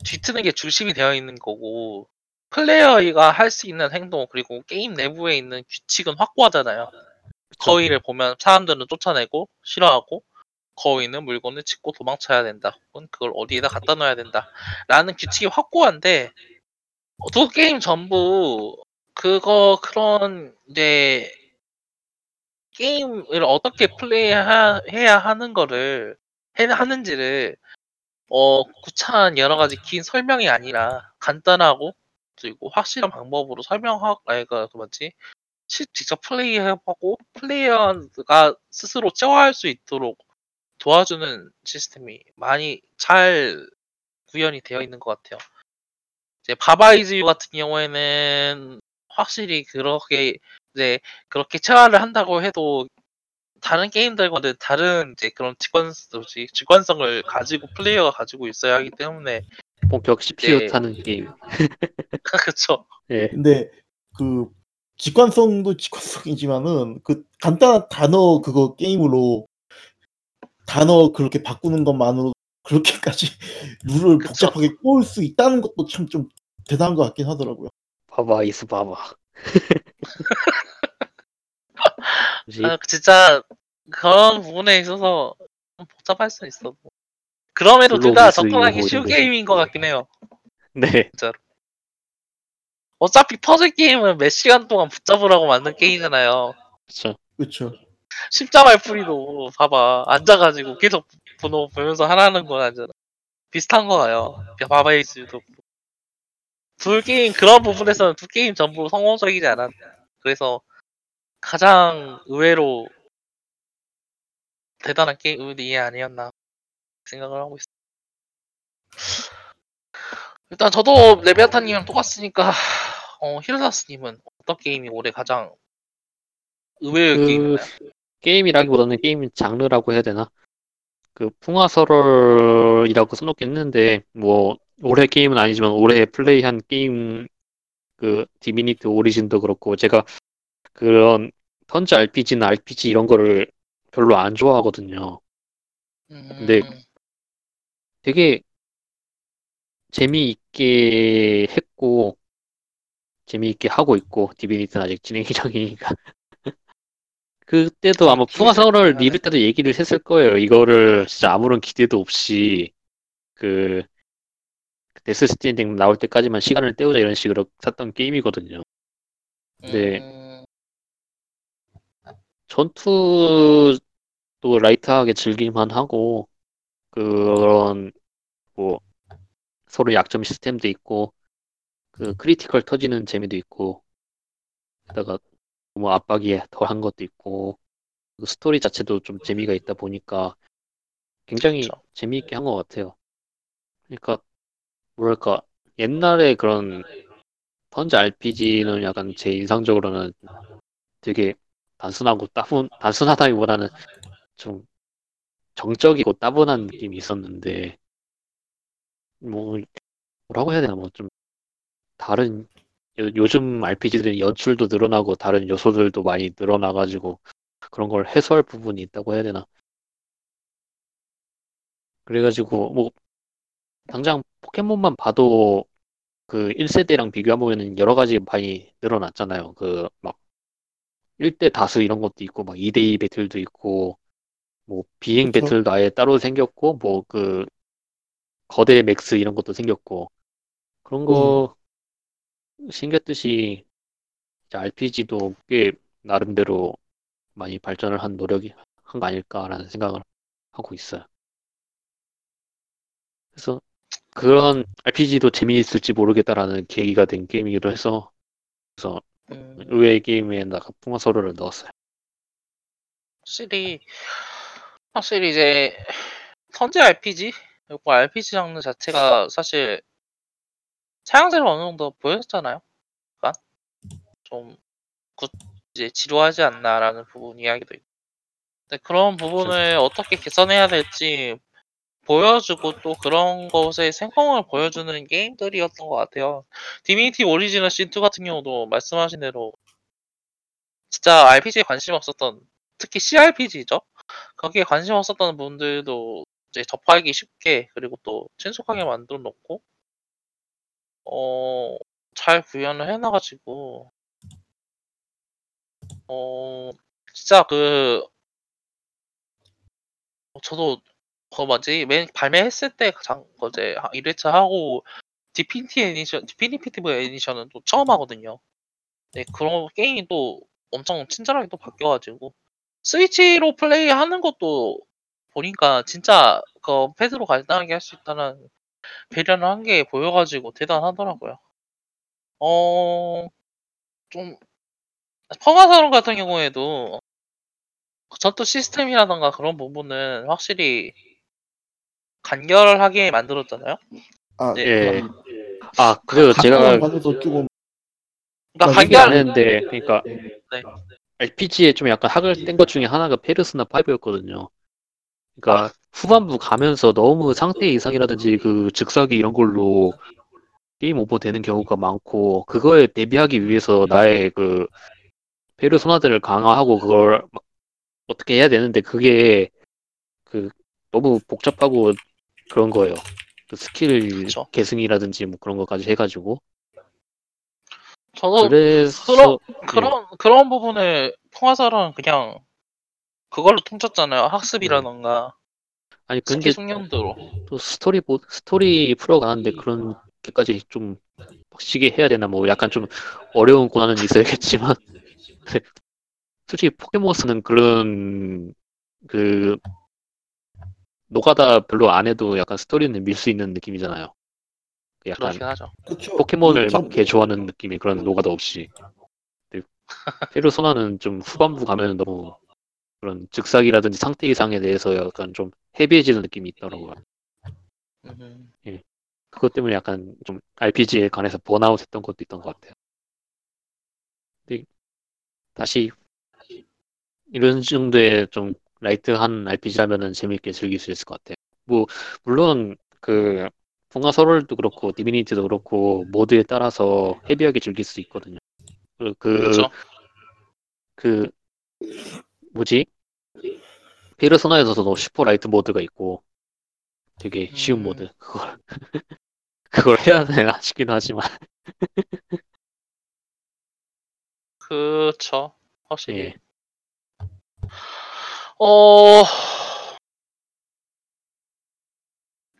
Speaker 1: 뒤트는 게 중심이 되어 있는 거고 플레이어가 할 수 있는 행동 그리고 게임 내부에 있는 규칙은 확고하잖아요. 거위를 보면 사람들은 쫓아내고 싫어하고 거위는 물건을 짚고 도망쳐야 된다. 혹은 그걸 어디에다 갖다 놔야 된다. 라는 규칙이 확고한데 어, 두 게임 전부 그거 그런 이제 게임을 어떻게 플레이해야 하는 거를 해 하는지를 어 구차한 여러 가지 긴 설명이 아니라 간단하고 그리고 확실한 방법으로 설명하고 아니 그 뭐지 시- 직접 플레이해보고 플레이어가 스스로 체화할 수 있도록 도와주는 시스템이 많이 잘 구현이 되어 있는 것 같아요. 이제 바바이즈유 같은 경우에는 확실히 그렇게 이제 그렇게 체화를 한다고 해도 다른 게임들과는 다른 이제 그런 직관 직관성을 가지고 플레이어가 가지고 있어야 하기 때문에
Speaker 3: 본격 CPU
Speaker 1: 네.
Speaker 3: 타는 게임.
Speaker 1: 그쵸
Speaker 3: 예
Speaker 2: 근데 그 직관성도 직관성이지만은 그 간단한 단어 그거 게임으로 단어 그렇게 바꾸는 것만으로 그렇게까지 룰을
Speaker 1: 그쵸.
Speaker 2: 복잡하게 꼬을 수 있다는 것도 참 좀 대단한 것 같긴 하더라고요.
Speaker 3: 바바 이스. 뭐지?
Speaker 1: 아, 진짜 그런 부분에 있어서 좀 복잡할 수 있어. 그럼에도
Speaker 3: 블로그 둘다수
Speaker 1: 접근하기 쉬운. 게임인 것 같긴 해요.
Speaker 3: 네
Speaker 1: 어차피 퍼즐 게임은 몇 시간 동안 붙잡으라고 만든 게임이잖아요.
Speaker 3: 그렇죠.
Speaker 2: 그렇죠.
Speaker 1: 십자말 풀이도 봐봐 앉아가지고 계속 번호 보면서 하라는 건 아니잖아. 비슷한 거예요. 바바이즈도 둘 게임 그런 부분에서는 두 게임 전부 성공적이지 않았. 그래서 가장 의외로 대단한 게임이 아니었나 생각을 하고 있어. 일단 저도 레비아타님이랑 똑같으니까 어, 히르사스님은 어떤 게임이 올해 가장 의외의
Speaker 3: 그
Speaker 1: 게임이나요?
Speaker 3: 게임이라기보다는 게임 장르라고 해야 되나? 그 풍화설월이라고 써놓긴 했는데 뭐 올해 게임은 아니지만 올해 플레이한 게임 그 Divinity Original도 그렇고 제가 그런 turn제 RPG나 RPG 이런 거를 별로 안 좋아하거든요. 근데
Speaker 1: 음,
Speaker 3: 되게 재미있게 했고 재미있게 하고 있고 Divinity는 아직 진행 중이니까 그때도 아마 풍화설월 리뷰 때도 얘기를 했을 거예요. 이거를 진짜 아무런 기대도 없이 그 Death Stranding 나올 때까지만 시간을 때우자 이런 식으로 샀던 게임이거든요. 네.
Speaker 1: 음,
Speaker 3: 전투도 light하게 즐길만 하고 그런 뭐 서로 약점 시스템도 있고 그 critical 터지는 재미도 있고 게다가 너무 압박이 덜한 것도 있고 그 스토리 자체도 좀 재미가 있다 보니까 굉장히
Speaker 1: 그쵸.
Speaker 3: 재미있게 한 것 같아요. 그러니까 뭐랄까 옛날에 그런 turn제 RPG는 약간 제 인상적으로는 되게 단순하고 따분 단순하다기보다는 좀 정적이고 따분한 느낌이 있었는데 뭐 뭐라고 해야 되나 뭐 좀 다른 요, 요즘 RPG들은 연출도 늘어나고 다른 요소들도 많이 늘어나가지고 그런 걸 해소할 부분이 있다고 해야 되나? 그래가지고 뭐 당장 포켓몬만 봐도 그 1세대랑 비교해보면 여러 가지 많이 늘어났잖아요. 그 막 1대 다수 이런 것도 있고 막 2대2 배틀도 있고 뭐 비행
Speaker 2: 그쵸.
Speaker 3: 배틀도 아예 따로 생겼고 뭐 그 거다이맥스 이런 것도 생겼고 그런 거 생겼듯이 RPG도 꽤 나름대로 많이 발전을 한 노력이 한 거 아닐까라는 생각을 하고 있어요. 그래서 그런 RPG도 재미있을지 모르겠다라는 계기가 된 게임이기도 해서 그래서
Speaker 1: 음,
Speaker 3: 의외의 게임에다가 풍화설월을 넣었어요.
Speaker 1: 확실히 확실히 이제 선제 RPG 그리고 RPG 장르 자체가 사실 사양세를 어느 정도 보였잖아요. 약간 좀 굿, 이제 지루하지 않나라는 부분 이야기도 있고. 근데 그런 부분을 어떻게 개선해야 될지 보여주고 또 그런 것의 생성을 보여주는 게임들이었던 것 같아요. Divinity Original Sin 2 같은 경우도 말씀하신 대로 진짜 RPG에 관심 없었던 특히 CRPG죠. 거기에 관심 없었던 분들도 이제 접하기 쉽게 그리고 또 친숙하게 만들어 놓고 어, 잘 구현을 해놔가지고 어, 진짜 그 어, 저도 그 뭐지 맨 발매했을 때 가장 어제 1회차 하고 Definitive Edition Definitive Edition은 또 처음 하거든요. 네 그런 게임이 또 엄청 친절하게 또 바뀌어가지고 스위치로 플레이하는 것도 보니까 진짜 그 패드로 간단하게 할 수 있다는 배려를 한 게 보여가지고 대단하더라고요. 어, 좀 풍화설월은 같은 경우에도 전투 시스템이라던가 그런 부분은 확실히 간결하게 만들었잖아요.
Speaker 2: 아,
Speaker 1: 네.
Speaker 3: 예.
Speaker 2: 그
Speaker 3: 아, 그리고 제가
Speaker 2: 조금
Speaker 1: 그러니까
Speaker 2: 아,
Speaker 3: 얘기 안
Speaker 1: 간결
Speaker 3: 했는데, 그러니까
Speaker 1: 네.
Speaker 3: RPG에 좀 약간 학을 뗀 것 중에 하나가 페르소나 5였거든요. 그러니까
Speaker 1: 아.
Speaker 3: 후반부 가면서 너무 상태 이상이라든지 그 즉사기 이런 걸로 게임 오버 되는 경우가 많고 그거에 대비하기 위해서 나의 그 페르소나들을 강화하고 그걸 막 어떻게 해야 되는데 그게 그 너무 복잡하고 그런 거예요. 그 스킬
Speaker 1: 그쵸.
Speaker 3: 계승이라든지 뭐 그런 것까지 해가지고
Speaker 1: 저도
Speaker 3: 그래서
Speaker 1: 그런 그런 부분을 풍화설월은 그냥 그걸로 퉁쳤잖아요. 학습이라던가
Speaker 3: 아니
Speaker 1: 스킬
Speaker 3: 근데
Speaker 1: 숙련도로.
Speaker 3: 또 스토리 보 스토리 풀어가는데 그런 게까지 좀 빡세게 해야 되나 뭐 약간 좀 어려운 고난은 있어야겠지만 솔직히 포켓몬스는 그런 그 노가다 별로 안 해도 약간 스토리는 밀 수 있는 느낌이잖아요. 그 약간
Speaker 1: 그렇긴 하죠.
Speaker 2: 그쵸.
Speaker 3: 포켓몬을 그막개 좋아하는 느낌의 그런 노가다 없이 근데 페르소나는 좀 후반부 가면 너무 그런 즉사기라든지 상태 이상에 대해서 약간 좀 헤비해지는 느낌이 있더라고요.
Speaker 1: 음,
Speaker 3: 그것 때문에 약간 좀 RPG에 관해서 번아웃 했던 것도 있던 것 같아요. 근데 다시 이런 정도의 좀 light한 RPG라면은 재밌게 즐길 수 있을 것 같아요. 뭐 물론 그 풍화설월도 그렇고 디비니티도 그렇고 모드에 따라서 heavy하게 즐길 수 있거든요. 그, 그,
Speaker 1: 그렇죠.
Speaker 3: 그 뭐지? 페르소나에서도 super light mode가 있고 되게 쉬운
Speaker 1: 음.
Speaker 3: 모드 그걸 그걸 해야 되나 싶긴 하지만
Speaker 1: 그쵸. 확실히.
Speaker 3: 예.
Speaker 1: 어.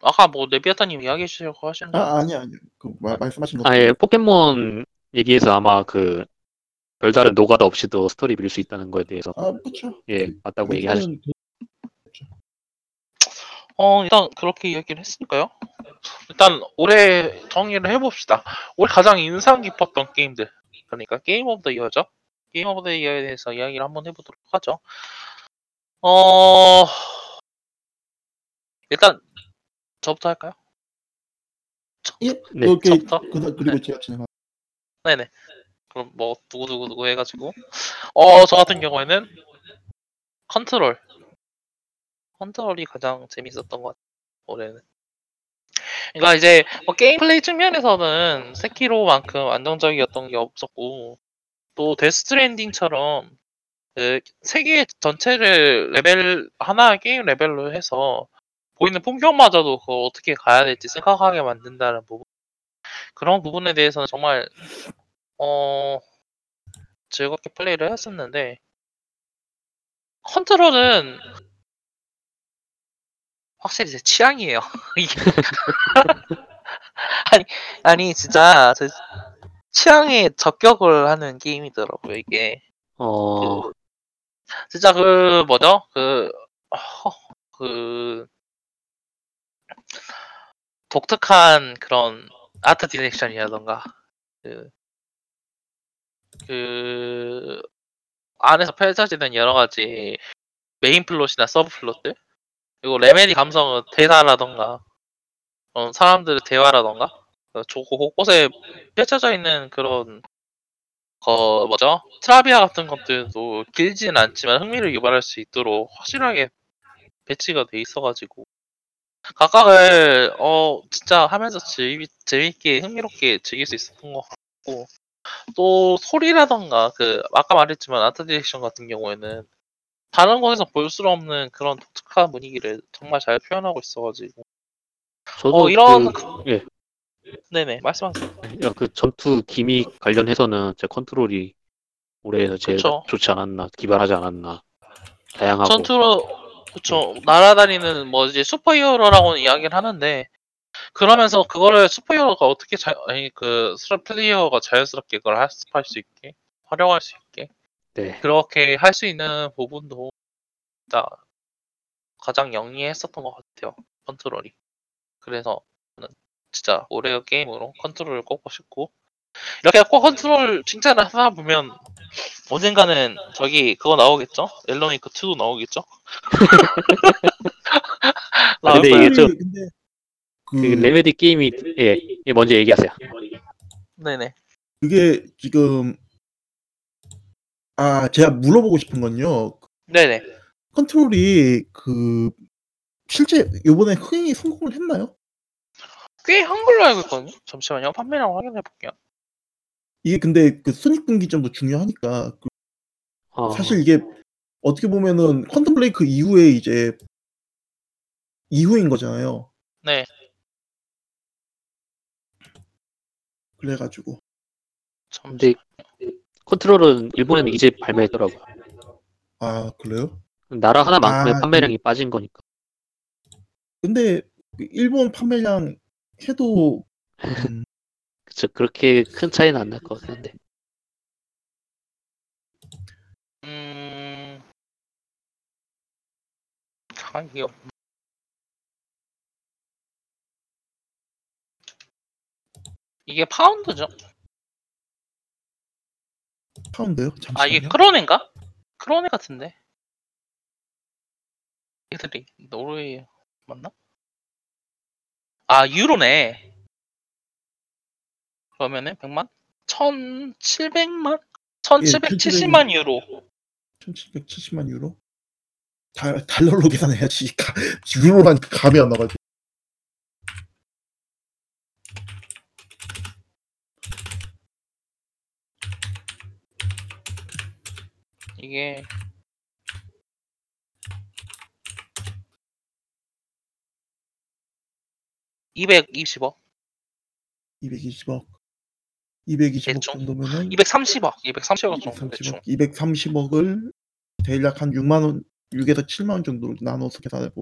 Speaker 1: 아까 뭐 레비아타님 이야기해 주시려고 하시는
Speaker 2: 줄아 아니 아니 그 말, 말씀하신 것
Speaker 3: 아예 포켓몬 얘기해서 아마 그 별다른 노가다 없이도 스토리 밀 수 있다는 거에 대해서
Speaker 2: 아 그렇죠.
Speaker 3: 예 맞다고 얘기하셨
Speaker 2: 일단은
Speaker 1: 어, 일단 그렇게 이야기를 했으니까요. 일단 올해 정리를 해봅시다. 올해 가장 인상 깊었던 게임들. 그러니까 Game of the Year죠. Game of the Year에 대해서 이야기를 한번 해보도록 하죠. 어, 일단 저부터 할까요?
Speaker 2: 예,
Speaker 3: 네,
Speaker 1: 저부터?
Speaker 2: 그, 그리고 제가 진행.
Speaker 1: 네네. 그럼 뭐 누구 누구 누구 해가지고 어 저 같은 경우에는 컨트롤 컨트롤이 가장 재밌었던 것 같아요 올해는 그러니까 이제 뭐 게임 플레이 측면에서는 세키로만큼 안정적이었던 게 없었고 또 데스 스트랜딩처럼 그 세계 전체를 레벨 하나 게임 레벨로 해서 보이는 풍경마저도 그거 어떻게 가야 될지 생각하게 만든다는 부분 그런 부분에 대해서는 정말 어 즐겁게 플레이를 했었는데 컨트롤은 확실히 제 취향이에요. 아니 아니 진짜 제 취향에 적격을 하는 게임이더라고요 이게.
Speaker 3: 어,
Speaker 1: 그 진짜 그 뭐죠? 그, 허, 그 독특한 그런 art direction이라던가 그, 그 안에서 펼쳐지는 여러 가지 메인 플롯이나 서브 플롯들 그리고 레메디 감성은 대사라던가 어, 사람들의 대화라던가 어, 좋고 곳곳에 펼쳐져 있는 그런 거 뭐죠? trivia 같은 것들도 길지는 않지만 흥미를 유발할 수 있도록 확실하게 배치가 돼 있어가지고. 각각을 어 진짜 하면서 재미, 재밌게 흥미롭게 즐길 수 있었던 것 같고. 또 소리라던가 그 아까 말했지만 art direction 같은 경우에는 다른 곳에서 볼 수 없는 그런 독특한 분위기를 정말 잘 표현하고 있어가지고.
Speaker 3: 저도
Speaker 1: 어 이런
Speaker 3: 그, 예,
Speaker 1: 네네 말씀하세요.
Speaker 3: 야, 그 전투 기믹 관련해서는 제 컨트롤이 올해에서 제일
Speaker 1: 그쵸.
Speaker 3: 좋지 않았나, 기발하지 않았나, 다양하고.
Speaker 1: 전투로 그쵸 날아다니는 뭐 이제 슈퍼히어로라고는 이야기를 하는데 그러면서 그거를 슈퍼히어로가 어떻게 자 아니 그 스라- 플레이어가 자연스럽게 그걸 학습할 수 있게 활용할 수 있게
Speaker 3: 네,
Speaker 1: 그렇게 할 수 있는 부분도 가장 영리했었던 것 같아요 컨트롤이 그래서 진짜 올해의 게임으로 컨트롤을 꼽고 싶고 이렇게 꼭 컨트롤 칭찬을 하다 보면 언젠가는 저기 그거 나오겠죠? 앨런 웨이크 2도 나오겠죠?
Speaker 3: 아, 근데
Speaker 1: 나올
Speaker 3: 이게
Speaker 1: 거예요.
Speaker 3: 좀-
Speaker 2: 근데
Speaker 3: 그
Speaker 2: 그
Speaker 3: 레메디 게임이, 예, 예, 먼저 얘기하세요.
Speaker 1: 네네
Speaker 2: 그게 지금 아 제가 물어보고 싶은 건요.
Speaker 1: 네네
Speaker 2: 컨트롤이 그 실제 요번에 흥행이 성공을 했나요?
Speaker 1: 꽤 한 걸로 알고 있거든요 잠시만요 판매량 확인해 볼게요
Speaker 2: 이게 근데 그 순익 분기점도 중요하니까 그
Speaker 3: 어,
Speaker 2: 사실 이게 어떻게 보면은 퀀텀 블레이크 이후에 이제 이후인 거잖아요.
Speaker 1: 네
Speaker 2: 그래가지고
Speaker 3: 근데 컨트롤은 일본에는 이제 발매했더라고요.
Speaker 2: 아 그래요?
Speaker 3: 나라 하나만큼의
Speaker 2: 아,
Speaker 3: 판매량이 빠진 거니까.
Speaker 2: 근데 그 일본 판매량 해도 음,
Speaker 3: 그쵸, 그렇게 큰 차이는 안 날 것 같은데.
Speaker 1: 음 자기요 이게 파운드죠?
Speaker 2: 파운드요?
Speaker 1: 아 이게
Speaker 2: 잠시만요.
Speaker 1: 크로네인가? 크로네 같은데 얘들이 노르웨이 맞나? 아 유로네 그러면은 100만? 1700만? 1770만 유로
Speaker 2: 1770만 유로? 달, 달러로 계산해야지. 가- 유로란 감이 안 나가지고.
Speaker 1: 이게 (220억)
Speaker 2: 220억. 220억
Speaker 1: 대충.
Speaker 2: 정도면은
Speaker 1: 230억 230억 정도 대충
Speaker 2: 230억. 230억 을 대략 한 6만 원, 6에서 7만 원 정도로 나눠서 계산해 보.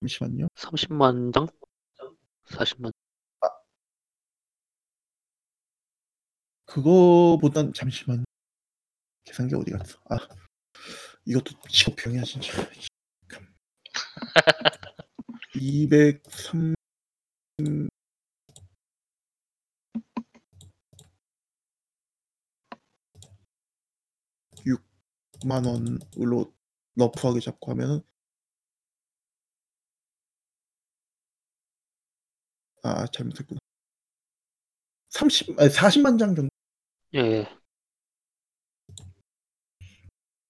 Speaker 2: 잠시만요.
Speaker 3: 30만 장? 40만.
Speaker 2: 그거보단 잠시만. 계산기 어디 갔어? 아, 이것도 직업병이야 진짜. 203 6만 원으로 러프하게 잡고 하면은 아 잘못했구나. 30 아니 40만 장 정도.
Speaker 3: 예, 예.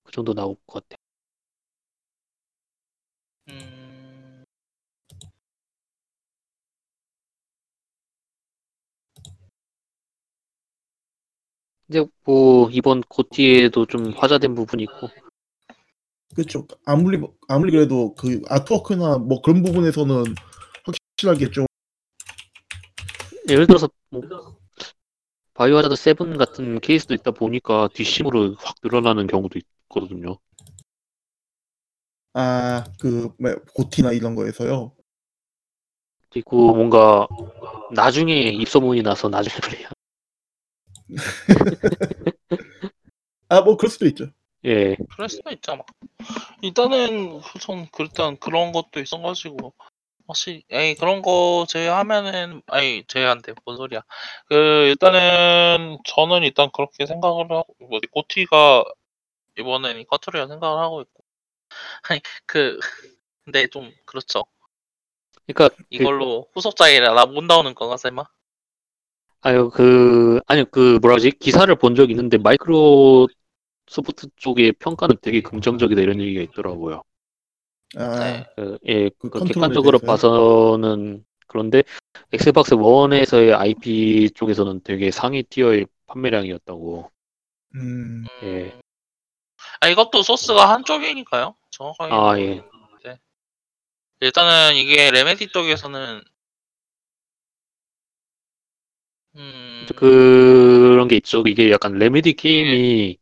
Speaker 3: 그 정도 나올 것 같아 근데 뭐 이번 고티에도 좀 화제된 부분이 있고
Speaker 2: 그렇죠. 아무리 아무리 그래도 그 아트워크나 뭐 그런 부분에서는 확실하게 좀
Speaker 3: 예를 들어서 뭐 바이오하자드 7 같은 케이스도 있다 보니까 뒷심으로 확 늘어나는 경우도 있거든요.
Speaker 2: 아, 그, 뭐, 고티나 이런 거에서요.
Speaker 3: 그리고 뭔가 나중에 입소문이 나서 나중에 플레이한
Speaker 2: 아, 뭐, 그럴 수도 있죠.
Speaker 3: 예
Speaker 1: 그럴 수도 있잖아. 일단은 우선 일단 그런 것도 있어가지고 확실히 에이 그런 거 제외하면은 아니 제외한데 뭔 소리야. 그 일단은 저는 일단 그렇게 생각을 하고 뭐 고티가 이번에는 커트리라 생각을 하고 있고 아니 그 근데 좀 그렇죠.
Speaker 3: 그러니까 그-
Speaker 1: 이걸로 후속작이라 나 못 나오는 건가 설마?
Speaker 3: 아유 그 아니 그 뭐라 지 기사를 본 적이 있는데 마이크로소프트 쪽의 평가는 되게 긍정적이다 이런 얘기가 있더라고요.
Speaker 2: 아,
Speaker 1: 네.
Speaker 3: 그, 예, 그그
Speaker 2: 컨트롤에
Speaker 3: 객관적으로
Speaker 2: 대해서요?
Speaker 3: 봐서는 그런데 엑스박스 1에서의 IP 쪽에서는 되게 상위 티어의 판매량이었다고.
Speaker 2: 음,
Speaker 3: 예.
Speaker 1: 음. 아 이것도 소스가 한쪽이니까요. 정확하게.
Speaker 3: 아. 예.
Speaker 1: 네. 일단은 이게 레메디 쪽에서는
Speaker 3: 그런 게 있죠. 이게 약간 레메디 게임이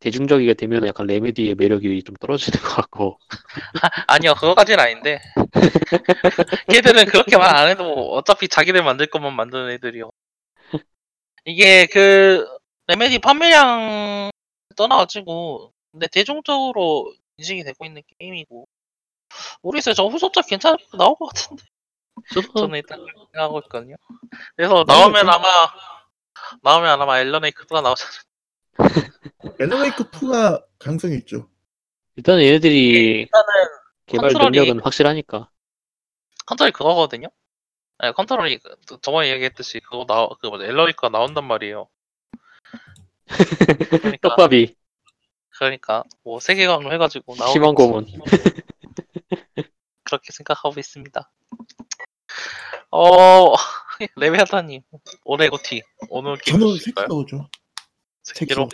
Speaker 3: 대중적이게 되면 약간 레메디의 매력이 좀 떨어지는 것 같고.
Speaker 1: 아 니요 그거까지는 아닌데 걔들은 그렇게 말 안 해도 어차피 자기들 만들 것만 만드는 애들이요. 이게 그 레메디 판매량 떠나가지고 근데 대중적으로 인식이 되고 있는 게임이고 모르겠어요. 저 후속작 괜찮을 거 나올 것 같은데. 저는 일단 생각하고 있거든요. 그래서 나오면 아마 나오면 아마 앨런 웨이크가 나오잖아요.
Speaker 2: 앨런웨이크 2가 가능성이 있죠.
Speaker 3: 일단 얘네들이
Speaker 1: 일단은
Speaker 3: 개발
Speaker 1: 컨트롤이-
Speaker 3: 능력은 확실하니까.
Speaker 1: 컨트롤이 그거거든요. 네, 컨트롤이 그- 저번에 얘기했듯이 그거 나그 뭐지 앨런 웨이크가 나온단 말이에요. 그러니까
Speaker 3: 떡밥이
Speaker 1: 그러니까 뭐 세계관으로 해가지고 나오겠지.
Speaker 3: 심한 고문.
Speaker 1: 그렇게 생각하고 있습니다. 어 레비아타님 올해 GOTY 오늘
Speaker 2: 저는
Speaker 1: 보실까요?
Speaker 2: 세키로죠.
Speaker 1: 세키로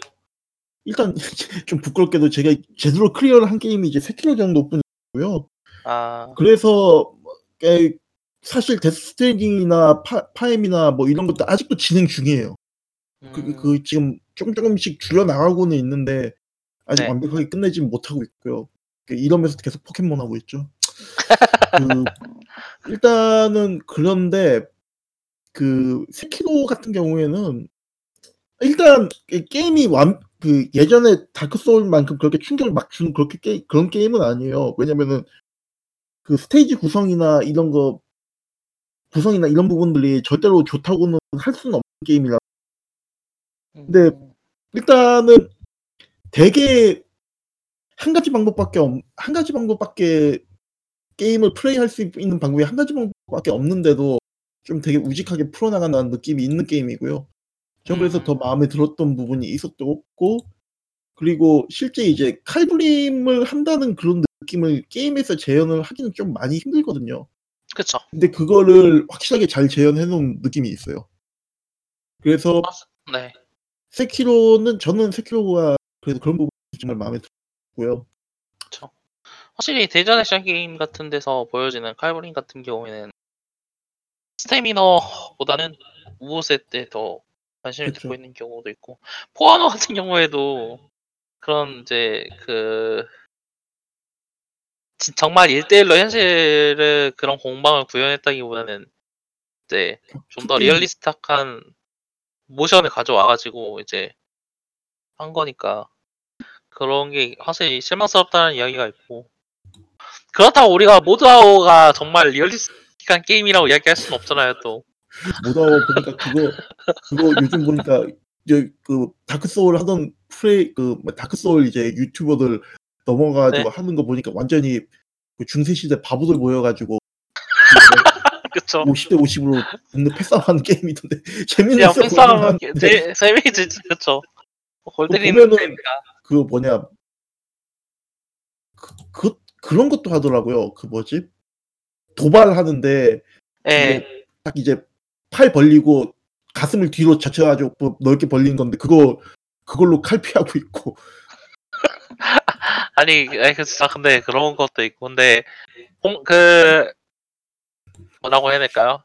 Speaker 2: 일단 좀 부끄럽게도 제가 제대로 클리어를 한 게임이 이제 세키로 정도뿐이고요.
Speaker 1: 아
Speaker 2: 그래서 에, 사실 데스 스트랜딩이나 파, 파엠이나 뭐 이런 것도 아직도 진행 중이에요. 그,
Speaker 1: 음,
Speaker 2: 그 지금 조금 조금씩 줄여 나가고는 있는데 아직
Speaker 1: 네.
Speaker 2: 완벽하게 끝내진 못하고 있고요. 그 이러면서 계속 포켓몬 하고 있죠. 그 일단은 그런데 그 세키로 같은 경우에는 일단 이 게임이 완 그 예전에 다크 소울만큼 그렇게 충격을 막 주는 그렇게 게, 그런 게임은 아니에요. 왜냐면은 그 스테이지 구성이나 이런 거 구성이나 이런 부분들이 절대로 좋다고는 할 수는 없는 게임이라 근데
Speaker 1: 음,
Speaker 2: 일단은 되게 한 가지 방법밖에 없, 한 가지 방법밖에 게임을 플레이할 수 있는 방법이 한 가지 방법밖에 없는데도 좀 되게 우직하게 풀어나가는 느낌이 있는 게임이고요. 전 그래서
Speaker 1: 음.
Speaker 2: 더 마음에 들었던 부분이 있었고 그리고 실제 이제 칼부림을 한다는 그런 느낌을 게임에서 재현을 하기는 좀 많이 힘들거든요.
Speaker 1: 그쵸.
Speaker 2: 근데 그거를 확실하게 잘 재현해 놓은 느낌이 있어요. 그래서
Speaker 1: 네.
Speaker 2: 세키로는 저는 세키로가 그래도 그런 부분이 정말 마음에 들고요.
Speaker 1: 확실히 대전 액션 게임 같은 데서 보여지는 칼브린 같은 경우에는 스태미너보다는 우호세 때 더 관심을
Speaker 2: 그쵸.
Speaker 1: 듣고 있는 경우도 있고 포아노 같은 경우에도 그런 이제 그 진- 정말 1대1로 현실을 그런 공방을 구현했다기보다는 이제 좀 더 realistic한 모션을 가져와가지고 이제 한 거니까 그런 게 확실히 실망스럽다는 이야기가 있고 그렇다고 우리가 모드하우가 정말 realistic한 게임이라고 이야기할 수는 없잖아요 또.
Speaker 2: 모드하우 보니까 그거 그거 요즘 보니까 이제 그 다크 소울 하던 프레이 그뭐 다크 소울 이제 유튜버들 넘어가지고
Speaker 1: 네.
Speaker 2: 하는 거 보니까 완전히 그 중세 시대 바보들 모여가지고
Speaker 1: 그쵸.
Speaker 2: 50대 50으로 동네 패싸움하는 게임이던데. 재밌는 하는데.
Speaker 1: 재미지 그쵸. 골 때리는
Speaker 2: 보면은
Speaker 1: 게임이니까.
Speaker 2: 그 뭐냐 그, 그 그런 것도 하더라고요. 그 뭐지 도발하는데 예딱 이제 팔 벌리고 가슴을 뒤로 젖혀가지고 뭐 넓게 벌리는 건데 그거 그걸로 칼 피하고 있고
Speaker 1: 아니, 아니, 그 진짜 근데 그런 것도 있고, 근데 공, 그 뭐라고 해야 될까요?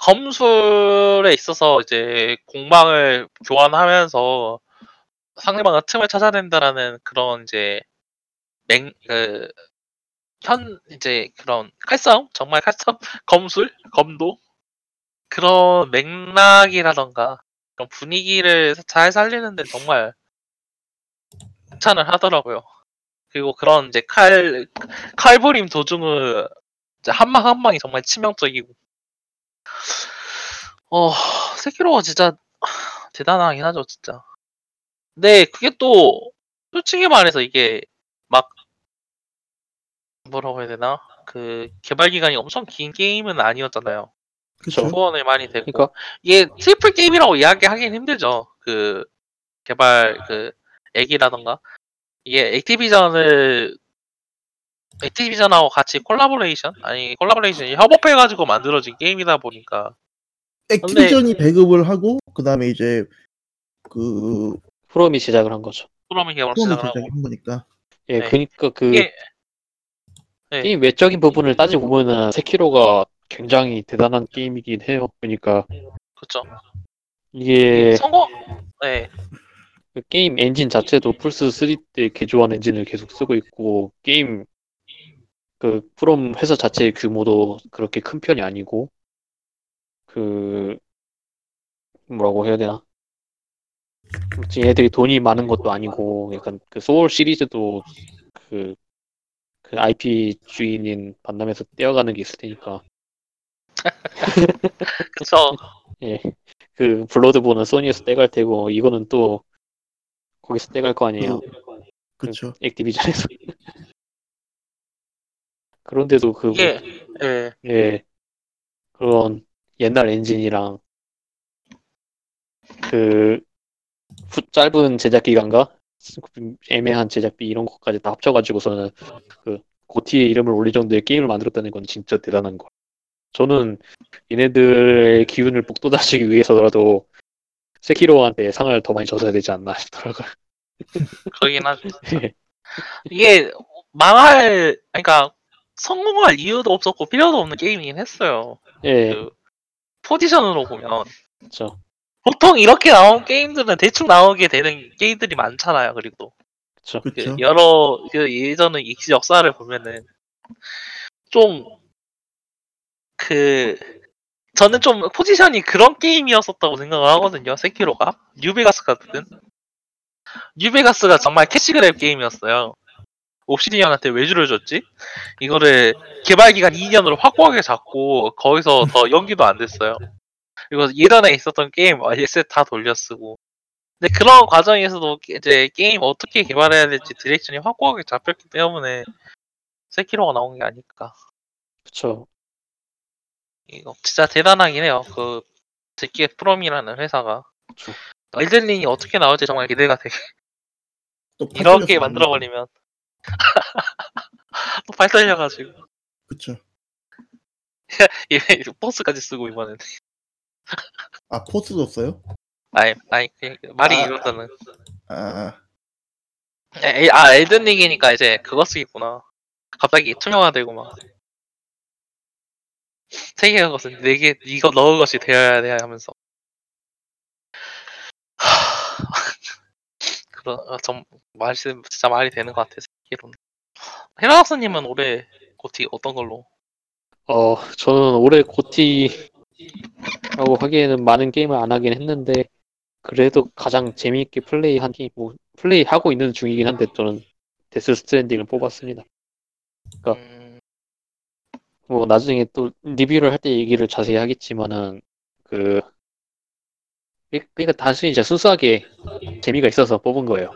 Speaker 1: 검술에 있어서 이제 공방을 교환하면서 상대방의 틈을 찾아낸다라는 그런 이제 맹, 그, 현, 이제 그런 칼싸움? 정말 칼싸움? 검술? 검도? 그런 맥락이라던가 그런 분위기를 잘 살리는데 정말 칭찬을 하더라고요. 그리고 그런 이제 칼, 칼부림 이제 한방 한방이 정말 치명적이고. 어, 세키로가 진짜 대단하긴 하죠, 진짜. 근데 그게 또 솔직히 말해서 이게 막 뭐라고 해야 되나? 그 개발 기간이 엄청 긴 게임은 아니었잖아요.
Speaker 2: 그쵸?
Speaker 1: 후원을 많이 되고
Speaker 3: 그러니까
Speaker 1: 이게 triple 게임이라고 이야기하기는 힘들죠. 그 개발 그 액이라던가 이게 액티비전을 액티비전하고 같이 콜라보레이션 아니 collaboration이 협업해가지고 만들어진 게임이다 보니까
Speaker 2: 액티비전이 배급을 하고 그다음에 이제 그
Speaker 3: 프롬이 제작을 한 거죠.
Speaker 1: 프롬이 개발 시작을 하고
Speaker 2: 제작한 거니까
Speaker 3: 예,
Speaker 1: 네.
Speaker 3: 그러니까 그
Speaker 1: 이게 네.
Speaker 3: 게임 외적인 부분을 따지고 보면은 세키로가 굉장히 대단한 게임이긴 해요. 그러니까.
Speaker 1: 그쵸.
Speaker 3: 이게
Speaker 1: 성공! 네.
Speaker 3: 그 게임 엔진 자체도 플스 3 때 개조한 엔진을 계속 쓰고 있고 게임 그 프롬 회사 자체의 규모도 그렇게 큰 편이 아니고 그 뭐라고 해야 되나? 지금 애들이 돈이 많은 것도 아니고 약간 그 소울 시리즈도 그, 그 IP 주인인 반남에서 떼어가는 게 있을 테니까
Speaker 1: 그쵸
Speaker 3: 예. 그 블러드본은 소니에서 떼갈 테고 이거는 또 거기서 떼갈 거 아니에요.
Speaker 2: 그쵸?
Speaker 3: 액티비전에서. 그런데도 그
Speaker 1: 이게 예
Speaker 3: 예. 그런 옛날 엔진이랑 그 후- 짧은 제작 기간과 애매한 제작비 이런 것까지 다 합쳐가지고서는 그 고티의 이름을 올릴 정도의 게임을 만들었다는 건 진짜 대단한 거. 저는 얘네들의 기운을 북돋아주기 위해서라도 세키로한테 상을 더 많이 줘야 되지 않나 싶더라고요.
Speaker 1: 그러긴 하죠
Speaker 3: 예.
Speaker 1: 이게 망할 그러니까 성공할 이유도 없었고 필요도 없는 게임이긴 했어요
Speaker 3: 예,
Speaker 1: 그 포지션으로 보면
Speaker 3: 그렇죠.
Speaker 1: 보통 이렇게 나온 게임들은 대충 나오게 되는 게임들이 많잖아요. 그리고
Speaker 3: 그렇죠.
Speaker 1: 그
Speaker 2: 그쵸?
Speaker 1: 여러 그 예전의 이 역사를 보면은 좀 그 저는 좀 포지션이 그런 게임이었었다고 생각을 하거든요. 세키로가 뉴베가스 같은 뉴베가스가 정말 cash grab 게임이었어요. 옵시디언한테 외주를 줬지? 이거를 개발 기간 2년으로 확고하게 잡고 거기서 더 연기도 안 됐어요. 그리고 예전에 있었던 게임 asset 다 돌려쓰고. 근데 그런 과정에서도 이제 게임 어떻게 개발해야 될지 direction이 확고하게 잡혔기 때문에 세키로가 나온 게 아닐까.
Speaker 3: 그렇죠.
Speaker 1: 이거 진짜 대단하긴 해요. 그 제키의 프롬이라는 회사가.
Speaker 3: 그쵸.
Speaker 1: 엘든링이 어떻게 나올지 정말 기대가 돼.
Speaker 2: 또
Speaker 1: 이렇게
Speaker 2: 팔
Speaker 1: 만들어 버리면 또팔 떨려가지고
Speaker 2: 그쵸?
Speaker 1: 이 포스까지 쓰고 이번엔.
Speaker 2: 아 포스도 써요?
Speaker 1: 아니 아니 그 말이
Speaker 2: 아.
Speaker 1: 이렇다는.
Speaker 2: 아
Speaker 1: 에, 아 엘든링이니까 이제 그거 쓰겠구나. 갑자기 투명화 되고 막. 세 개의 것은 네 개, 이거 넣은 것이 되어야 돼 하면서. 그런, 어, 좀, 말씀, 진짜 말이 되는 것 같아요, 세키로는. 헤라학스님은 올해 GOTY 어떤 걸로?
Speaker 3: 어, 저는 올해 GOTY 라고 하기에는 많은 게임을 안 하긴 했는데, 그래도 가장 재미있게 플레이한 게임, 뭐, 플레이하고 있는 중이긴 한데, 저는 데스 스트랜딩을 뽑았습니다. 어.
Speaker 1: 음,
Speaker 3: 뭐, 나중에 또 리뷰를 할 때 얘기를 자세히 하겠지만은, 그, 그러니까 단순히 이제 순수하게 재미가 있어서 뽑은 거예요.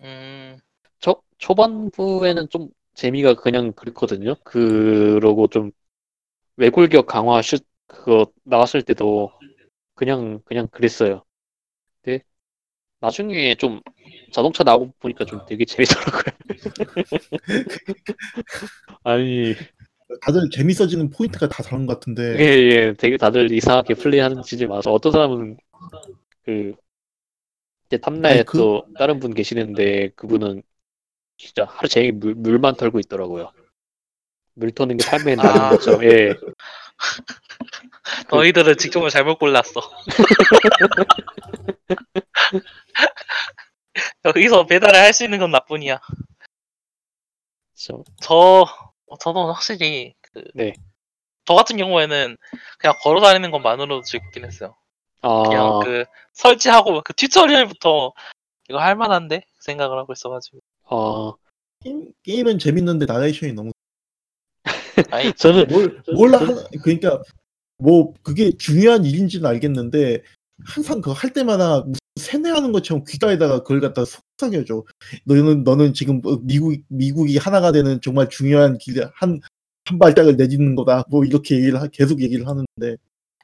Speaker 1: 음,
Speaker 3: 초, 초반부에는 좀 재미가 그냥 그렇거든요. 그러고 좀 외골격 강화 슛 그거 나왔을 때도 그냥 그냥 그랬어요. 근데 나중에 좀 자동차 나오고 보니까 좀 되게 재밌더라고요. 아니
Speaker 2: 다들 재밌어지는 포인트가 다 다른 것 같은데
Speaker 3: 예, 예, 되게 다들 이상하게 플레이하는 짓이 많아서 어떤 사람은 그 이제 탐라에
Speaker 2: 아니, 그-
Speaker 3: 또 다른 분 계시는데 그분은 진짜 하루 종일 물, 물만 털고 있더라고요. 물 터는 게 삶의
Speaker 1: 아.
Speaker 3: 것처럼 예.
Speaker 1: 너희들은 직종을 잘못 골랐어. 여기서 배달을 할 수 있는 건 나뿐이야. 저 저도 확실히 그,
Speaker 3: 네.
Speaker 1: 저 같은 경우에는 그냥 걸어 다니는 것만으로도 즐겁긴 했어요. 그냥
Speaker 3: 아,
Speaker 1: 그 설치하고 그 튜토리얼부터 이거 할 만한데 생각을 하고 있어가지고.
Speaker 3: 아
Speaker 2: 게임, 게임은 재밌는데 나레이션이 너무
Speaker 1: 아니
Speaker 3: 저는
Speaker 2: 뭘 몰라 하나 그러니까 뭐 그게 중요한 일인지는 알겠는데 항상 그거 할 때마다 세뇌하는 것처럼 귀가에다가 그걸 갖다 속삭여줘. 너는 너는 지금 뭐 미국 미국이 하나가 되는 정말 중요한 길에 한한 발짝을 내딛는 거다. 뭐 이렇게 얘기를 하- 계속 얘기를 하는데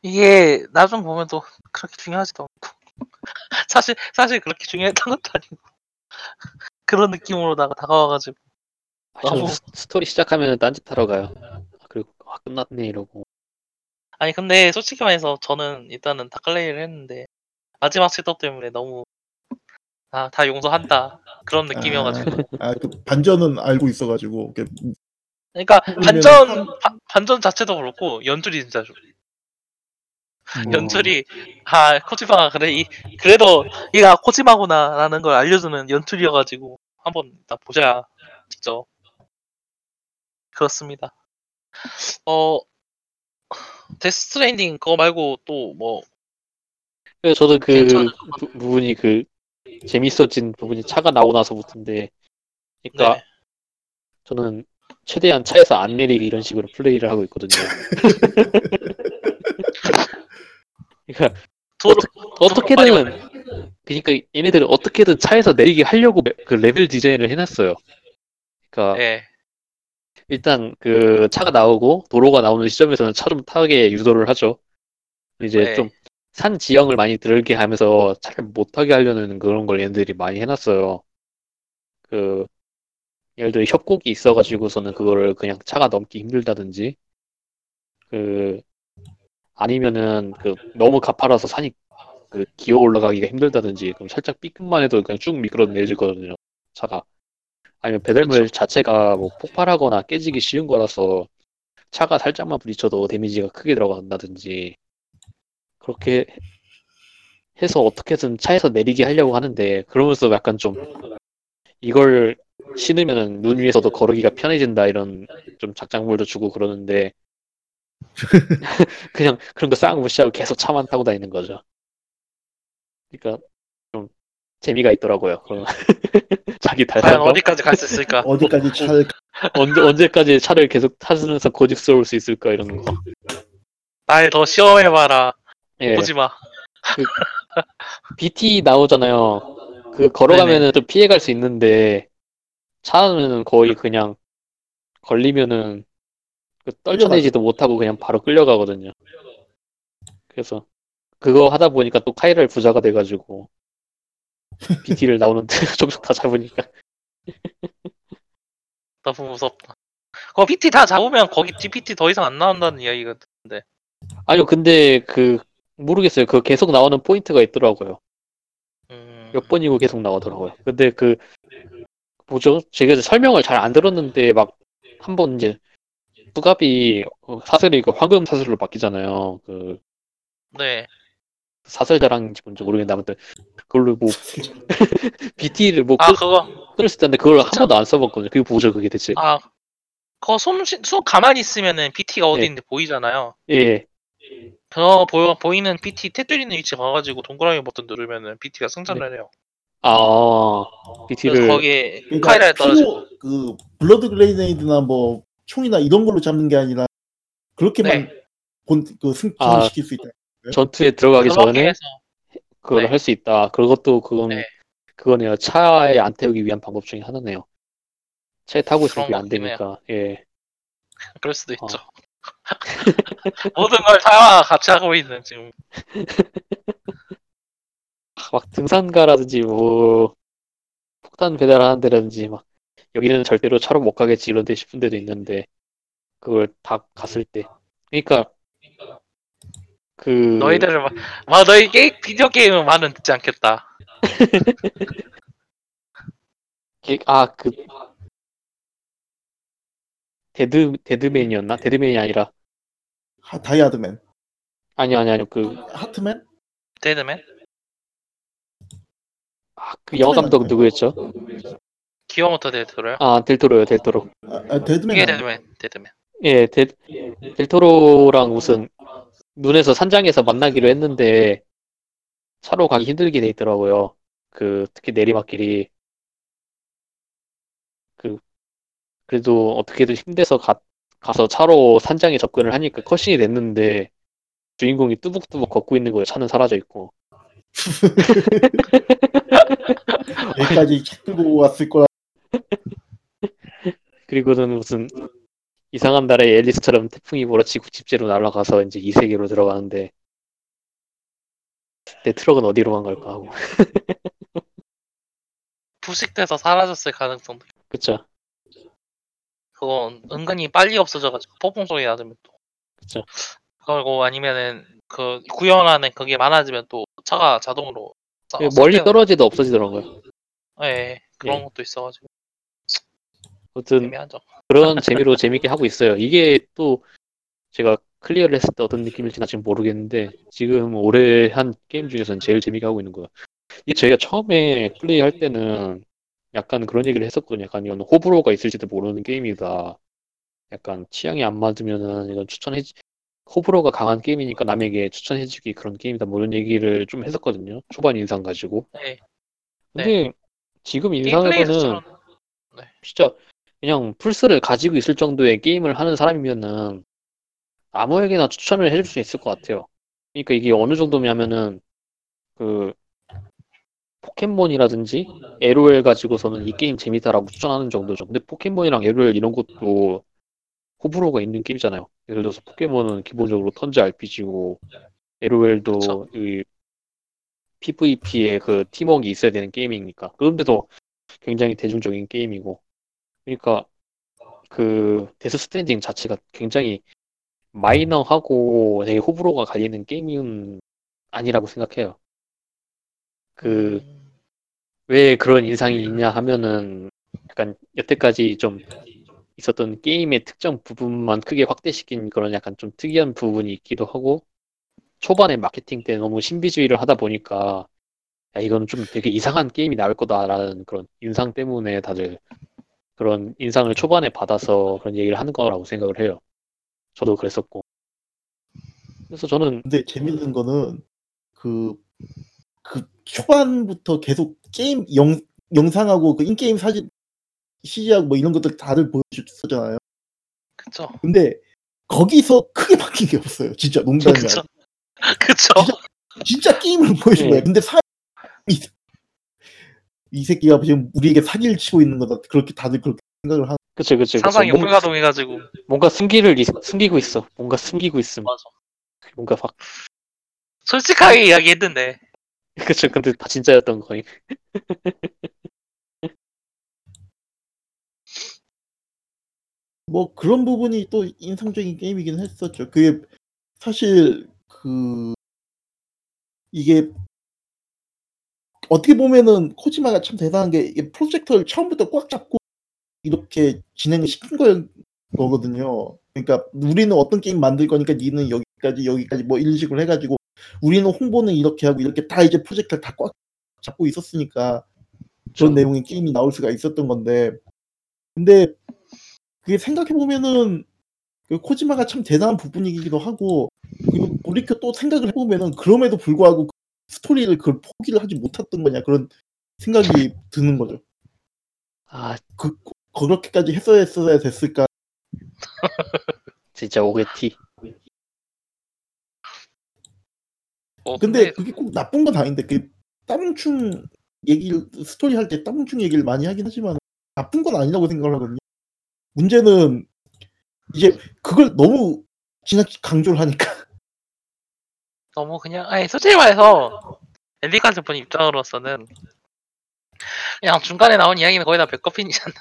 Speaker 1: 이게 나중 보면 또 그렇게 중요하지도 않고 사실 사실 그렇게 중요했던 것도 아니고 그런 느낌으로 다 다가와가지고
Speaker 3: 아, 스- 스토리 시작하면 딴짓 하러 가요. 아, 그리고 아, 끝났네 이러고.
Speaker 1: 아니 근데 솔직히 말해서 저는 일단은 다클레이를 했는데 마지막 셋업 때문에 너무 아 다 용서한다. 그런 느낌이어가지고.
Speaker 2: 아 그 반전은 알고 있어가지고 이렇게
Speaker 1: 그러니까
Speaker 2: 그러면
Speaker 1: 반전 바- 반전 자체도 그렇고 연출이 진짜 좋
Speaker 2: 음,
Speaker 1: 연출이 아 코지마가 그래 이 그래도 얘가 코지마구나라는 걸 알려주는 연출이어가지고 한번 일단 보셔야 직접 그렇습니다. 어 데스 스트랜딩 그거 말고 또뭐
Speaker 3: 그래서 저도 그
Speaker 1: 괜찮아.
Speaker 3: 부, 부분이 그 재밌어진 부분이 차가 나오고 나서부터인데, 그러니까
Speaker 1: 네.
Speaker 3: 저는 최대한 차에서 안 내리게 이런 식으로 플레이를 하고 있거든요. 그러니까
Speaker 1: 도로
Speaker 3: 어떻게 든 그러니까 얘네들은 어떻게든 차에서 내리게 하려고 매- 그 레벨 디자인을 해놨어요. 그러니까
Speaker 1: 예
Speaker 3: 일단 그 차가 나오고 도로가 나오는 시점에서는 차좀 타게 유도를 하죠. 이제
Speaker 1: 네.
Speaker 3: 좀산 지형을 많이 들게 하면서 차를 못 타게 하려는 그런 걸 얘네들이 많이 해놨어요. 그 예를 들어 협곡이 있어가지고서는 그거를 그냥 차가 넘기 힘들다든지 그 아니면은 그 너무 가파라서 산이 그 기어 올라가기가 힘들다든지 그럼 살짝 삐끗만 해도 그냥 쭉 미끄러내지거든요 차가 아니면 배달물 자체가 뭐 폭발하거나 깨지기 쉬운 거라서 차가 살짝만 부딪혀도 데미지가 크게 들어간다든지 그렇게 해서 어떻게든 차에서 내리게 하려고 하는데 그러면서 약간 좀 이걸 신으면 눈 위에서도 걸으기가 편해진다 이런 좀 작작물도 주고 그러는데 그냥 그런 거 싹 무시하고 계속 차만 타고 다니는 거죠. 그러니까 좀 재미가 있더라고요. 그런 자기
Speaker 1: 과연
Speaker 3: 달달함
Speaker 1: 어디까지 갈 수 있을까?
Speaker 2: 어디까지 차를
Speaker 3: 언제 언제까지 차를 계속 타면서 고집스러울 수 있을까 이런 거.
Speaker 1: 날 더 시험해봐라
Speaker 3: 예.
Speaker 1: 코지마
Speaker 3: BT 나오잖아요. 그 걸어가면은 좀 피해갈 수 있는데 차는 거의 그냥 걸리면은 그 떨쳐내지도 못하고 그냥 바로 끌려가거든요. 그래서 그거 하다 보니까 또 카이랄 부자가 돼가지고 BT를 나오는데 종종 다 잡으니까
Speaker 1: 너무 무섭다. 거 PT 다 잡으면 거기 GPT 더 이상 안 나온다는 이야기가 듣는데.
Speaker 3: 아니요 근데 그 모르겠어요. 그 계속 나오는 포인트가 있더라고요.
Speaker 1: 음,
Speaker 3: 몇 번이고 계속 나오더라고요. 근데 그 뭐죠? 제가 설명을 잘 안 들었는데 막 한 번 이제 수갑이 어, 사슬이 그 황금 사슬로 바뀌잖아요. 그
Speaker 1: 네.
Speaker 3: 사슬 자랑인지 뭔지 모르겠는데 아무튼 그걸로 뭐 BT를
Speaker 1: 뭐아
Speaker 3: 끊-
Speaker 1: 그거
Speaker 3: 끊을 수 있다는데 그걸 한 번도 안 써봤거든요. 그게 뭐죠 그게 대체?
Speaker 1: 아 그거 손손 가만히 있으면은 PT가 어디
Speaker 3: 네.
Speaker 1: 있는데 보이잖아요.
Speaker 3: 예.
Speaker 1: 저 보여 보이는 PT 테두리는 위치 가가지고 동그라미 버튼 누르면은 PT가 승천을 해요.
Speaker 3: 아
Speaker 1: 그래서
Speaker 3: BT를
Speaker 1: 거기에
Speaker 2: 그러니까
Speaker 1: 카이라에 떨어져.
Speaker 2: 피로, 그 blood grenade나 뭐 총이나 이런 걸로 잡는 게 아니라 그렇게만
Speaker 1: 네.
Speaker 2: 본그 승천시킬 수 있다.
Speaker 3: 전투에 들어가기 전에 그걸
Speaker 1: 네.
Speaker 3: 할수 있다. 그것도 그건
Speaker 1: 네.
Speaker 3: 그거네요. 차에 안 태우기 위한 방법 중에 하나네요. 차에 타고 있으면 그게 안. 되니까. 예.
Speaker 1: 그럴 수도 있죠.
Speaker 3: 어.
Speaker 1: 모든 걸 차와 같이 하고 있는 지금.
Speaker 3: 막 등산가라든지 뭐 폭탄 배달하는 데라든지 막 여기는 절대로 차로 못 가겠지 이런 데 싶은 데도 있는데 그걸 다 갔을 때 그러니까 그
Speaker 1: 너희들을 막, 와 너희 게임 비디오 게임은 말은 듣지 않겠다.
Speaker 3: 아, 그, 데드, 데드맨이었나? 데드맨이 아니라,
Speaker 2: 하, 다이하드맨,
Speaker 3: 아니, 아니, 아니, 그,
Speaker 2: 하트맨,
Speaker 1: 데드맨?
Speaker 3: 아, 그 영화 감독 누구였죠?
Speaker 1: 기예르모 델 토로요?
Speaker 3: 아, 델토로요, 델토로.
Speaker 2: 아, 아, 데드맨
Speaker 1: 이게
Speaker 2: 아니야.
Speaker 1: 데드맨, 데드맨.
Speaker 3: 예, 델, 델토로랑 무슨, 눈에서 산장에서 만나기로 했는데, 차로 가기 힘들게 돼 있더라고요. 그, 특히 내리막길이. 그, 그래도 어떻게든 힘내서 가, 가서 차로 산장에 접근을 하니까 컷신이 됐는데, 주인공이 뚜벅뚜벅 걷고 있는 거예요. 차는 사라져 있고.
Speaker 2: 여기까지 차 끌고 왔을 거라.
Speaker 3: 그리고는 무슨 이상한 나라의 앨리스처럼 태풍이 몰아치고 집재로 날아가서 이제 이 세계로 들어가는데 내 트럭은 어디로 간 걸까 하고
Speaker 1: 부식돼서 사라졌을 가능성도.
Speaker 3: 그쵸
Speaker 1: 그건 은근히 빨리 없어져가지고 폭풍 소리 나면 또.
Speaker 3: 그쵸
Speaker 1: 그리고 아니면은 그 안에 그게 많아지면 또 차가 자동으로. 서-
Speaker 3: 예, 멀리. 떨어지도 없어지더라고요
Speaker 1: 예, 그런
Speaker 3: 예.
Speaker 1: 것도 있어가지고
Speaker 3: 아무튼
Speaker 1: 애매하죠.
Speaker 3: 그런 재미로 재밌게 하고 있어요. 이게 또 제가 클리어를 했을 때 어떤 느낌일지는 아직 모르겠는데 지금 올해 한 게임 중에서는 제일 재밌게 하고 있는 거예요 이게 저희가 처음에 플레이할 때는 약간 그런 얘기를 했었거든요. 약간 이건 호불호가 있을지도 모르는 게임이다. 약간 취향이 안 맞으면은 이건 추천해 호불호가 강한 게임이니까 남에게 추천해주기 그런 게임이다. 뭐 이런 얘기를 좀 했었거든요. 초반 인상 가지고.
Speaker 1: 예.
Speaker 3: 근데 지금
Speaker 1: 게임
Speaker 3: 인상에서는
Speaker 1: 플레이에서는
Speaker 3: 진짜 그냥 플스를 가지고 있을 정도의 게임을 하는 사람이면은 아무에게나 추천을 해줄 수 있을 것 같아요 그러니까 이게 어느 정도냐면은 그 포켓몬이라든지 LOL 가지고서는 이 게임 재밌다라고 추천하는 정도죠 근데 포켓몬이랑 LOL 이런 것도 호불호가 있는 게임이잖아요. 예를 들어서 포켓몬은 기본적으로 턴제 RPG고 LOL도
Speaker 1: 그쵸.
Speaker 3: 이 PVP에 그 팀워크가 있어야 되는 게임이니까 그런데도 굉장히 대중적인 게임이고 그러니까 그 데스 스트랜딩 자체가 굉장히 마이너하고 되게 호불호가 갈리는 게임은 아니라고 생각해요. 그
Speaker 1: 음,
Speaker 3: 왜 그런 인상이 있냐 하면은 약간 여태까지 좀 있었던 게임의 특정 부분만 크게 확대시킨 그런 약간 좀 특이한 부분이 있기도 하고 초반에 마케팅 때 너무 신비주의를 하다 보니까 야 이거는 좀 되게 이상한 게임이 나올 거다라는 그런 인상 때문에 다들 그런 인상을 초반에 받아서 그런 얘기를 하는 거라고 생각을 해요. 저도 그랬었고. 그래서 저는
Speaker 2: 근데 재밌는 거는 그, 그 초반부터 계속 게임 영, 영상하고 그 인게임 사진 CG하고 뭐 이런 것들 다들 보여줬었잖아요.
Speaker 1: 그쵸.
Speaker 2: 근데 거기서 크게 바뀐 게 없어요. 진짜 농담이 아니라.
Speaker 1: 그쵸.
Speaker 2: 진짜- 진짜 게임을 보여준
Speaker 3: 네.
Speaker 2: 거야. 근데 사, 이, 이 새끼가 지금 우리에게 사기를 치고 있는 거다. 그렇게 다들 그렇게 생각을 하는.
Speaker 3: 그쵸 그쵸 그쵸.
Speaker 1: 상상이
Speaker 3: 뭔-
Speaker 1: 불가동해가지고.
Speaker 3: 뭔가 숨기를 이- 숨기고 있어. 뭔가 숨기고 있음.
Speaker 1: 맞아.
Speaker 3: 뭔가 막
Speaker 1: 솔직하게 이야기했는데.
Speaker 3: 그쵸. 근데 다 진짜였던 거니.
Speaker 2: 뭐 그런 부분이 또 인상적인 게임이긴 했었죠. 그게 사실 그 이게 어떻게 보면은 코지마가 참 대단한 게 이게 프로젝터를 처음부터 꽉 잡고 이렇게 진행을 시킨 거, 거거든요. 그러니까 우리는 어떤 게임 만들 거니까 니는 여기까지 여기까지 뭐 이런 식으로 해가지고 우리는 홍보는 이렇게 하고 이렇게 다 이제 프로젝터를 다 꽉 잡고 있었으니까 그런 내용의 게임이 나올 수가 있었던 건데 근데 그게 생각해 보면은 그 코지마가 참 대단한 부분이기도 하고 그리고 돌이켜 또 생각을 해보면은 그럼에도 불구하고 그 스토리를 그걸 포기를 하지 못했던 거냐 그런 생각이 드는 거죠.
Speaker 3: 아
Speaker 2: 그 그렇게까지 했어야 했어야 됐을까?
Speaker 3: 진짜 오게티.
Speaker 1: 뭐
Speaker 2: 근데 그게 꼭 나쁜 건 아닌데 그 따뭉충 얘기를 스토리 할 때 따뭉충 얘기를 많이 하긴 하지만 나쁜 건 아니라고 생각을 하거든요. 문제는 이제 그걸 너무 지나치 강조를 하니까
Speaker 1: 너무 그냥 아니 솔직히 말해서 앤디까지 본 입장으로서는 그냥 중간에 나온 이야기는 거의 다 백커핀이잖아.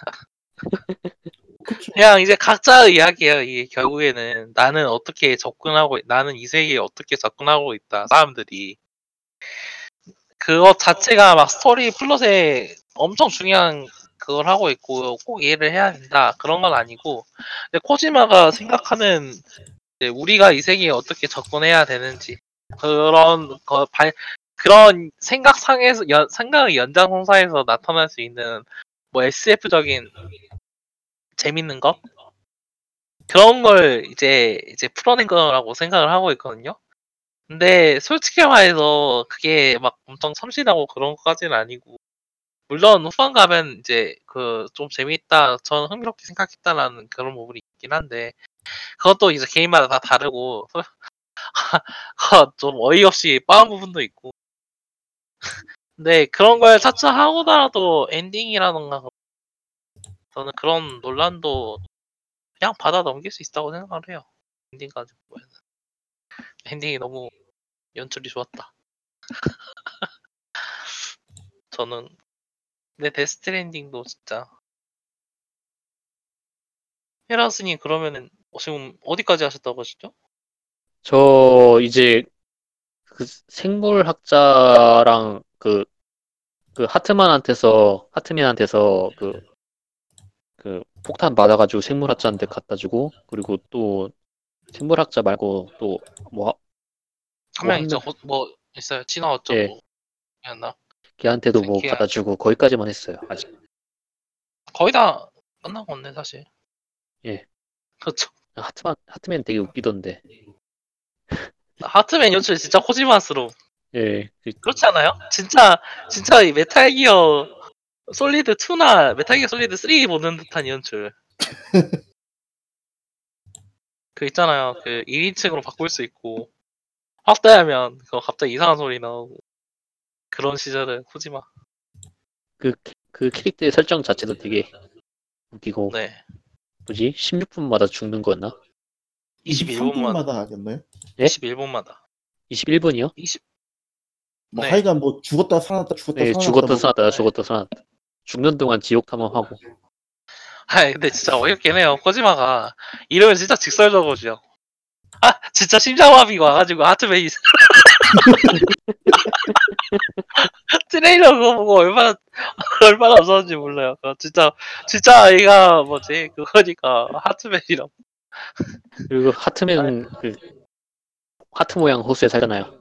Speaker 1: 그냥 이제 각자의 이야기예요. 이게 결국에는 나는 어떻게 접근하고 나는 이 세계에 어떻게 접근하고 있다. 사람들이 그것 자체가 막 스토리 플롯에 엄청 중요한 그걸 하고 있고 꼭 이해를 해야 된다 그런 건 아니고 코지마가 생각하는 우리가 이 세계에 어떻게 접근해야 되는지 그런 거 발, 그런 생각상에서 연, 생각의 연장선상에서 나타날 수 있는 뭐 SF적인 재밌는 것 그런 걸 이제 이제 풀어낸 거라고 생각을 하고 있거든요. 근데 솔직히 말해서 그게 막 엄청 참신하고 그런 것까지는 아니고 물론 후반 가면 이제 그 좀 재밌다 저는 흥미롭게 생각했다라는 그런 부분이 있긴 한데 그것도 이제 개인마다 다 다르고 좀 어이없이 빠른 부분도 있고. 근데 그런 걸 차차하고더라도 엔딩이라던가 저는 그런 논란도 그냥 받아 넘길 수 있다고 생각을 해요. 엔딩까지 보면 엔딩이 너무 연출이 좋았다. 저는 근데 데스트랜딩도 진짜 헤라스님 그러면은 지금 어디까지 하셨다고 하시죠?
Speaker 3: 저 이제 그 생물학자랑 그, 그 하트만한테서, 하트맨한테서 그, 그 폭탄 맞아가지고 생물학자한테 갖다 주고, 그리고 또 생물학자 말고 또 뭐, 한명한
Speaker 1: 있죠.
Speaker 3: 명-
Speaker 1: 어, 뭐 있어요. 진화 어쩌고
Speaker 3: 예.
Speaker 1: 였나?
Speaker 3: 걔한테도 뭐
Speaker 1: 걔-
Speaker 3: 갖다 주고, 거기까지만 했어요, 아직.
Speaker 1: 거의 다 끝난 건데 사실.
Speaker 3: 예.
Speaker 1: 그렇죠.
Speaker 3: 하트만, 하트맨 되게 웃기던데.
Speaker 1: 하트맨 연출 진짜 코지마스로
Speaker 3: 예. 그-
Speaker 1: 그렇지 않아요? 진짜 진짜 이 메탈 기어 솔리드 2나 메탈 기어 솔리드 3 보는 듯한 연출. 그 있잖아요. 그 1인칭으로 바꿀 수 있고 확대하면 그 갑자기 이상한 소리 나오고 그런 시절은 코지마.
Speaker 3: 그, 그 캐릭터의 설정 자체도 되게 웃기고,
Speaker 1: 네.
Speaker 3: 뭐지? 16분마다 죽는 거였나?
Speaker 1: 21분마다
Speaker 2: 23분마다 하겠나요?
Speaker 3: 예?
Speaker 1: 21분마다
Speaker 3: 21분이요?
Speaker 1: 20
Speaker 2: 뭐
Speaker 1: 네.
Speaker 2: 하여간 뭐 죽었다 살아났다 죽었다
Speaker 3: 네,
Speaker 2: 살아났다
Speaker 3: 죽었다
Speaker 2: 뭐
Speaker 3: 살았다, 죽었다 살았다. 죽는 동안 지옥 탐험하고.
Speaker 1: 아니 근데 진짜 어이없긴 해요. 코지마가 이름을 진짜 직설적으로죠. 아 진짜 심장마비가 와가지고 하트맨이 트레일러 그거 보고 얼마나 얼마나 없었는지 몰라요. 그거 진짜 진짜 얘가 뭐지 그거니까 하트맨이라.
Speaker 3: 그리고 하트맨 그 하트 모양 호수에 살잖아요.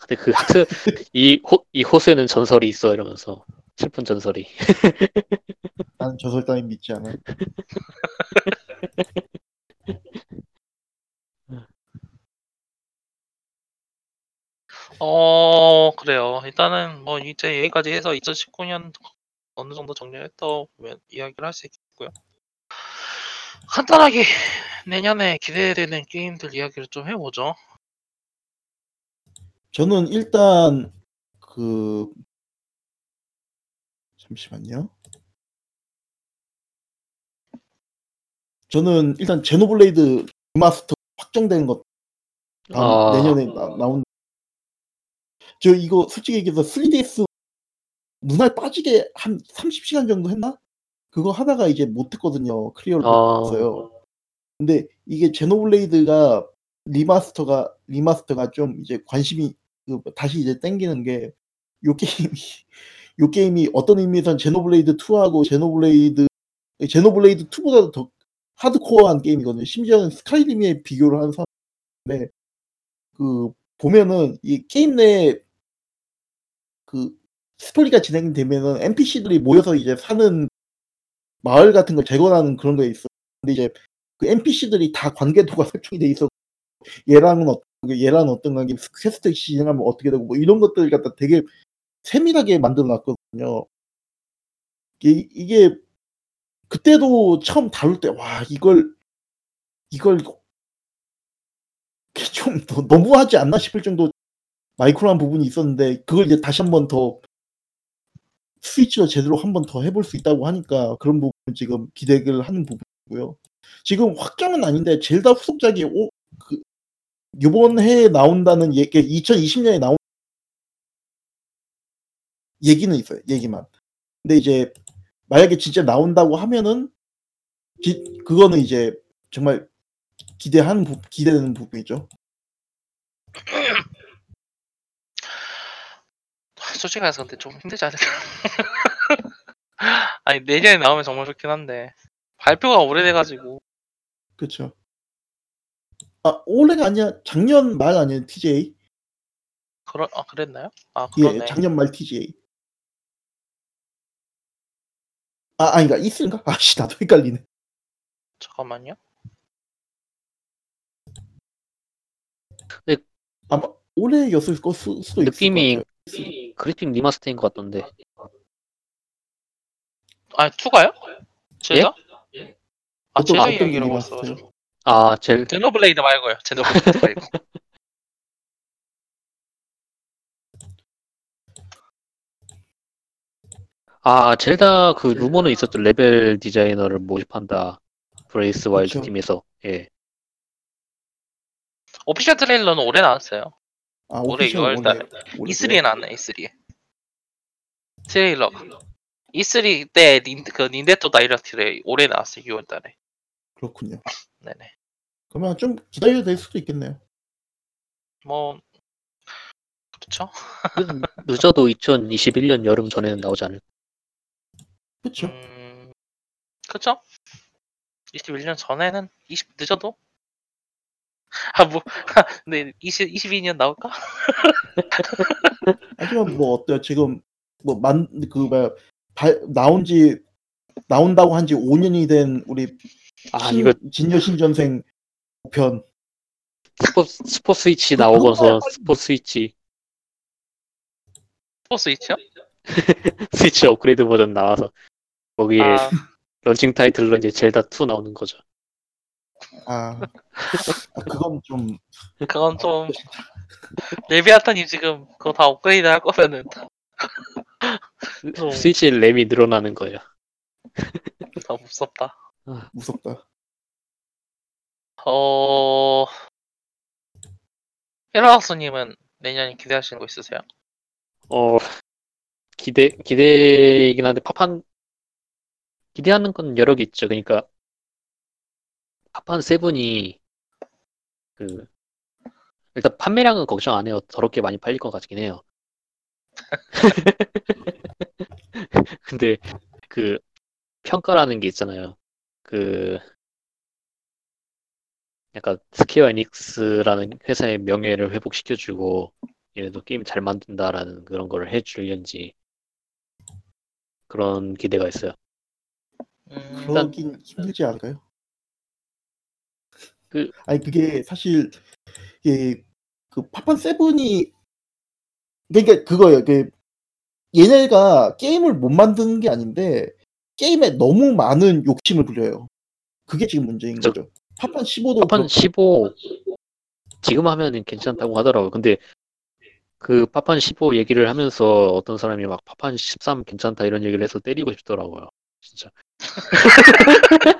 Speaker 3: 근데 그 하트 이, 호, 이 호수에는 전설이 있어 이러면서 슬픈 전설이.
Speaker 2: 나는 저 설탕이 믿지 않아.
Speaker 1: 어 그래요. 일단은 뭐 이제 여기까지 해서 2019년 어느 정도 정리했다고 보면 이야기를 할 수 있겠고요. 간단하게 내년에 기대되는 게임들 이야기를 좀 해보죠.
Speaker 2: 저는 일단 그 잠시만요. 저는 일단 제노블레이드 remaster 확정된 것 다음
Speaker 3: 아.
Speaker 2: 내년에 나, 나온 저 이거 솔직히 얘기해서 3DS 눈알 빠지게 한 30시간 정도 했나? 그거 하다가 이제 못했거든요. 클리어를
Speaker 3: 아.
Speaker 2: 못했어요. 근데 이게 제노블레이드가 remaster가 remaster가 좀 이제 관심이 그 다시 이제 땡기는 게 요 게임이 요 게임이 어떤 의미에선 제노블레이드 2하고 제노블레이드 제노블레이드 2보다도 더 하드코어한 게임이거든요. 심지어는 스카이림에 비교를 하는 사람인데 그 보면은 이 게임 내에 그 스토리가 진행되면은 NPC들이 모여서 이제 사는 마을 같은 걸 재건하는 그런 게 있어. 근데 이제 그 NPC들이 다 관계도가 설정이 돼 있어. 얘랑은 어떻게, 얘랑은 어떤 관계, 퀘스트 진행하면 어떻게 되고 뭐 이런 것들 갖다 되게 세밀하게 만들어 놨거든요. 이게, 이게 그때도 처음 다룰 때 와 이걸 이걸 좀더 너무하지 않나 싶을 정도 마이크로한 부분이 있었는데 그걸 이제 다시 한번 더 스위치로 제대로 한 번 더 해볼 수 있다고 하니까 그런 부분 지금 기대를 하는 부분이고요. 지금 확정은 아닌데 젤다 후속작이 오, 그 이번 해에 나온다는 얘기, 2020년에 나온 얘기는 있어요. 얘기만. 근데 이제 만약에 진짜 나온다고 하면은 기- 그거는 이제 정말 기대하는 부, 기대되는 부분이죠.
Speaker 1: 솔직히 말해서 근데 좀 힘들지 않을까? 아니 내년에 나오면 정말 좋긴 한데 발표가 오래돼가지고
Speaker 2: 그렇죠. 아 올해가 아니야 작년 말 아니에요 TJ?
Speaker 1: 그러 아 그랬나요?
Speaker 2: 아예
Speaker 1: 그러네.
Speaker 2: 작년 말 TJ. 아 아닌가 있을까? 아씨 나도 헷갈리네.
Speaker 1: 잠깐만요.
Speaker 2: 아마 올해였을 거 수, 수도 있을
Speaker 3: 느낌이
Speaker 2: 것 같아요.
Speaker 3: 그래픽 리마스터인 것 같던데.
Speaker 1: 아 투가요? 제자? 아
Speaker 2: 그것도
Speaker 1: 제자
Speaker 2: 어떤
Speaker 1: 이야기라고
Speaker 2: 의미가
Speaker 1: 했어가지고?
Speaker 3: 아, 젤,
Speaker 1: 제노블레이드 말고요. 제노블레이드 말고.
Speaker 3: 아, 젤다 그 루머는 있었죠. 레벨 디자이너를 모집한다. Breath of the Wild
Speaker 2: 그쵸.
Speaker 3: 팀에서. 예.
Speaker 1: official trailer는 올해 나왔어요.
Speaker 2: 아
Speaker 1: 올해
Speaker 2: official
Speaker 1: 6월 달에.
Speaker 2: 올해
Speaker 1: E3에 나왔네 E3에. trailer. E3 때 닌, 그 닌텐도 다이렉트를 올해 나왔어요 6월 달에.
Speaker 2: 그렇군요.
Speaker 1: 네네.
Speaker 2: 그러면 좀 기다려야 될 수도 있겠네요.
Speaker 1: 뭐 그렇죠.
Speaker 3: 늦- 늦어도 2021년 여름 전에는 나오지 않을.
Speaker 2: 그렇죠.
Speaker 1: 음, 그렇죠. 21년 전에는 20 늦어도 아 뭐 근데 20 22년 나올까?
Speaker 2: 하지만 뭐 어때요? 지금 뭐 만 그 뭐야 발- 나온 지 나온다고 한 지 5년이 된 우리
Speaker 3: 아,
Speaker 2: 신-
Speaker 3: 이거
Speaker 2: 진여 신전생 편
Speaker 3: 스포, 스포 스위치
Speaker 2: 그-
Speaker 3: 나오고서
Speaker 2: 그거
Speaker 3: 스포 스위치,
Speaker 1: 스포츠 있죠?
Speaker 3: 스위치 업그레이드 버전 나와서 거기에
Speaker 1: 아,
Speaker 3: 런칭 타이틀로 이제 젤다 2 나오는 거죠.
Speaker 2: 아, 아 그건 좀
Speaker 1: 그건 좀 레비아탄이 지금 그거 다 업그레이드 할 거면은 좀
Speaker 3: 스위치 램이 늘어나는 거예요.
Speaker 1: 더 무섭다.
Speaker 2: 무섭다.
Speaker 1: 어 헤라우스님은 내년에 기대하시는 거 있으세요?
Speaker 3: 어, 기대, 기대이긴 한데, 파판, 기대하는 건 여러 개 있죠. 그러니까, 파판 세븐이, 그, 일단 판매량은 걱정 안 해요. 더럽게 많이 팔릴 것 같긴 해요. 근데, 그, 평가라는 게 있잖아요. 그, 약간 스퀘어 에닉스라는 회사의 명예를 회복시켜주고, 얘네도 게임 잘 만든다라는 그런 거를 해주려는지 그런 기대가 있어요.
Speaker 1: 음,
Speaker 2: 그러긴 힘들지 않을까요?
Speaker 3: 그-
Speaker 2: 아니 그게 사실 이게 그 파판 seven이 그러니까 그거예요. 그 얘네가 게임을 못 만드는 게 아닌데 게임에 너무 많은 욕심을 부려요. 그게 지금 문제인
Speaker 3: 저-
Speaker 2: 거죠. 파판 15도
Speaker 3: 파판 15 지금 하면은 괜찮다고 하더라고요. 근데 그 파판 15 얘기를 하면서 어떤 사람이 막 파판 13 괜찮다 이런 얘기를 해서 때리고 싶더라고요. 진짜.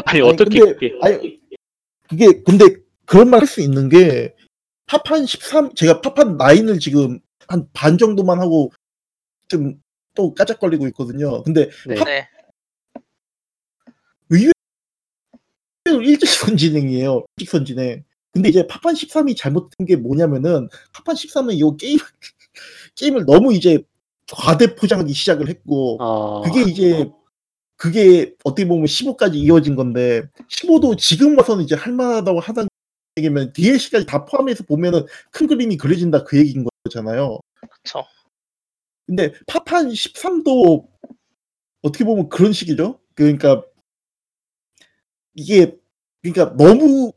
Speaker 3: 아니 어떻게
Speaker 2: 근데,
Speaker 3: 그게
Speaker 2: 아니 그게 근데 그런 말 할 수 있는 게 파판 13 제가 파판 9을 지금 한 반 정도만 하고 좀 또 까짝거리고 있거든요. 근데
Speaker 3: 네.
Speaker 1: 네.
Speaker 2: 일직선 진행이에요. 일직선 진행. 근데 이제 파판 13이 잘못된 게 뭐냐면은 파판 13은 이 게임 게임을 너무 이제 과대 포장하기 시작을 했고
Speaker 3: 어,
Speaker 2: 그게 이제 그게 어떻게 보면 15까지 이어진 건데 15도 지금 와서는 이제 할만하다고 하다는 얘기면 DLC까지 다 포함해서 보면은 큰 그림이 그려진다 그 얘기인 거잖아요.
Speaker 1: 그쵸.
Speaker 2: 근데 파판 13도 어떻게 보면 그런 식이죠. 그러니까 이게 그러니까 너무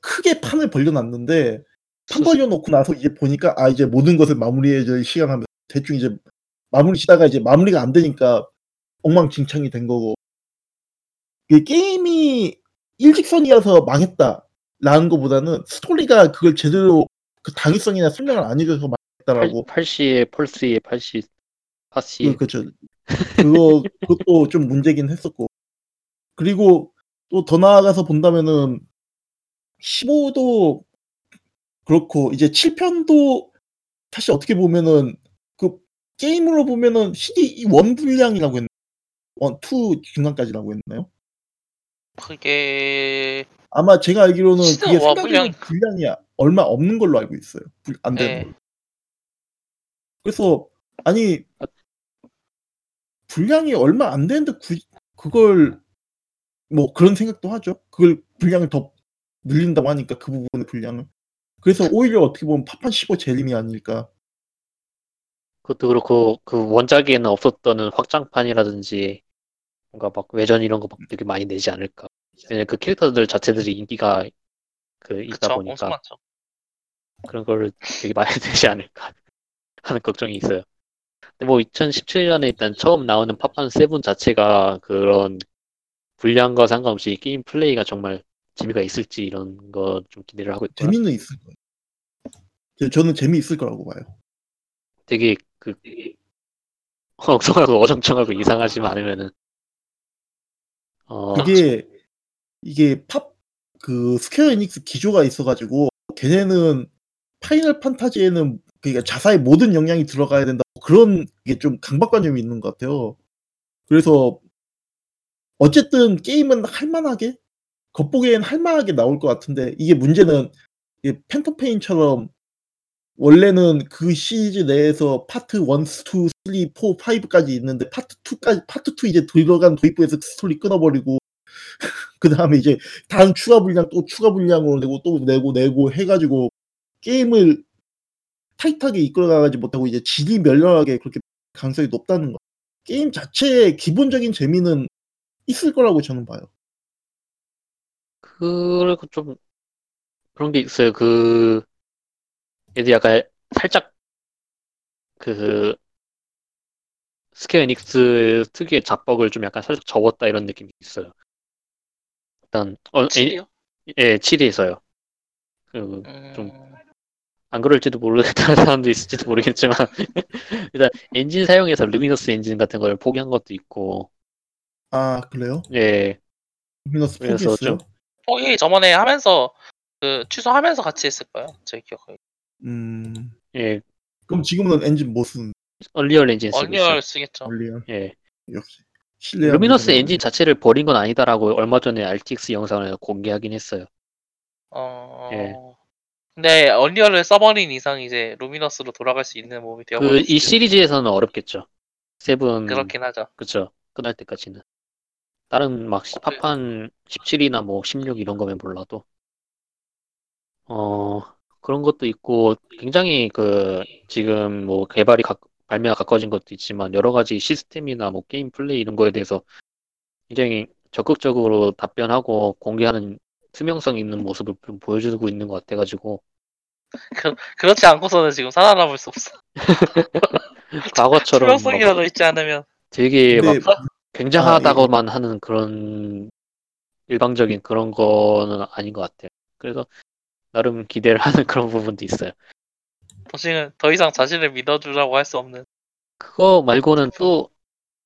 Speaker 2: 크게 판을 벌려놨는데 판 벌려놓고 나서 이제 보니까 아 이제 모든 것을 마무리해줄 시간 하면 대충 이제 마무리 치다가 이제 마무리가 안 되니까 엉망진창이 된 거고 이 게임이 일직선이어서 망했다라는 것보다는 스토리가 그걸 제대로 그 당위성이나 설명을 안 해줘서 망했다라고
Speaker 3: 8시에 펄스에 8시 파시
Speaker 2: 그, 그렇죠. 그거 그것도 좀 문제긴 했었고 그리고 또 더 나아가서 본다면은 15도 그렇고 이제 7편도 사실 어떻게 보면은 그 게임으로 보면은 CD one 분량이라고 했나? one, two 중간까지라고 했나요?
Speaker 1: 그게
Speaker 2: 아마 제가 알기로는
Speaker 1: 시즌
Speaker 2: 그게
Speaker 1: 원
Speaker 2: 생각보다 분량이 얼마 없는 걸로 알고 있어요. 불- 안 되는
Speaker 1: 네.
Speaker 2: 걸로. 그래서 아니 분량이 얼마 안 되는데 굳이 그걸 뭐 그런 생각도 하죠. 그걸 분량을 더 늘린다고 하니까 그 부분의 분량을. 그래서 오히려 어떻게 보면 파판 15 재림이 아닐까.
Speaker 3: 그것도 그렇고 그 원작에는 없었던 확장판이라든지 뭔가 막 외전 이런 거 막 되게 많이 내지 않을까. 왜냐면 그 캐릭터들 자체들이 인기가 그 있다
Speaker 1: 그쵸,
Speaker 3: 보니까. 그런 걸 되게 많이 내지 않을까 하는 걱정이 있어요. 근데 뭐 2017년에 일단 처음 나오는 파판 세븐 자체가 그런 분량과 상관없이 게임 플레이가 정말 재미가 있을지 이런 거 좀 기대를 하고 있고요.
Speaker 2: 재미는 있을 거예요. 저- 저는 재미 있을 거라고 봐요.
Speaker 3: 되게 그 엉성하고 어정쩡하고 이상하지만 않으면은 어
Speaker 2: 그게 이게 파판 그 스퀘어 에닉스 기조가 있어가지고 걔네는 파이널 판타지에는 그러니까 자사의 모든 역량이 들어가야 된다 그런 게 좀 강박관념이 있는 것 같아요. 그래서 어쨌든 게임은 할만하게 겉보기엔 할만하게 나올 것 같은데 이게 문제는 이게 팬텀 페인처럼 원래는 그 시리즈 내에서 파트 1, 2, 3, 4, 5까지 있는데 파트 2까지 파트 2 이제 들어간 도입부에서 스토리 끊어버리고 그 다음에 이제 다음 추가 분량 또 추가 분량으로 내고 또 내고 내고 해가지고 게임을 타이트하게 이끌어가지 못하고 이제 지리멸렬하게 그렇게 가능성이 높다는 거. 게임 자체의 기본적인 재미는 있을 거라고 저는 봐요.
Speaker 3: 그리고 좀 그런 게 있어요. 그 얘도 약간 살짝 그 스퀘어 에닉스 특유의 잡벅을 좀 약간 살짝 접었다 이런 느낌이 있어요. 일단 어, 에,
Speaker 1: 칠이요?
Speaker 3: 예, 7위에서요. 그, 좀,
Speaker 1: 음,
Speaker 3: 안 그럴지도 모르겠다는 사람도 있을지도 모르겠지만, 일단 엔진 사용해서 루미너스 엔진 같은 걸 포기한 것도 있고,
Speaker 2: 아 그래요?
Speaker 3: 예,
Speaker 2: 루미너스 포기했어요?
Speaker 3: 좀-
Speaker 1: 포기 저번에 하면서 그 취소하면서 같이 했을 거예요. 제 기억에.
Speaker 2: 음
Speaker 3: 예,
Speaker 2: 그럼 지금은 엔진 뭐 쓰는
Speaker 3: 언리얼 엔진 쓰고 있어요.
Speaker 1: 언리얼 쓰겠죠.
Speaker 2: 언리얼
Speaker 3: 예.
Speaker 2: 역시
Speaker 3: 루미너스 엔진 자체를 버린 건 아니다라고 얼마 전에 RTX 영상을 공개하긴 했어요.
Speaker 1: 어.
Speaker 3: 예.
Speaker 1: 근데 언리얼을 써버린 이상 이제 루미너스로 돌아갈 수 있는 몸이
Speaker 3: 그,
Speaker 1: 되어버렸어요.
Speaker 3: 이 시리즈에서는 어렵겠죠. seven,
Speaker 1: 그렇긴 하죠.
Speaker 3: 그쵸. 끝날 때까지는. 다른 막 시- 파판 17이나 뭐 16 이런 거면 몰라도. 어, 그런 것도 있고, 굉장히 그, 지금 뭐 개발이 가, 발매가 가까워진 것도 있지만, 여러 가지 시스템이나 뭐 게임 플레이 이런 거에 대해서 굉장히 적극적으로 답변하고 공개하는 투명성 있는 모습을 좀 보여주고 있는 것 같아가지고,
Speaker 1: 그렇지 않고서는 지금 살아남을 수 없어.
Speaker 3: 과거처럼 막
Speaker 1: 투명성이라도 있지 않으면
Speaker 3: 되게 막
Speaker 2: 근데
Speaker 3: 굉장하다고만 하는 그런 일방적인 그런 거는 아닌 것 같아요. 그래서 나름 기대를 하는 그런 부분도 있어요.
Speaker 1: 더시는 더 이상 자신을 믿어주라고 할 수 없는.
Speaker 3: 그거 말고는 또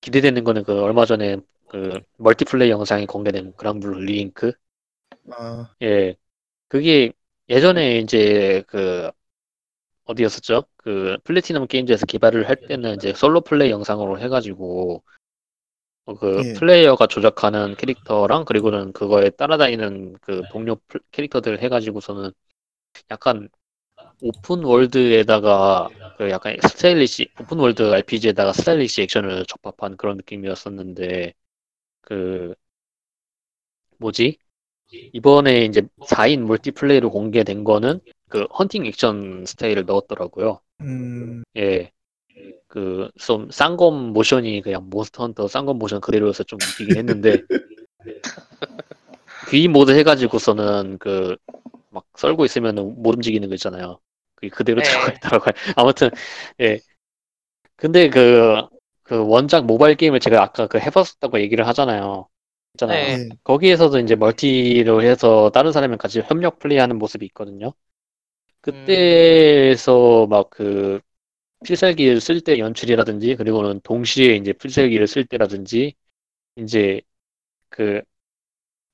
Speaker 3: 기대되는 거는 그 얼마 전에 그 multiplay 영상이 공개된 그랑블루 리링크.
Speaker 2: 아
Speaker 3: 예. 그게 예전에 이제 그 어디였었죠? 그 플래티넘 게임즈에서 개발을 할 때는 이제 솔로 플레이 영상으로 해가지고 어, 그
Speaker 2: 예.
Speaker 3: 플레이어가 조작하는 캐릭터랑 그리고는 그거에 따라다니는 그 동료 플- 캐릭터들 해가지고서는 약간 open world에다가 그 약간 stylish open world RPG에다가 stylish 액션을 접합한 그런 느낌이었었는데 그 뭐지? 이번에 이제 4인 multiplay로 공개된 거는 그 헌팅 액션 스타일을 넣었더라고요.
Speaker 2: 음,
Speaker 3: 예. 그, 좀, 쌍검 모션이 그냥 몬스터 헌터 쌍검 모션 그대로여서 좀 웃기긴 했는데, 귀 모드 해가지고서는 그, 막 썰고 있으면 못 움직이는 거 있잖아요. 그게 그대로
Speaker 1: 네.
Speaker 3: 들어가 있더라고요. 아무튼, 예. 근데 그, 그 원작 모바일 게임을 제가 아까 그 해봤었다고 얘기를 하잖아요. 있잖아요.
Speaker 1: 네.
Speaker 2: 예.
Speaker 3: 거기에서도 이제 멀티로 해서 다른 사람이랑 같이 협력 플레이하는 모습이 있거든요. 그때에서 막그 필살기를 쓸 때 연출이라든지 그리고는 동시에 이제 필살기를 쓸 때라든지 이제 그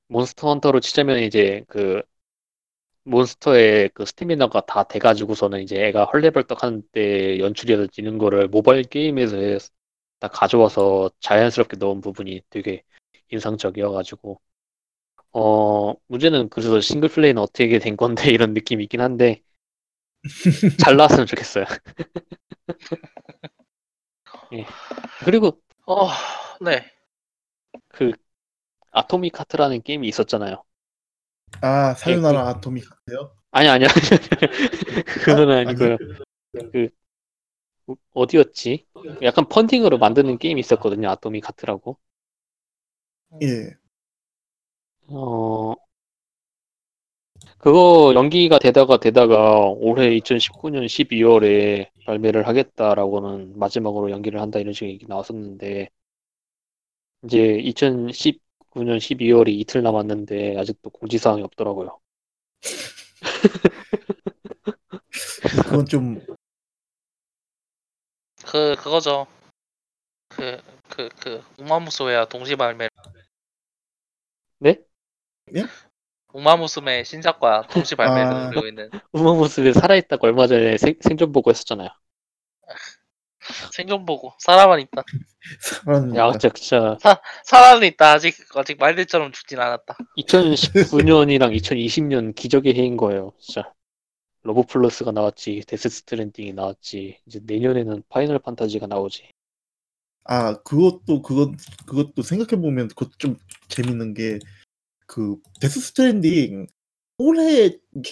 Speaker 3: 몬스터 헌터로 치자면 이제 그 몬스터의 그 스태미나가 다 돼가지고서는 이제 애가 헐레벌떡 하는 때 연출이라든지 이런 거를 모바일 게임에서 다 가져와서 자연스럽게 넣은 부분이 되게 인상적이어가지고. 어 문제는 그래서 싱글 플레이는 어떻게 된 건데 이런 느낌이 있긴 한데 잘 나왔으면 좋겠어요. 예. 그리고
Speaker 1: 어, 네.
Speaker 3: 그 아토믹 하트라는 게임이 있었잖아요.
Speaker 2: 아 사요나라 아토믹 같아요.
Speaker 3: 아니 아니 아니 그건 아니고요. 그 어디였지? 약간 funding으로 만드는 게임이 있었거든요. 아토믹 하트라고.
Speaker 2: 예.
Speaker 3: 어 그거 연기가 되다가 되다가 올해 2019년 12월에 발매를 하겠다라고는 마지막으로 연기를 한다 이런 식의 얘기 나왔었는데 이제 2019년 12월이 이틀 남았는데 아직도 공지사항이 없더라고요.
Speaker 2: 그건 좀
Speaker 1: 그 그거죠. 그 그 그 우마무소야 동시 발매.
Speaker 3: 네?
Speaker 1: 우마무스메 신작과 동시 발매를
Speaker 2: 아.
Speaker 1: 노리고 있는
Speaker 3: 우마모습에 살아있다고 얼마 전에 생, 생존 보고 했었잖아요.
Speaker 1: 생존 보고 살아는 있다.
Speaker 2: 살아
Speaker 3: 야, 진짜, 진짜
Speaker 1: 살아는 있다. 아직 아직 말들처럼 죽진 않았다.
Speaker 3: 2019년이랑 2020년 기적의 해인 거예요. 진짜 러브 플러스가 나왔지, 데스 스트랜딩이 나왔지, 이제 내년에는 파이널 판타지가 나오지.
Speaker 2: 아 그것도 그것 그것도 생각해 보면 그것 좀 재밌는 게 그 데스 스트랜딩 올해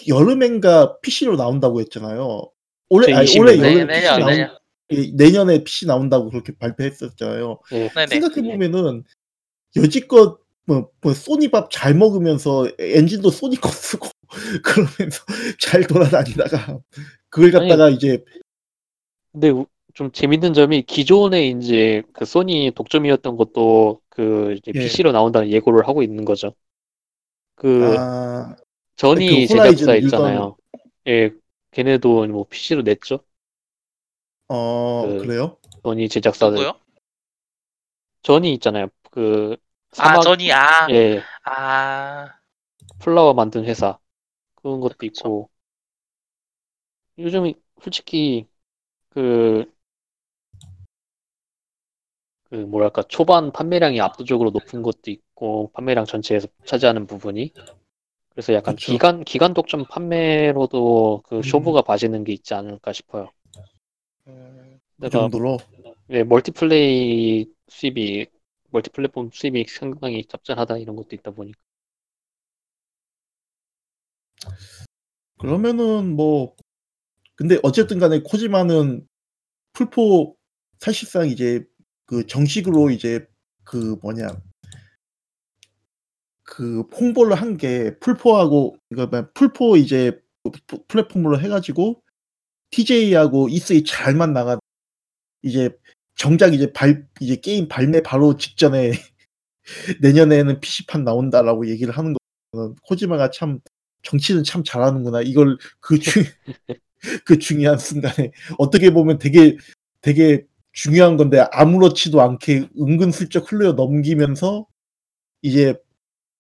Speaker 2: 여름엔가 PC로 나온다고 했잖아요. 올해 아니
Speaker 3: 2020
Speaker 2: 올해
Speaker 3: 년.
Speaker 2: 여름
Speaker 1: 네,
Speaker 2: PC
Speaker 1: 내년
Speaker 2: 나온
Speaker 1: 내년.
Speaker 2: 예, 내년에 PC 나온다고 그렇게 발표했었잖아요.
Speaker 1: 네네.
Speaker 2: 생각해 보면은 여지껏 뭐, 뭐 소니 밥 잘 먹으면서 엔진도 소니 거 쓰고 그러면서 잘 돌아다니다가 그걸 갖다가 이제
Speaker 3: 근데 우- 좀 재밌는 점이 기존에 이제 그 소니 독점이었던 것도 그 이제
Speaker 2: 예.
Speaker 3: PC로 나온다는 예고를 하고 있는 거죠. 그
Speaker 2: 아
Speaker 3: 전이
Speaker 2: 그 호라이즌
Speaker 3: 제작사 있잖아요. 예, 걔네도 뭐 PC로 냈죠.
Speaker 2: 어
Speaker 3: 그-
Speaker 2: 그래요?
Speaker 3: 전이 제작사들.
Speaker 1: 누구요?
Speaker 3: 전이 있잖아요.
Speaker 1: 그아
Speaker 3: 사막
Speaker 1: 전이 아.
Speaker 3: 예,
Speaker 1: 아.
Speaker 3: 플라워 만든 회사 그런 것도
Speaker 1: 그쵸.
Speaker 3: 있고 요즘 솔직히 그, 그 뭐랄까 초반 판매량이 압도적으로 높은 것도 있고 판매량 전체에서 차지하는 부분이 그래서 약간
Speaker 2: 그쵸.
Speaker 3: 기간 기간 독점 판매로도 그
Speaker 2: 음.
Speaker 3: 쇼부가 봐지는 게 있지 않을까 싶어요.
Speaker 1: 음,
Speaker 2: 그
Speaker 3: 내가
Speaker 2: 정도로
Speaker 3: 예, 멀티플레이 수입이 멀티플랫폼 수입이 상당히 짭짤하다 이런 것도 있다 보니까
Speaker 2: 그러면은 뭐 근데 어쨌든 간에 코지마는 풀포 사실상 이제 그 정식으로 이제 그 뭐냐 그 홍보를 한 게 플포하고 이거 뭐야, 플포 이제 프- 플랫폼으로 해가지고 TGS하고 E3 잘만 나가 이제 정작 이제 발 이제 게임 발매 바로 직전에 내년에는 PC판 나온다라고 얘기를 하는 거는 코지마가 참 정치는 참 잘하는구나. 이걸 그중 그 중요한 순간에 어떻게 보면 되게 되게 중요한 건데 아무렇지도 않게 은근슬쩍 흘려 넘기면서 이제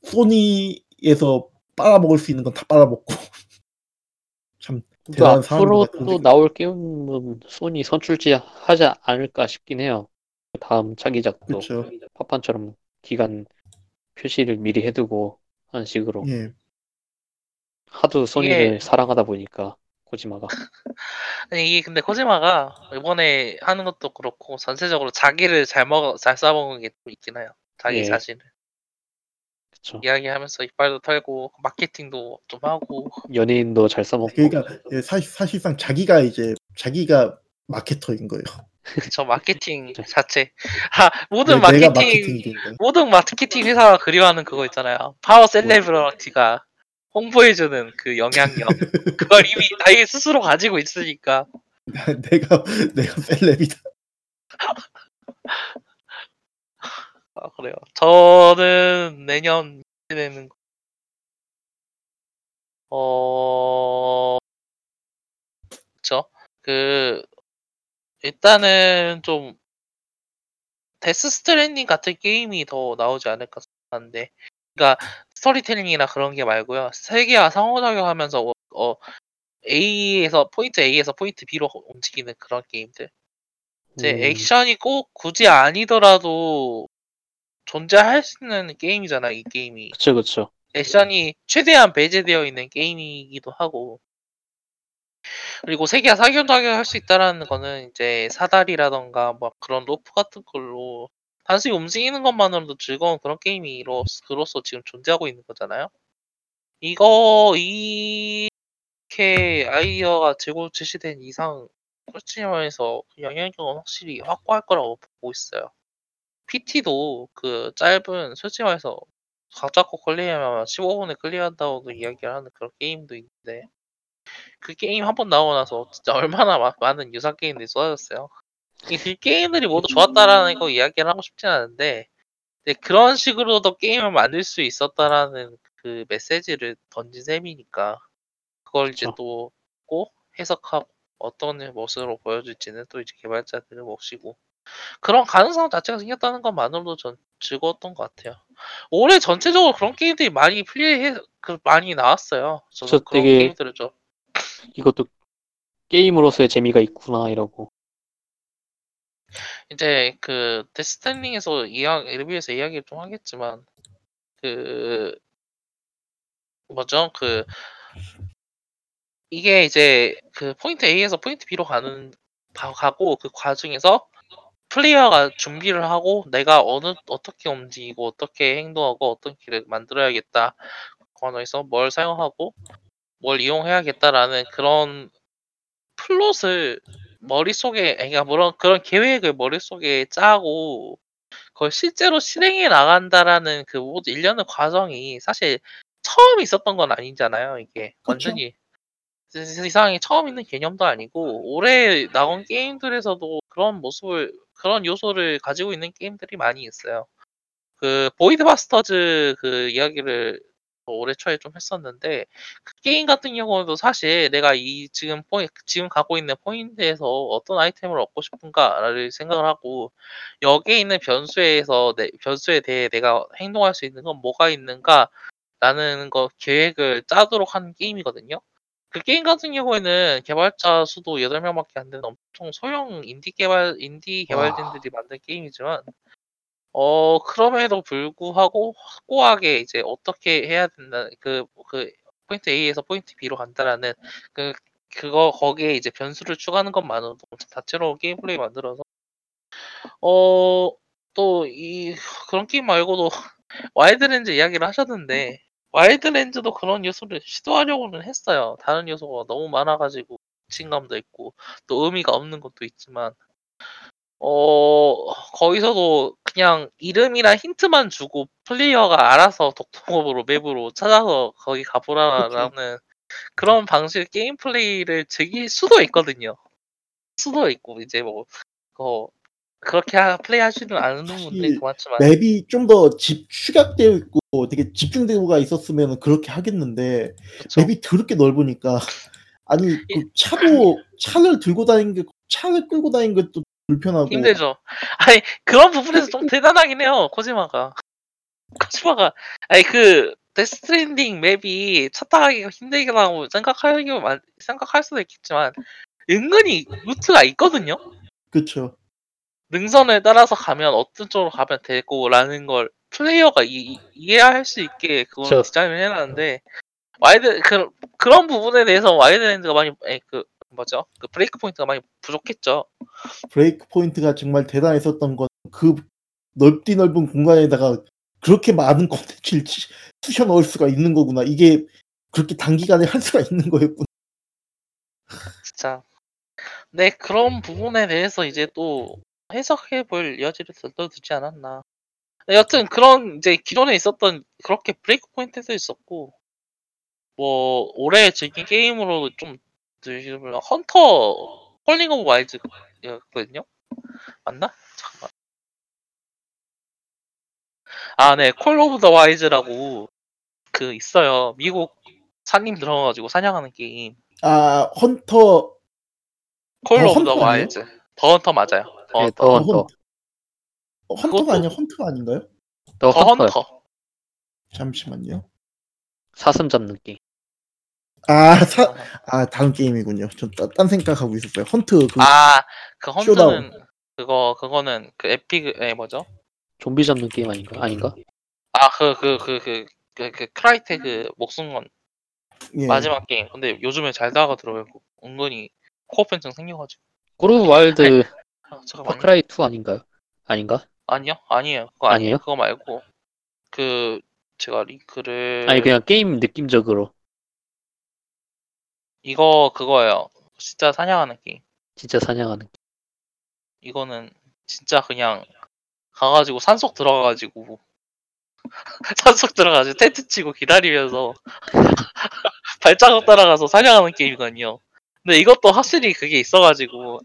Speaker 2: 소니에서 빨아먹을 수 있는 건 다 빨아먹고.
Speaker 3: 참또
Speaker 2: 대단한
Speaker 3: 앞으로 또 나올 게임은 소니 선출지 하지 않을까 싶긴 해요. 다음 차기작도
Speaker 2: 그렇죠
Speaker 3: 파판처럼 기간 표시를 미리 해두고 하는 식으로.
Speaker 2: 예.
Speaker 3: 하도 소니를
Speaker 1: 이게-
Speaker 3: 사랑하다 보니까 코지마가
Speaker 1: 아니 이게 근데 코지마가 이번에 하는 것도 그렇고 전체적으로 자기를 잘 먹어 잘 싸먹은 게또 있긴 해요. 자기
Speaker 3: 예.
Speaker 1: 자신을
Speaker 3: 그쵸.
Speaker 1: 이야기하면서 이빨도 털고 마케팅도 좀 하고
Speaker 3: 연예인도 잘 써먹고
Speaker 2: 그러니까 예, 사실 사실상 자기가 이제 자기가 마케터인 거예요.
Speaker 1: 저 마케팅 자체 아 모든
Speaker 2: 네, 내가
Speaker 1: 마케팅
Speaker 2: 거예요.
Speaker 1: 모든 마케팅 회사가 그리워하는 그거 있잖아요. power celebrity가 홍보해주는 그 영향력. 그걸 이미 자기 스스로 가지고 있으니까.
Speaker 2: 내가 내가 celeb이다.
Speaker 1: 아, 그래요. 저는 내년 내는 어 그쵸? 그 일단은 좀 데스 스트랜딩 같은 게임이 더 나오지 않을까 생각하는데. 그러니까 스토리텔링이나 그런 게 말고요. 세계와 상호작용하면서 어, 어, A에서 포인트 A에서 포인트 B로 움직이는 그런 게임들. 이제
Speaker 3: 음,
Speaker 1: 액션이 꼭 굳이 아니더라도 존재할 수 있는 게임이잖아 이 게임이.
Speaker 3: 그쵸 그쵸.
Speaker 1: 액션이 최대한 배제되어 있는 게임이기도 하고. 그리고 세계와 상호작용할 수 있다라는 거는 이제 사다리라던가 뭐 그런 로프 같은 걸로 단순히 움직이는 것만으로도 즐거운 그런 게임이 그로서 지금 존재하고 있는 거잖아요. 이거 이렇게 아이디어가 제고 제시된 이상 컬치님에서 영향력은 확실히 확고할 거라고 보고 있어요. PT도 그 짧은 솔직히 말해서 각 잡고 클리어하면 15분에 클리어한다고도 이야기를 하는 그런 게임도 있는데 그 게임 한 번 나오고 나서 진짜 얼마나 마- 많은 유사 게임들이 쏟아졌어요. 이그 게임들이 모두 좋았다라는 거 이야기를 하고 싶진 않은데 그런 식으로도 게임을 만들 수 있었다라는 그 메시지를 던진 셈이니까 그걸 이제. 또 꼭 해석하고 어떤 모습으로 보여줄지는 또 이제 개발자들의 몫이고 그런 가능성 자체가 생겼다는 것만으로도 전 즐거웠던 것 같아요. 올해 전체적으로 그런 게임들이 많이 플레이해 그 많이 나왔어요. 저는
Speaker 3: 저
Speaker 1: 그런
Speaker 3: 되게-
Speaker 1: 게임들을 좀
Speaker 3: 이것도 게임으로서의 재미가 있구나 이러고
Speaker 1: 이제 그 데스탠딩에서 이야 리뷰에서 이야기를 좀 하겠지만 그 뭐죠? 그 이게 이제 그 포인트 A에서 포인트 B로 가는 가- 가고 그 과정에서 플레이어가 준비를 하고 내가 어느 어떻게 움직이고 어떻게 행동하고 어떤 길을 만들어야겠다. 관해서 뭘 사용하고 뭘 이용해야겠다라는 그런 플롯을 머릿속에 그러니까 물론 그런 계획을 머릿속에 짜고 그걸 실제로 실행해 나간다라는 그 모든 일련의 과정이 사실 처음 있었던 건 아니잖아요. 이게 완전히 세- 세상에 처음 있는 개념도 아니고 올해 나온 게임들에서도 그런 모습을 그런 요소를 가지고 있는 게임들이 많이 있어요. 그 보이드 바스터즈 그 이야기를 올해 초에 좀 했었는데 그 게임 같은 경우도 사실 내가 이 지금 포인 지금 갖고 있는 포인트에서 어떤 아이템을 얻고 싶은가를 생각을 하고 여기에 있는 변수에서 내 변수에 대해 내가 행동할 수 있는 건 뭐가 있는가라는 거 계획을 짜도록 하는 게임이거든요. 그 게임 같은 경우에는 개발자 수도 8명밖에 안 되는 엄청 소형 인디 개발 인디 개발진들이 만든 게임이지만 어 그럼에도 불구하고 확고하게 이제 어떻게 해야 된다 그 그 포인트 A에서 포인트 B로 간다라는 그 그거 거기에 이제 변수를 추가하는 것만으로도 다채로운 게임 플레이 만들어서 어 또 이 그런 게임 말고도 와일드랜즈 이야기를 하셨는데 와일드랜즈도 그런 요소를 시도하려고는 했어요. 다른 요소가 너무 많아 가지고 부침감도 있고 또 의미가 없는 것도 있지만 어 거기서도 그냥 이름이랑 힌트만 주고 플레이어가 알아서 독토법으로 맵으로 찾아서 거기 가보라라는 그런 방식의 게임 플레이를 즐길 수도 있거든요. 수도 있고 이제 뭐 어 그렇게 하 플레이하지는 않는 분들이 많지만
Speaker 2: 맵이 좀더집 축약되어 있고 되게 집중되고가 있었으면 그렇게 하겠는데
Speaker 1: 그쵸.
Speaker 2: 맵이 더럽게 넓으니까 아니 그 차도 차를 들고 다니는 게 차를 끌고 다니는 것도 불편하고
Speaker 1: 힘들죠. 아니 그런 부분에서 좀 대단하긴 해요. 코지마가. 코지마가 아니 그 데스 스트랜딩 맵이 차 타기가 힘들다고 생각하기만 생각할 수도 있겠지만 은근히 루트가 있거든요.
Speaker 2: 그렇죠.
Speaker 1: 능선을 따라서 가면 어떤 쪽으로 가면 되고라는 걸 플레이어가 이, 이해할 수 있게 그걸
Speaker 3: 저-
Speaker 1: 디자인을 해놨는데 와이드 그, 그런 부분에 대해서 Wildlands가 많이 에, 그 뭐죠 그 Breakpoint가 많이 부족했죠.
Speaker 2: Breakpoint가 정말 대단했었던 건 그 넓디 넓은 공간에다가 그렇게 많은 콘텐츠를 치- 쑤셔 넣을 수가 있는 거구나. 이게 그렇게 단기간에 할 수가 있는 거였구나.
Speaker 1: 진짜. 네 그런 부분에 대해서 이제 또 해석해 볼 여지를 더 두지 않았나. 네, 여튼 그런 이제 기존에 있었던 그렇게 Breakpoint도 있었고 뭐 올해 즐긴 게임으로 좀 들으면 Hunter Calling of Wild였거든요. 맞나? 잠깐만. 아, 네. Call of the Wild라고 그 있어요. 미국 산림 들어가가지고 사냥하는 게임.
Speaker 2: 아 Hunter Call
Speaker 1: of the Hunter? Wild. The Hunter 맞아요. The
Speaker 3: 네, Hunter. The Hunter
Speaker 2: 어, Hunter가
Speaker 1: 그것도-
Speaker 2: 아니야 Hunter가 아닌가요?
Speaker 3: The The
Speaker 1: Hunter Hunter.
Speaker 2: 잠시만요.
Speaker 3: 사슴 잡는 게임
Speaker 2: 아, 사, 아 다른 게임이군요. 전딴 생각하고 있었어요. Hunt 그
Speaker 1: 아, 그 Showdown. Hunter는 그거 그거는 그 Epic 에 뭐죠?
Speaker 3: 좀비 잡는 게임 아닌가 아닌가
Speaker 1: 아, 그 그 그 그 그 그 Crytek 그 목숨 건
Speaker 2: 예.
Speaker 1: 마지막 게임. 근데 요즘에 잘 나가더라고요. 은근히 core 팬층 생겨가지고.
Speaker 3: Call of Wild
Speaker 1: 아, 잠깐만요.
Speaker 3: Far Cry 2 아닌가요 아닌가
Speaker 1: 아니요, 아니에요. 그거 아니에요.
Speaker 3: 아니에요?
Speaker 1: 그거 말고 그 제가 링크를
Speaker 3: 아니 그냥 게임 느낌적으로
Speaker 1: 이거 그거예요. 진짜 사냥하는 게임.
Speaker 3: 진짜 사냥하는
Speaker 1: 이거는 진짜 그냥 가가지고 산속 들어가가지고 산속 들어가지고 텐트 치고 기다리면서 발자국 따라가서 사냥하는 게임이거든요. 근데 이것도 확실히 그게 있어가지고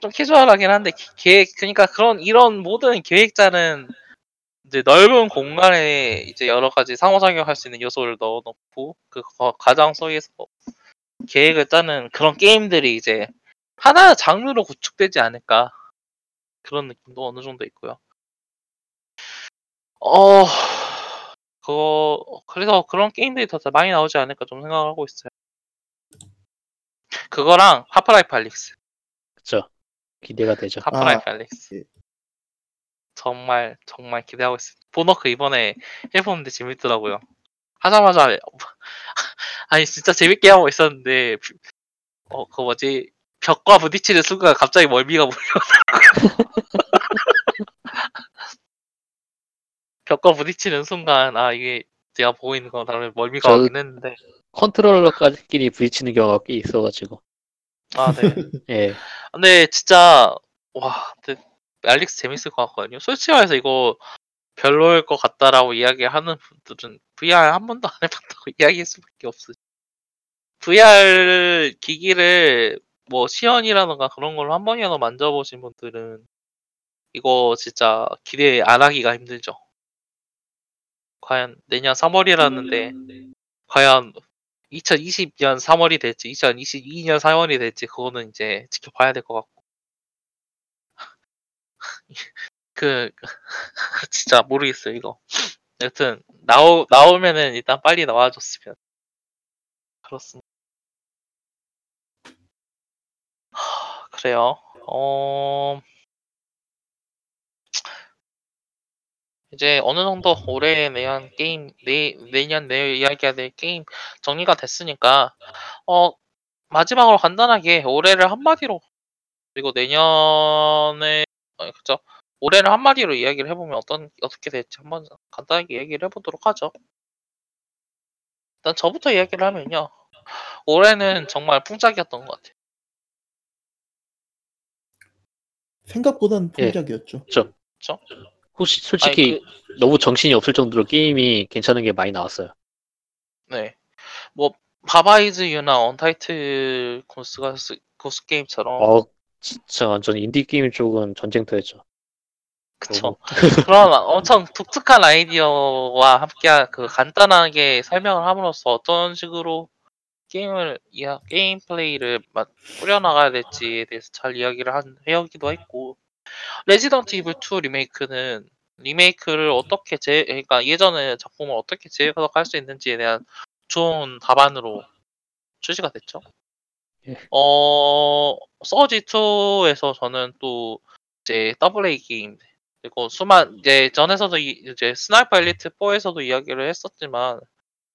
Speaker 1: 좀 캐주얼하긴 한데 기- 계획 그러니까 그런 이런 모든 계획자는 이제 넓은 공간에 이제 여러 가지 상호작용할 수 있는 요소를 넣어놓고 그 거- 가장 속에서 계획을 짜는 그런 게임들이 이제 하나의 장르로 구축되지 않을까 그런 느낌도 어느 정도 있고요. 어 그거 그래서 그런 게임들이 더 많이 나오지 않을까 좀 생각을 하고 있어요. 그거랑 Half-Life Alyx,
Speaker 3: 그쵸 기대가 되죠
Speaker 1: Half-Life
Speaker 2: 아,
Speaker 1: Alyx
Speaker 2: 예.
Speaker 1: 정말 정말 기대하고 있어요. Boneworks 이번에 해보는데 재밌더라고요. 하자마자 아니 진짜 재밌게 하고 있었는데 어 그거 뭐지? 벽과 부딪히는 순간 갑자기 멀미가 몰려 벽과 부딪히는 순간 아 이게 제가 보고 있는 건 다른 멀미가
Speaker 3: 저-
Speaker 1: 오긴 했는데.
Speaker 3: 컨트롤러끼리 부딪히는 경우가 꽤 있어가지고.
Speaker 1: 아 네.
Speaker 3: 예.
Speaker 1: 근데 진짜 와 Alyx 재밌을 것 같거든요. 솔직히 말해서 이거 별로일 것 같다라고 이야기하는 분들은 VR 한 번도 안 해봤다고 이야기할 수밖에 없어요. VR 기기를 뭐 시연이라던가 그런 걸로 한 번이라도 만져보신 분들은 이거 진짜 기대 안 하기가 힘들죠. 과연 내년 3월이라는데 과연 2020년 3월이 될지 2022년 4월이 될지 그거는 이제 지켜봐야 될 것 같고 그 진짜 모르겠어요 이거. 여튼 나오 나오면은 일단 빨리 나와줬으면. 그렇습니다. 하, 그래요. 어 이제 어느 정도 올해 내년 게임 내 내년 내 이야기해야 될 게임 정리가 됐으니까 어 마지막으로 간단하게 올해를 한마디로 그리고 내년에 어, 그죠 올해를 한마디로 이야기를 해보면 어떤 어떻게 될지 한번 간단하게 얘기를 해보도록 하죠. 일단 저부터 이야기를 하면요. 올해는 정말 풍작이었던 것 같아요.
Speaker 2: 생각보다는
Speaker 3: 예.
Speaker 2: 풍작이었죠.
Speaker 3: 혹시 솔직히
Speaker 1: 아니, 그,
Speaker 3: 너무 정신이 없을 정도로 게임이 괜찮은 게 많이 나왔어요
Speaker 1: 네. 뭐 Baba Is You나 Untitled Goose가 Goose Game처럼
Speaker 3: 어 진짜 완전 인디 게임 쪽은 전쟁터였죠
Speaker 1: 그쵸. 그런 엄청 독특한 아이디어와 함께 그 간단하게 설명을 함으로써 어떤 식으로 게임을 이야, 게임 플레이를 마- 꾸려나가야 될지에 대해서 잘 이야기를 한 해오기도 했고 Resident Evil 2 Remake는 리메이크를 어떻게 재 그러니까 예전의 작품을 어떻게 재해석할 수 있는지에 대한 좋은 답안으로 출시가 됐죠.
Speaker 3: 예.
Speaker 1: 어 서지 2에서 저는 또 이제 AA 게임 그리고 수만 이제 전에서도 이- 이제 Sniper Elite 4에서도 이야기를 했었지만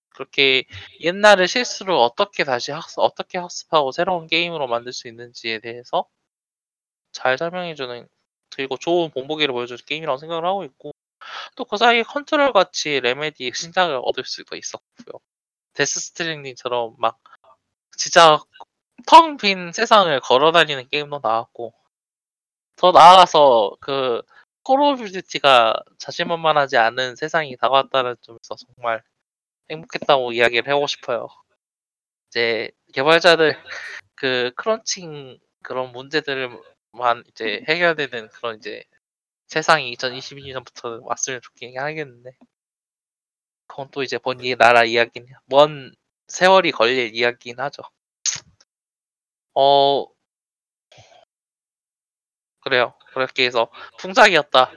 Speaker 1: 그렇게 옛날의 실수를 어떻게 다시 학습 어떻게 학습하고 새로운 게임으로 만들 수 있는지에 대해서 잘 설명해주는 그리고 좋은 본보기를 보여주는 게임이라고 생각을 하고 있고 또 그 사이에 컨트롤 같이 Remedy 신작을 얻을 수도 있었고요. Death Stranding처럼 막 진짜 텅 빈 세상을 걸어다니는 게임도 나왔고 더 나아가서 그 Call of Duty가 자신만만하지 않은 세상이 다가왔다는 점에서 정말 행복했다고 이야기를 하고 싶어요. 이제 개발자들 그 크런칭 그런 문제들만 이제 해결되는 그런 이제 세상이 2022년부터 왔으면 좋긴 하겠는데 그건 또 이제 먼 이- 나라 이야기는 먼 세월이 걸릴 이야기긴 하죠. 어 그래요. 그렇게 해서 풍작이었다.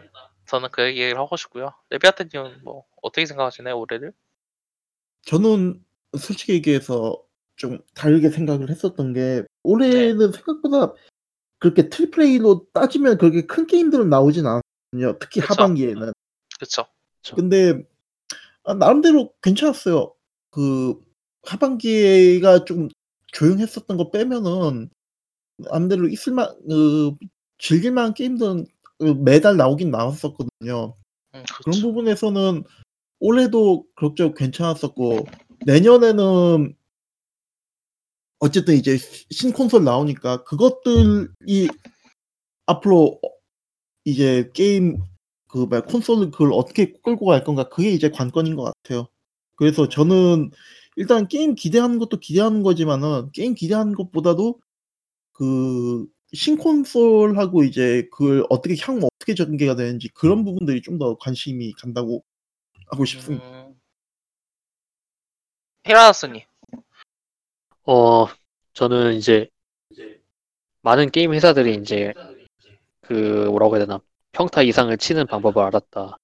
Speaker 1: 저는 그 얘기를 하고 싶고요. 레비아트님은 뭐 어떻게 생각하시나요 올해를?
Speaker 2: 저는 솔직히 얘기해서 좀 다르게 생각을 했었던 게 올해는 생각보다 그렇게 triple A로 따지면 그렇게 큰 게임들은 나오진 않거든요. 특히
Speaker 1: 그쵸.
Speaker 2: 하반기에는.
Speaker 1: 그쵸?
Speaker 2: 근데 아, 나름대로 괜찮았어요. 그 하반기가 좀 조용했었던 거 빼면은 나름대로 있을만 그 즐길만한 게임들은 매달 나오긴 나왔었거든요.
Speaker 1: 음,
Speaker 2: 그런
Speaker 1: 그렇죠.
Speaker 2: 부분에서는 올해도 그럭저럭 괜찮았었고 내년에는 어쨌든 이제 신 콘솔 나오니까 그것들이 앞으로 어- 이제 게임 그 뭐야 콘솔을 그걸 어떻게 끌고 갈 건가 그게 이제 관건인 것 같아요. 그래서 저는 일단 게임 기대하는 것도 기대하는 거지만은 게임 기대하는 것보다도 그 신콘솔하고 이제 그걸 어떻게 향후 어떻게 전개가 되는지 그런 부분들이 좀 더 관심이 간다고 하고 싶습니다.
Speaker 1: 음... 히라나스님.
Speaker 3: 어, 저는 이제 많은 게임 회사들이 이제 그 뭐라고 해야 되나 평타 이상을 치는 방법을 알았다.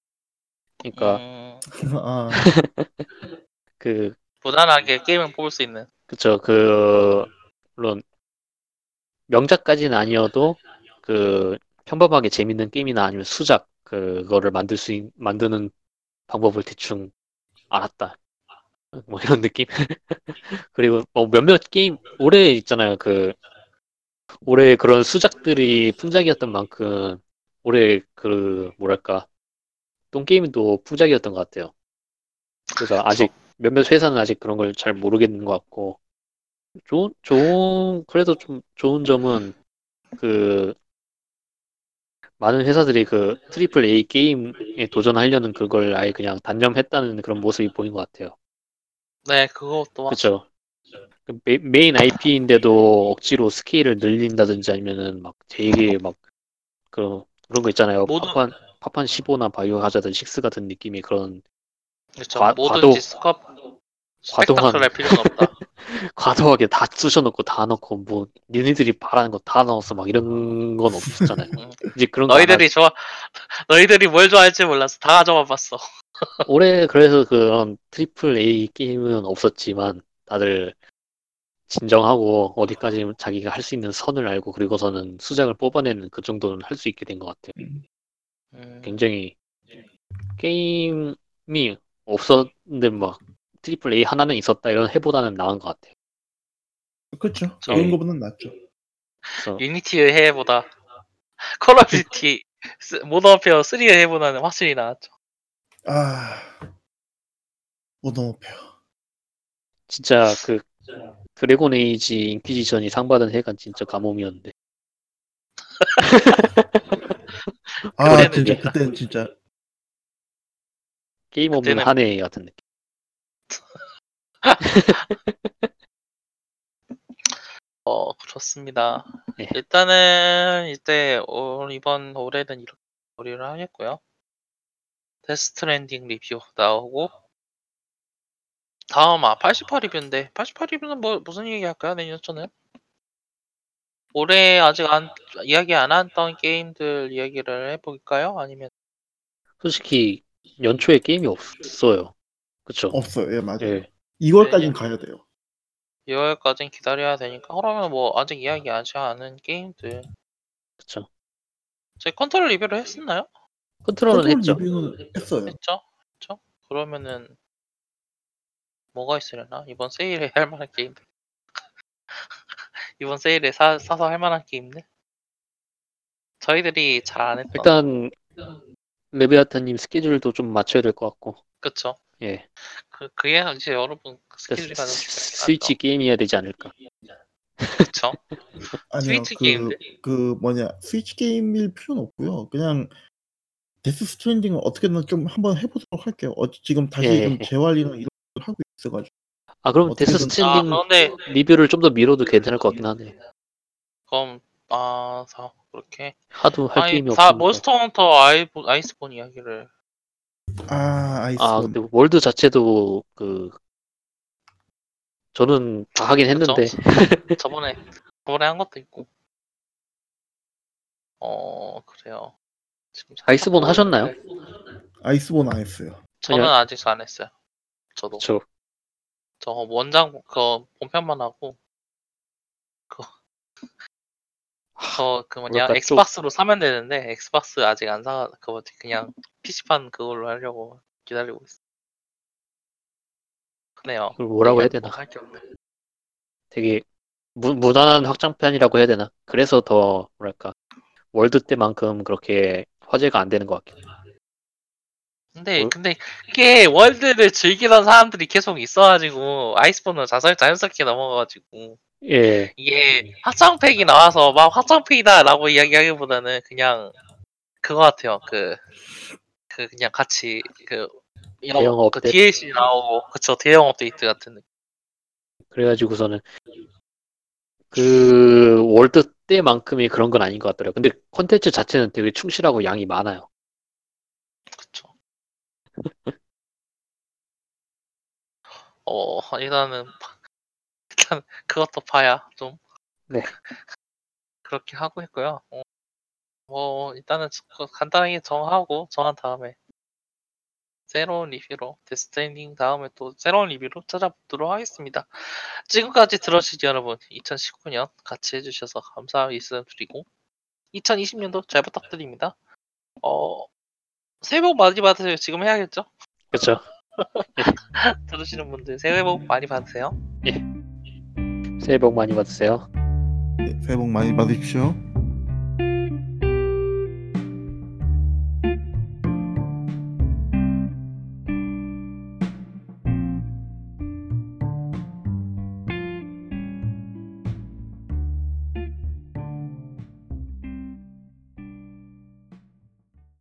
Speaker 3: 그러니까
Speaker 1: 음,
Speaker 2: 아,
Speaker 3: 그
Speaker 1: 무난하게 게임을 뽑을 수 있는.
Speaker 3: 그쵸 그 물론 명작까지는 아니어도 그 평범하게 재밌는 게임이나 아니면 수작 그거를 만들 수 있, 만드는 방법을 대충 알았다. 뭐 이런 느낌. 그리고 뭐 몇몇 게임 올해 있잖아요. 그 올해 그런 수작들이 풍작이었던 만큼 올해 그 뭐랄까 똥 게임도 풍작이었던 것 같아요. 그래서 아직 몇몇 회사는 아직 그런 걸 잘 모르겠는 것 같고 좋은 좋은 그래도 좀 좋은 점은 그 많은 회사들이 그 triple A 게임에 도전하려는 그걸 아예 그냥 단념했다는 그런 모습이 보인 것 같아요.
Speaker 1: 네, 그것도
Speaker 3: 그쵸. 그 메, main IP인데도 억지로 스케일을 늘린다든지 아니면은 막 되게 막 그런 그런 거 있잖아요.
Speaker 1: 모든-
Speaker 3: 파판 파판 15나 Biohazard 6 같은 느낌의 그런
Speaker 1: 그렇죠.
Speaker 3: 과-
Speaker 1: 뭐든지
Speaker 3: 과도-
Speaker 1: 스컵
Speaker 3: 과도한-
Speaker 1: 스펙타클할 필요는 없다.
Speaker 3: 과도하게 다 쑤셔넣고 다 넣고 뭐 니네들이 바라는 거 다 넣어서 막 이런 건 없었잖아요.
Speaker 1: 음.
Speaker 3: 이제 그런
Speaker 1: 너희들이 좋아, 너희들이 뭘 좋아할지 몰라서 다 가져와 봤어.
Speaker 3: 하- 올해 그래서 그런 triple A 게임은 없었지만 다들 진정하고 어디까지 자기가 할 수 있는 선을 알고 그리고서는 수작을 뽑아내는 그 정도는 할 수 있게 된 것 같아요.
Speaker 1: 음,
Speaker 3: 굉장히 게임이 없었는데 막 triple A 하나는 있었다 이런 해보다는 나은 것 같아요.
Speaker 2: 그렇죠.
Speaker 1: 저-
Speaker 2: 그런 거보다는 낫죠.
Speaker 3: 그래서
Speaker 1: Unity의 해보다 Call of Duty Modern Warfare 3의 해보다는 확실히 나았죠.
Speaker 2: 아, Modern Warfare.
Speaker 3: 진짜 그 Dragon Age Inquisition이 상 받은 해가 진짜 가뭄이었는데
Speaker 2: 아,
Speaker 1: 그때는
Speaker 2: 진짜
Speaker 1: 진짜.
Speaker 2: 그때는 진짜
Speaker 3: 게임 없는
Speaker 1: 그때는-
Speaker 3: 한 해 같은 느낌.
Speaker 1: 어, 그렇습니다.
Speaker 3: 네.
Speaker 1: 일단은 이때 올 이번 올해는 이렇게 마무리를 하겠고요. Death Stranding 리뷰 나오고 다음 아 88 리뷰인데 88 리뷰는 뭐 무슨 얘기 할까요? 내년 전에 올해 아직 안 이야기 안 했던 게임들 이야기를 해볼까요? 아니면
Speaker 3: 솔직히 연초에 게임이 없어요. 그쵸?
Speaker 2: 없어요. 예, 맞아요.
Speaker 3: 예.
Speaker 2: 2월까지는
Speaker 1: 네.
Speaker 2: 가야 돼요.
Speaker 1: 2월까지는 기다려야 되니까 그러면 뭐 아직 이야기하지 않은 게임들
Speaker 3: 그쵸.
Speaker 1: 저희 컨트롤 리뷰를 했었나요?
Speaker 3: Control은
Speaker 2: Control
Speaker 3: 했죠.
Speaker 2: 리뷰는 했어요.
Speaker 1: 했죠? 했죠? 그러면은 뭐가 있으려나? 이번 세일에 할 만한 게임들 이번 세일에 사, 사서 할 만한 게임들? 저희들이 잘 안 했던
Speaker 3: 일단 레베아타님 스케줄도 좀 맞춰야 될 것 같고.
Speaker 1: 그쵸?
Speaker 3: 예.
Speaker 1: 그, 그게 이제 여러분 스케줄이
Speaker 3: 스-
Speaker 1: 중요하죠
Speaker 3: 스위치 게임이어야 되지 않을까.
Speaker 1: 그쵸?
Speaker 2: 아니요,
Speaker 1: 스위치
Speaker 2: 그,
Speaker 1: 게임들?
Speaker 2: 그 뭐냐 스위치 게임일 필요는 없고요. 그냥 Death Stranding을 어떻게든 좀 한번 해보도록 할게요. 어, 지금 다시
Speaker 3: 예.
Speaker 2: 좀 재활이랑 이런 걸 하고 있어가지고
Speaker 3: 아 그럼 Death
Speaker 1: 아
Speaker 3: Stranding
Speaker 1: 그런데
Speaker 3: 리뷰를 좀 더 미뤄도 괜찮을 것 같긴 하네.
Speaker 1: 그럼 아 사, 그렇게
Speaker 3: 하도 할
Speaker 1: 아니
Speaker 3: 게임이
Speaker 1: 다
Speaker 3: 없으니까.
Speaker 1: Monster Hunter 아이, Iceborne 이야기를
Speaker 3: 아아
Speaker 2: Iceborne
Speaker 3: 근데 World 자체도 그 저는 다 하긴 했는데.
Speaker 1: 저번에 저번에 한 것도 있고. 어 그래요. 지금
Speaker 3: Iceborne
Speaker 1: 생각하고
Speaker 3: 하셨나요?
Speaker 1: 있는데
Speaker 2: Iceborne 안 했어요.
Speaker 1: 저는
Speaker 3: 아니요.
Speaker 1: 아직 안 했어요. 저도.
Speaker 3: 저
Speaker 1: 저 원장 그 본편만 하고. 그 그 뭐냐
Speaker 3: 좀-
Speaker 1: Xbox로 사면 되는데 Xbox 아직 안 사그 뭐지 그냥 PC판 그걸로 하려고 기다리고 있어. 그네요.
Speaker 3: 그걸 뭐라고 해야 되나?
Speaker 1: 할게 없네.
Speaker 3: 되게 무, 무난한 확장편이라고 해야 되나? 그래서 더 뭐랄까 World 때만큼 그렇게 화제가 안 되는 것 같긴 해요.
Speaker 1: 근데
Speaker 3: 뭐?
Speaker 1: 근데 이게 World를 즐기던 사람들이 계속 있어가지고 Iceborne은 자살 자연스럽게 넘어가가지고
Speaker 3: 예,
Speaker 1: 이게 확장팩이 나와서 막 확장팩이다라고 이야기하기보다는 그냥 그거 같아요. 그, 그 그냥 같이 그 이런
Speaker 3: 대형
Speaker 1: 그
Speaker 3: 업데이트.
Speaker 1: DLC 나오고 그쵸 대형 업데이트 같은 느낌.
Speaker 3: 그래가지고서는 그 World 때만큼이 그런 건 아닌 것 같더라고요. 근데 콘텐츠 자체는 되게 충실하고 양이 많아요.
Speaker 1: 그쵸. 어 일단은 일단 그것도 봐야 좀
Speaker 3: 네.
Speaker 1: 그렇게 하고 있고요. 어, 뭐 일단은 그 간단하게 정하고 정한 다음에 새로운 리뷰로 데스티닝 다음에 또 새로운 리뷰로 찾아보도록 하겠습니다. 지금까지 들어주신 여러분 2019년 같이 해주셔서 감사 말씀 드리고 2020년도 잘 부탁드립니다. 어 새해 복 많이 받으세요. 지금 해야겠죠?
Speaker 3: 그렇죠?
Speaker 1: 들으시는 분들 새해 복 많이 받으세요.
Speaker 3: 새해 복 많이 받으세요.
Speaker 2: 네, 새해 복 많이 받으십시오.